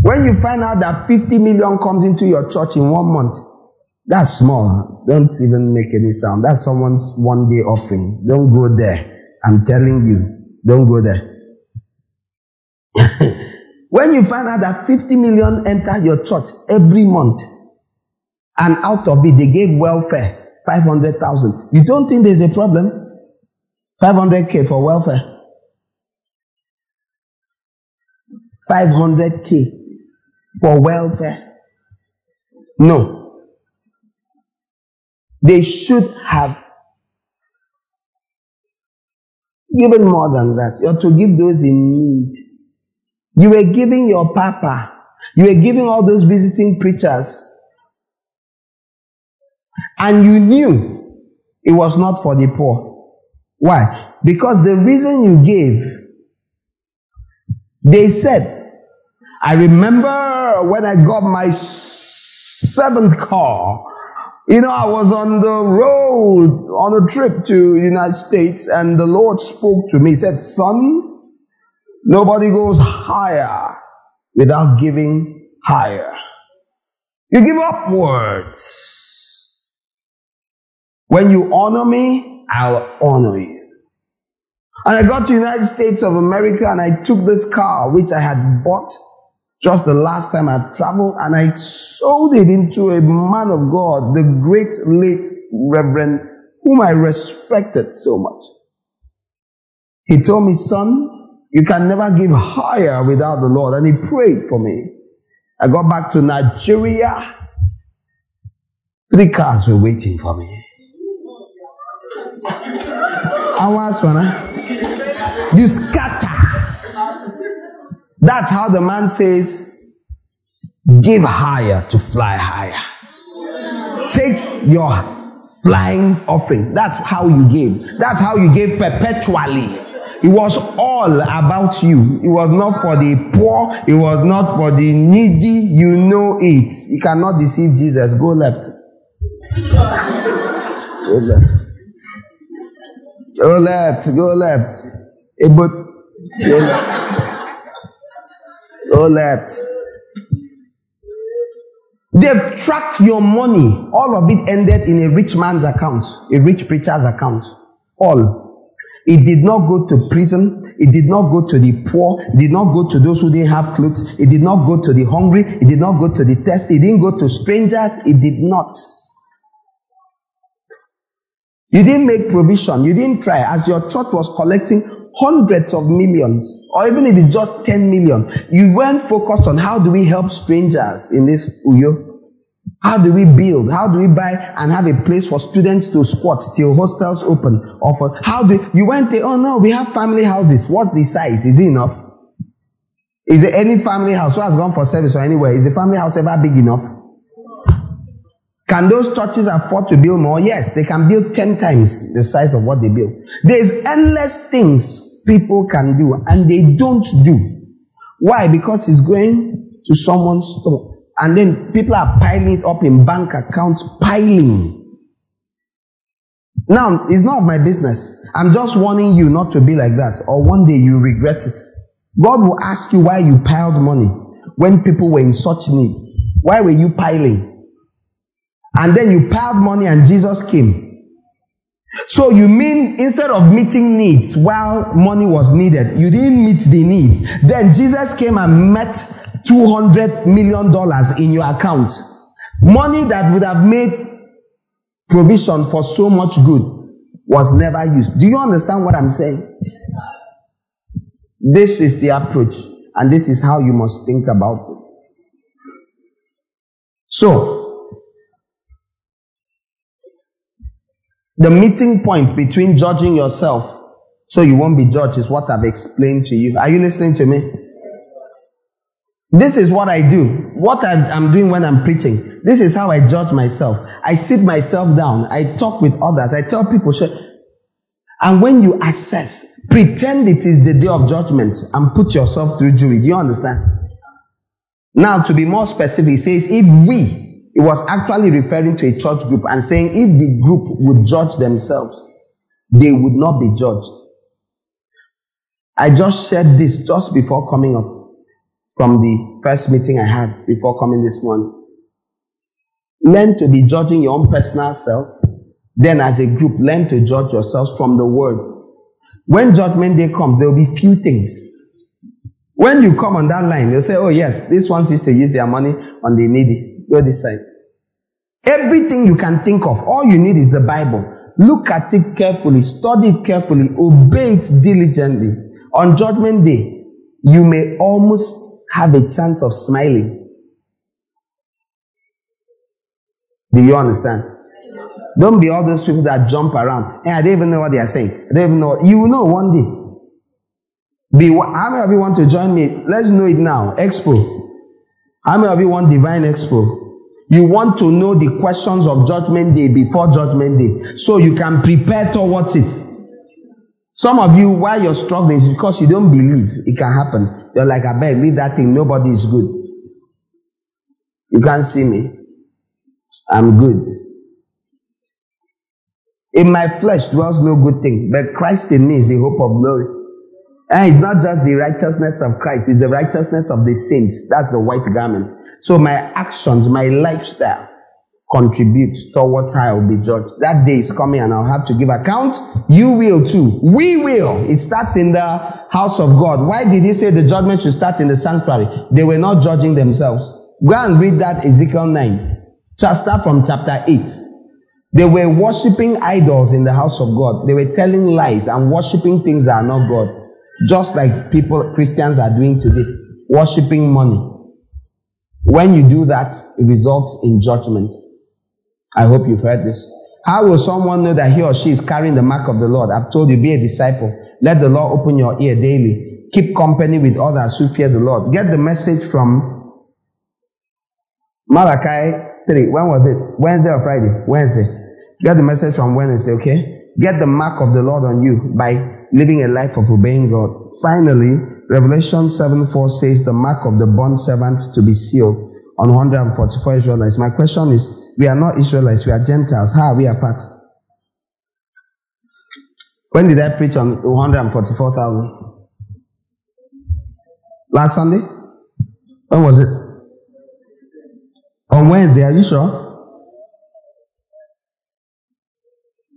When you find out that 50 million comes into your church in one month, that's small. Don't even make any sound. That's someone's one day offering. Don't go there. I'm telling you, don't go there. when you find out that 50 million enter your church every month, and out of it they gave welfare 500,000, you don't think there's a problem? 500k for welfare. 500k for welfare. No. They should have given more than that. You are to give those in need. You were giving your papa. You were giving all those visiting preachers. And you knew it was not for the poor. Why? Because the reason you gave, they said, I remember when I got my seventh car, you know, I was on the road on a trip to the United States and the Lord spoke to me. He said, son, Nobody goes higher without giving higher. You give upwards. When you honor me, I'll honor you. And I got to United States of America and I took this car which I had bought just the last time I traveled and I sold it into a man of God, the great late Reverend whom I respected so much. He told me, son, you can never give higher without the Lord. And he prayed for me. I got back to Nigeria. Three cars were waiting for me. Hours, man. You scatter. That's how the man says, give higher to fly higher. Take your flying offering. That's how you give. That's how you give perpetually. It was all about you. It was not for the poor. It was not for the needy. You know it. You cannot deceive Jesus. Go left. Go left. Go left. Go left. Hey, but go left. Go left. They've tracked your money. All of it ended in a rich man's account, a rich preacher's account. All. It did not go to prison. It did not go to the poor. It did not go to those who didn't have clothes. It did not go to the hungry. It did not go to the thirsty. It didn't go to strangers. It did not. You didn't make provision. You didn't try. As your church was collecting hundreds of millions, or even if it's just 10 million, you weren't focused on how do we help strangers in this Uyo. How do we build? How do we buy and have a place for students to squat till hostels open? Or for, how do, you went there, oh no, we have family houses. What's the size? Is it enough? Is there any family house who has gone for service or anywhere? Is the family house ever big enough? Can those churches afford to build more? Yes, they can build 10 times the size of what they build. There's endless things people can do and they don't do. Why? Because it's going to someone's store. And then people are piling it up in bank accounts, piling. Now, it's not my business. I'm just warning you not to be like that, or one day you regret it. God will ask you why you piled money when people were in such need. Why were you piling? And then you piled money and Jesus came. So you mean instead of meeting needs while money was needed, you didn't meet the need. Then Jesus came and met $200 million in your account. Money that would have made provision for so much good was never used. Do you understand what I'm saying? This is the approach, and this is how you must think about it. So, the meeting point between judging yourself so you won't be judged is what I've explained to you. Are you listening to me? This is what I do. What I'm, doing when I'm preaching. This is how I judge myself. I sit myself down. I talk with others. I tell people, and when you assess, pretend it is the day of judgment and put yourself through jury. Do you understand? Now, to be more specific, he says, if we, it was actually referring to a church group and saying, if the group would judge themselves, they would not be judged. I just shared this just before coming up from the first meeting I had before coming this morning. Learn to be judging your own personal self. Then, as a group, learn to judge yourselves from the word. When judgment day comes, there will be few things. When you come on that line, they'll say, Oh, yes, this one used to use their money on the needy. Go this side. Everything you can think of, all you need is the Bible. Look at it carefully, study it carefully, obey it diligently. On judgment day, you may almost have a chance of smiling. Do you understand? Don't be all those people that jump around. Hey, I don't even know what they are saying. I don't even know. You will know one day. Be how many of you want to join me? Let's know it now. Expo. How many of you want divine expo? You want to know the questions of judgment day before judgment day so you can prepare towards it. Some of you, why you're struggling is because you don't believe it can happen. You're like, I beg, leave that thing. Nobody is good. You can't see me. I'm good. In my flesh dwells no good thing, but Christ in me is the hope of glory. And it's not just the righteousness of Christ, it's the righteousness of the saints. That's the white garment. So my actions, my lifestyle contributes towards how I will be judged. That day is coming and I'll have to give account. You will too. We will. It starts in the house of God. Why did he say the judgment should start in the sanctuary? They were not judging themselves. Go and read that Ezekiel 9. Just start from chapter 8. They were worshipping idols in the house of God. They were telling lies and worshipping things that are not God. Just like people, Christians are doing today. Worshipping money. When you do that, it results in judgment. I hope you've heard this. How will someone know that he or she is carrying the mark of the Lord? I've told you, be a disciple. Let the Lord open your ear daily. Keep company with others who fear the Lord. Get the message from Malachi 3. When was it? Wednesday or Friday? Wednesday. Get the message from Wednesday, okay? Get the mark of the Lord on you by living a life of obeying God. Finally, Revelation 7 4 says the mark of the bond servant to be sealed on 144 Israelites. My question is, we are not Israelites, we are Gentiles. How are we apart? When did I preach on 144,000? Last Sunday? When was it? On Wednesday, are you sure?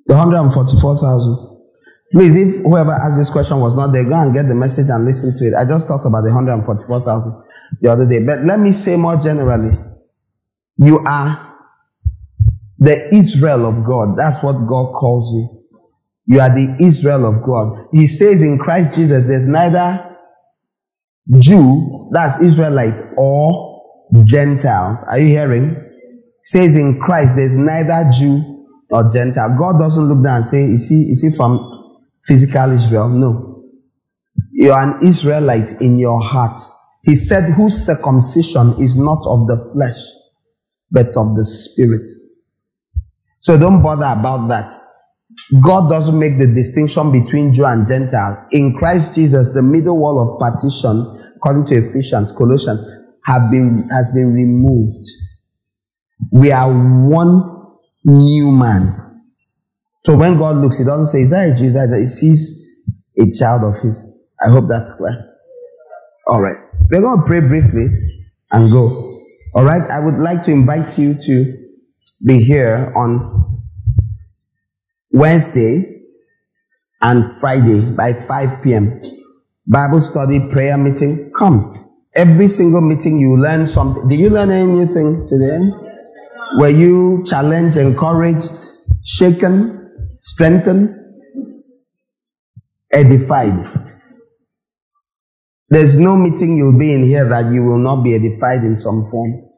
The 144,000. Please, if whoever asked this question was not there, go and get the message and listen to it. I just talked about the 144,000 the other day. But let me say more generally. You are the Israel of God. That's what God calls you. You are the Israel of God. He says in Christ Jesus, there's neither Jew, that's Israelite, or Gentiles. Are you hearing? He says in Christ, there's neither Jew nor Gentile. God doesn't look down and say, is he, is he from physical Israel? No. You are an Israelite in your heart. He said, whose circumcision is not of the flesh, but of the spirit. So don't bother about that. God doesn't make the distinction between Jew and Gentile. In Christ Jesus, the middle wall of partition, according to Ephesians, Colossians, have been, has been removed. We are one new man. So when God looks, he doesn't say, is that a Jew? Is that he sees a child of his. I hope that's clear. All right. We're going to pray briefly and go. All right. I would like to invite you to be here on Wednesday and Friday by 5 p.m. Bible study, prayer meeting. Come. Every single meeting you learn something. Did you learn anything today? Were you challenged, encouraged, shaken, strengthened, edified? There's no meeting you'll be in here that you will not be edified in some form.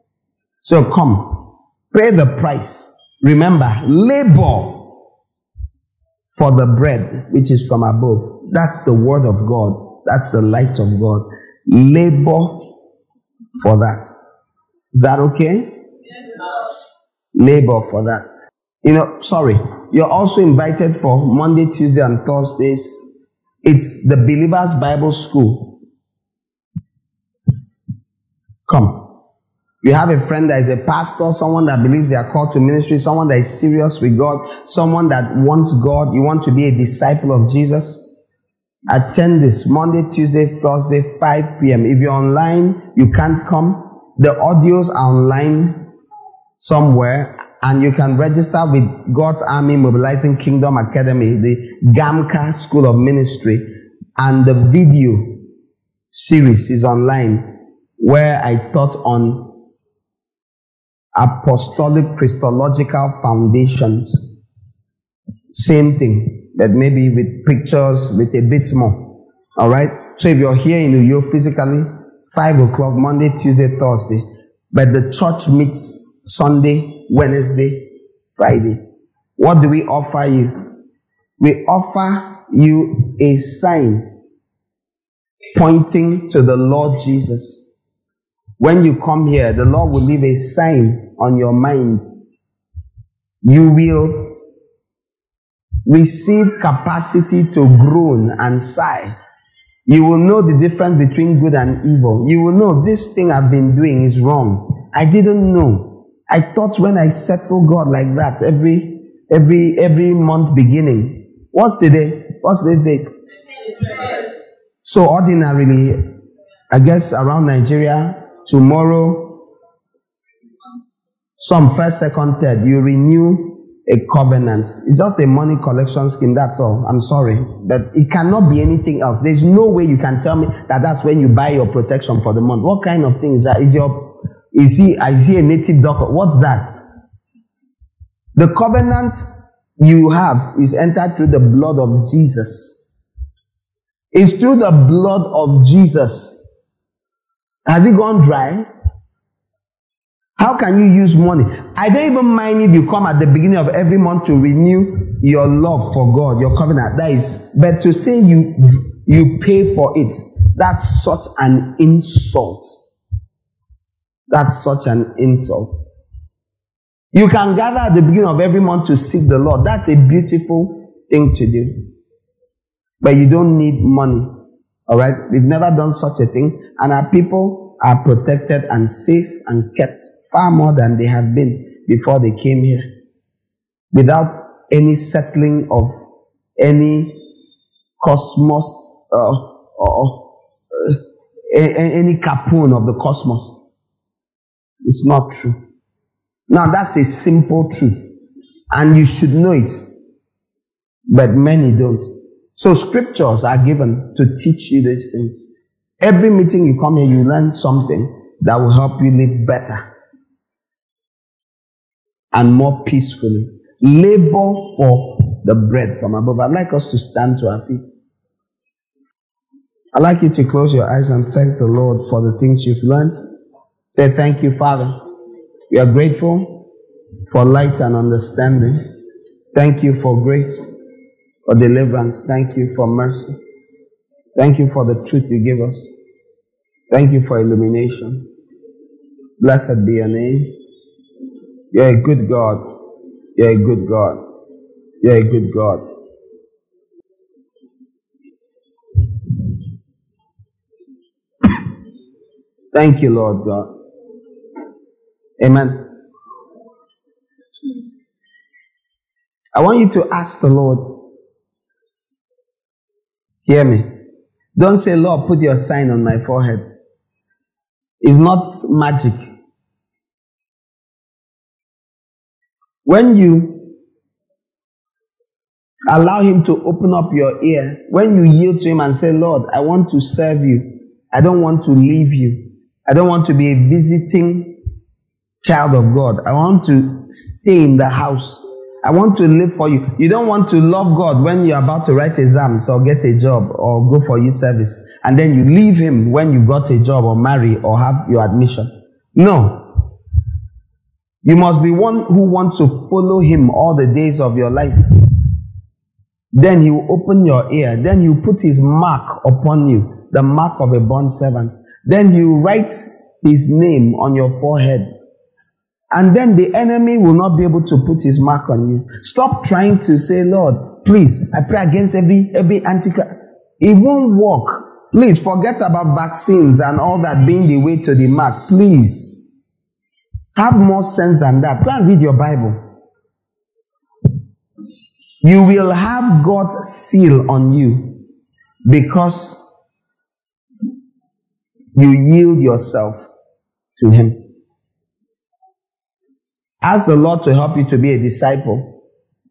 So come, pay the price. Remember, labor for the bread which is from above. That's the word of God. That's the light of God. Labor for that. Is that okay? Labor for that. You know, sorry. You're also invited for Monday, Tuesday, and Thursdays. It's the Believers Bible School. Come. You have a friend that is a pastor, someone that believes they are called to ministry, someone that is serious with God, someone that wants God. You want to be a disciple of Jesus. Attend this Monday, Tuesday, Thursday, 5 p.m. If you're online, you can't come. The audios are online somewhere and you can register with God's Army Mobilizing Kingdom Academy, the GAMCA School of Ministry, and the video series is online where I taught on apostolic Christological foundations. Same thing, but maybe with pictures, with a bit more. All right. So if you're here in Uyo physically, five o'clock Monday, Tuesday, Thursday, but the church meets Sunday, Wednesday, Friday. What do we offer you? We offer you a sign pointing to the Lord Jesus. When you come here, the Lord will leave a sign on your mind. You will receive capacity to groan and sigh. You will know the difference between good and evil. You will know this thing I've been doing is wrong. I didn't know. I thought when I settle God like that every every every month beginning. What's today? What's this date? So ordinarily, I guess around Nigeria, tomorrow, some first, second, third, you renew a covenant. It's just a money collection scheme. That's all. I'm sorry. But it cannot be anything else. There's no way you can tell me that that's when you buy your protection for the month. What kind of thing is that? Is your, is he, is he a native doctor? What's that? The covenant you have is entered through the blood of Jesus. It's through the blood of Jesus. Has it gone dry? How can you use money? I don't even mind if you come at the beginning of every month to renew your love for God, your covenant. That is, but to say you you pay for it, that's such an insult. That's such an insult. You can gather at the beginning of every month to seek the Lord. That's a beautiful thing to do. But you don't need money. All right? We've never done such a thing. And our people are protected and safe and kept far more than they have been before they came here. Without any settling of any cosmos, uh, or uh, any capone of the cosmos. It's not true. Now that's a simple truth. And you should know it. But many don't. So scriptures are given to teach you these things. Every meeting you come here, you learn something that will help you live better and more peacefully. Labor for the bread from above. I'd like us to stand to our feet. I'd like you to close your eyes and thank the Lord for the things you've learned. Say, Thank you, Father. We are grateful for light and understanding. Thank you for grace, for deliverance. Thank you for mercy. Thank you for the truth you give us. Thank you for illumination. Blessed be your name. You're a good God. You're a good God. You're a good God. Thank you, Lord God. Amen. I want you to ask the Lord. Hear me. Don't say, Lord, put your sign on my forehead. It's not magic. When you allow Him to open up your ear, when you yield to Him and say, Lord, I want to serve you, I don't want to leave you, I don't want to be a visiting child of God, I want to stay in the house. I want to live for you. You don't want to love God when you're about to write exams or get a job or go for youth service and then you leave Him when you got a job or marry or have your admission. No. You must be one who wants to follow him all the days of your life. Then he will open your ear. Then he will put his mark upon you, the mark of a bond servant. Then he will write his name on your forehead. And then the enemy will not be able to put his mark on you. Stop trying to say, Lord, please, I pray against every, every antichrist. It won't work. Please forget about vaccines and all that being the way to the mark. Please. Have more sense than that. Go and read your Bible. You will have God's seal on you because you yield yourself to Him. Ask the Lord to help you to be a disciple.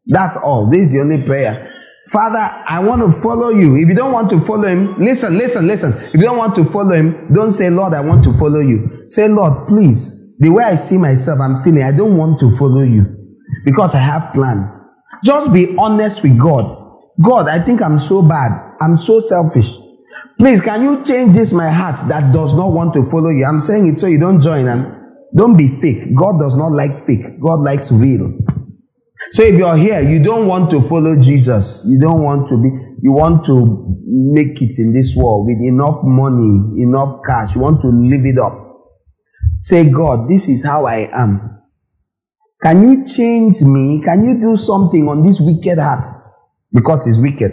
That's all. This is the only prayer. Father, I want to follow you. If you don't want to follow him, listen, listen, listen. If you don't want to follow him, don't say, Lord, I want to follow you. Say, Lord, please, the way I see myself, I'm feeling, I don't want to follow you because I have plans. Just be honest with God. God, I think I'm so bad. I'm so selfish. Please, can you change this my heart that does not want to follow you? I'm saying it so you don't join and don't be fake. God does not like fake. God likes real. So if you're here, you don't want to follow Jesus. You don't want to be, you want to make it in this world with enough money, enough cash. You want to live it up. Say, God, this is how I am. Can you change me? Can you do something on this wicked heart? Because it's wicked.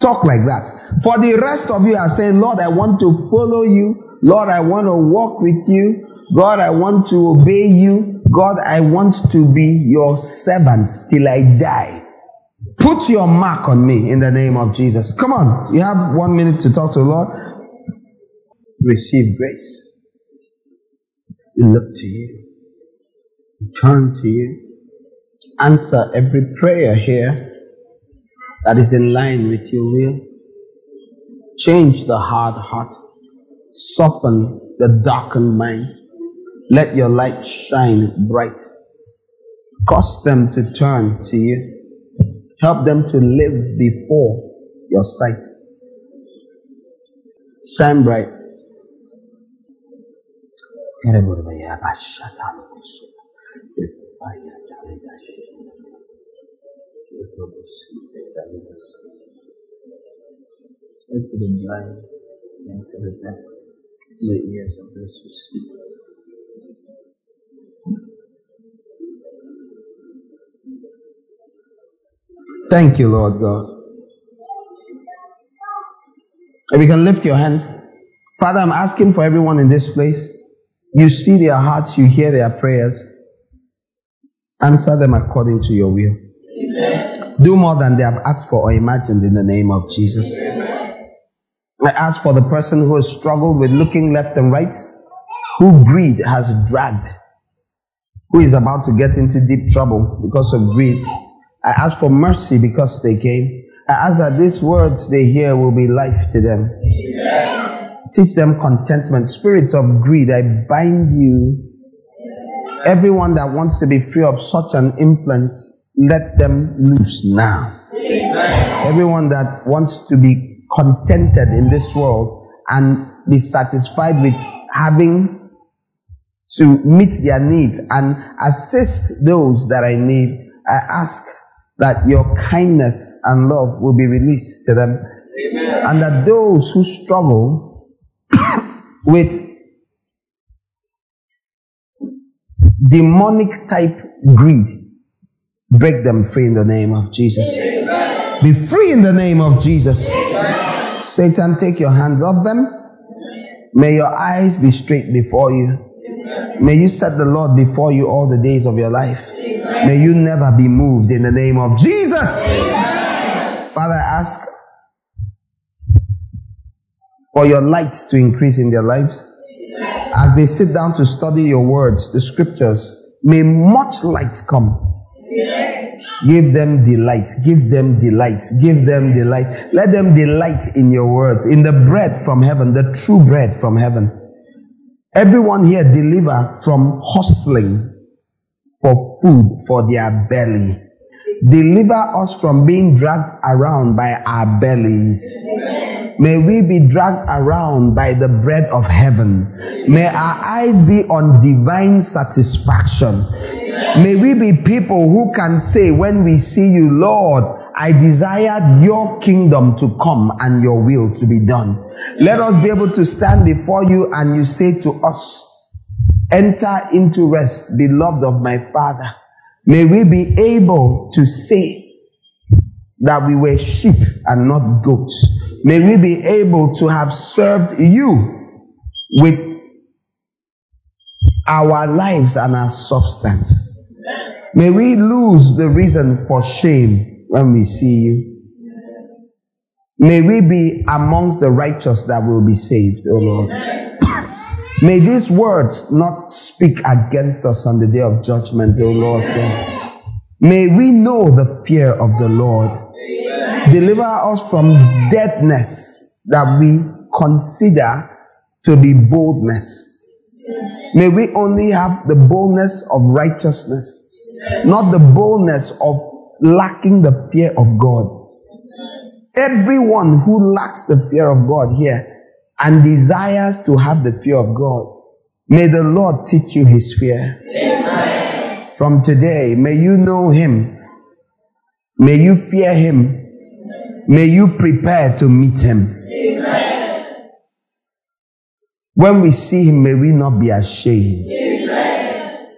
Talk like that. For the rest of you are saying, Lord, I want to follow you. Lord, I want to walk with you. God, I want to obey you. God, I want to be your servant till I die. Put your mark on me in the name of Jesus. Come on. You have one minute to talk to the Lord. Receive grace. We look to you. Turn to you. Answer every prayer here that is in line with your will. Change the hard heart. Soften the darkened mind. Let your light shine bright. Cause them to turn to you. Help them to live before your sight. Shine bright. The blind the deaf, the ears of those who see. Thank you, Lord God. If you can lift your hands. Father, I'm asking for everyone in this place. You see their hearts, you hear their prayers. Answer them according to your will. Amen. Do more than they have asked for or imagined in the name of Jesus. Amen. I ask for the person who has struggled with looking left and right, who greed has dragged, who is about to get into deep trouble because of greed. I ask for mercy because they came. I ask that these words they hear will be life to them. Amen. Teach them contentment. Spirit of greed, I bind you. Everyone that wants to be free of such an influence, let them loose now. Amen. Everyone that wants to be contented in this world and be satisfied with having to meet their needs and assist those that I need, I ask that your kindness and love will be released to them. Amen. And that those who struggle with demonic type greed, break them free in the name of Jesus. Amen. Be free in the name of Jesus. Amen. Satan, take your hands off them. May your eyes be straight before you. May you set the Lord before you all the days of your life. May you never be moved in the name of Jesus. Amen. Father, I ask for your light to increase in their lives. As they sit down to study your words, the scriptures, may much light come. Give them delight. Give them delight. Give them delight. Let them delight in your words, in the bread from heaven, the true bread from heaven. Everyone here deliver from hustling, for food for their belly. Deliver us from being dragged around by our bellies. May we be dragged around by the bread of heaven. May our eyes be on divine satisfaction. May we be people who can say when we see you, Lord, I desired your kingdom to come and your will to be done. Let us be able to stand before you and you say to us, enter into rest, beloved of my Father. May we be able to say that we were sheep and not goats. May we be able to have served you with our lives and our substance. May we lose the reason for shame when we see you. May we be amongst the righteous that will be saved, O Lord. May these words not speak against us on the day of judgment, O Lord. God. May we know the fear of the Lord. Deliver us from deadness that we consider to be boldness. May we only have the boldness of righteousness, not the boldness of lacking the fear of God. Everyone who lacks the fear of God here and desires to have the fear of God, may the Lord teach you his fear. Amen. From today, may you know him. May you fear him. May you prepare to meet him. Amen. When we see him, may we not be ashamed. Amen.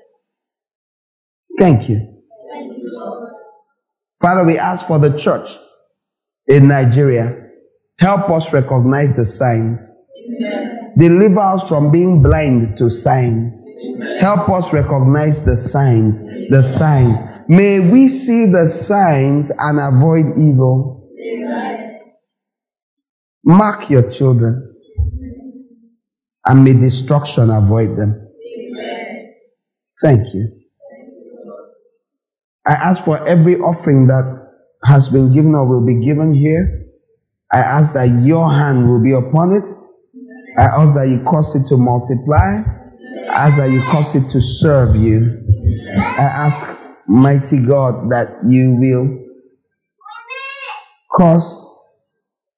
Thank you. Thank you Father, we ask for the church in Nigeria. Help us recognize the signs. Deliver us from being blind to signs. Help us recognize the signs, the signs. May we see the signs and avoid evil. Mark your children and may destruction avoid them. Thank you. I ask for every offering that has been given or will be given here. I ask that your hand will be upon it. Uh, I ask that you cause it to multiply. I ask that you cause it to serve you. I ask, mighty God, that you will cause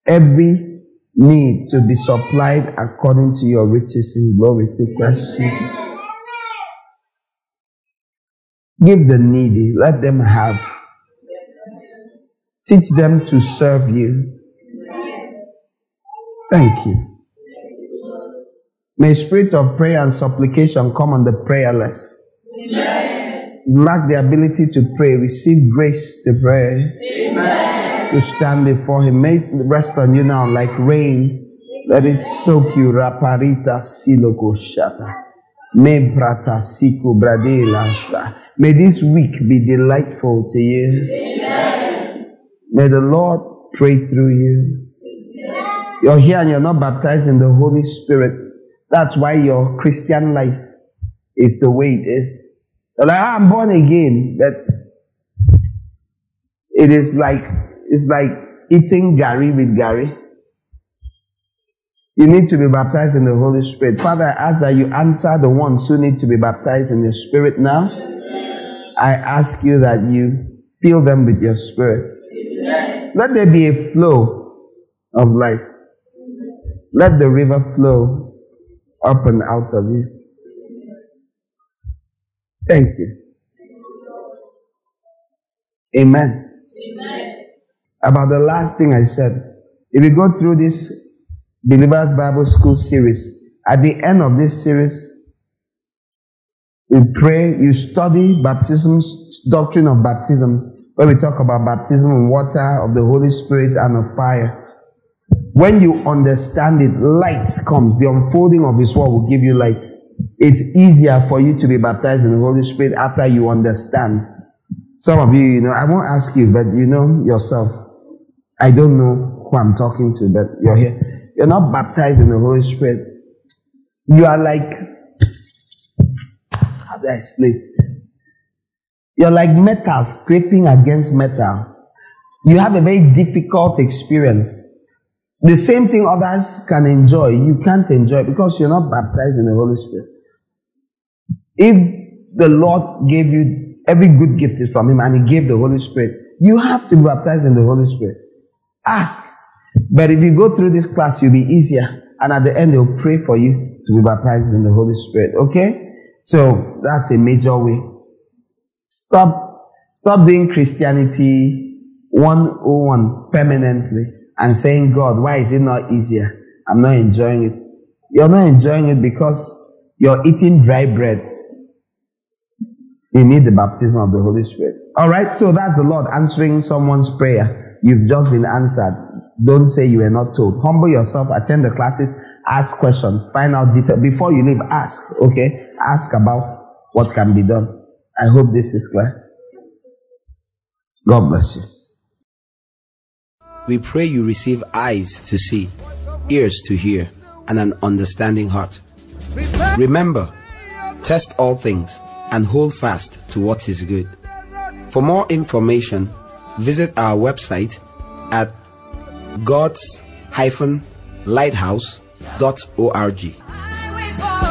every need to be supplied according to your riches in glory to Christ Jesus. Give the needy, let them have. Teach them to serve you. Thank you. May spirit of prayer and supplication come on the prayerless. Amen. Lack the ability to pray, receive grace to pray. Amen. To stand before Him. May it rest on you now like rain. Let it soak you. Raparita siloko shata. Me brata siku bradela. May this week be delightful to you. May the Lord pray through you. You're here and you're not baptized in the Holy Spirit. That's why your Christian life is the way it is. You're like, ah, I'm born again. But it is like, it's like eating garri with garri. You need to be baptized in the Holy Spirit. Father, I ask that you answer the ones who need to be baptized in the Spirit now. I ask you that you fill them with your Spirit. Let there be a flow of life. Let the river flow up and out of you. Thank you. Amen. Amen. About the last thing I said, if you go through this Believers Bible School series, at the end of this series, you pray, you study baptisms, doctrine of baptisms, where we talk about baptism in water, of the Holy Spirit, and of fire. When you understand it, light comes. The unfolding of His word will give you light. It's easier for you to be baptized in the Holy Spirit after you understand. Some of you, you know, I won't ask you, but you know yourself. I don't know who I'm talking to, but you're here. You're not baptized in the Holy Spirit. You are like, how do I explain? You're like metal scraping against metal. You have a very difficult experience. The same thing others can enjoy, you can't enjoy because you're not baptized in the Holy Spirit. If the Lord gave you every good gift is from Him and He gave the Holy Spirit, you have to be baptized in the Holy Spirit. Ask. But if you go through this class, you'll be easier. And at the end, they'll pray for you to be baptized in the Holy Spirit. Okay? So that's a major way. Stop, stop doing Christianity 101 permanently and saying, God, why is it not easier? I'm not enjoying it. You're not enjoying it because you're eating dry bread. You need the baptism of the Holy Spirit. All right, so that's the Lord answering someone's prayer. You've just been answered. Don't say you were not told. Humble yourself, attend the classes, ask questions, find out detail. Before you leave, ask, okay? Ask about what can be done. I hope this is clear. God bless you. We pray you receive eyes to see, ears to hear, and an understanding heart. Remember, test all things and hold fast to what is good. For more information, visit our website at gods-lighthouse.org.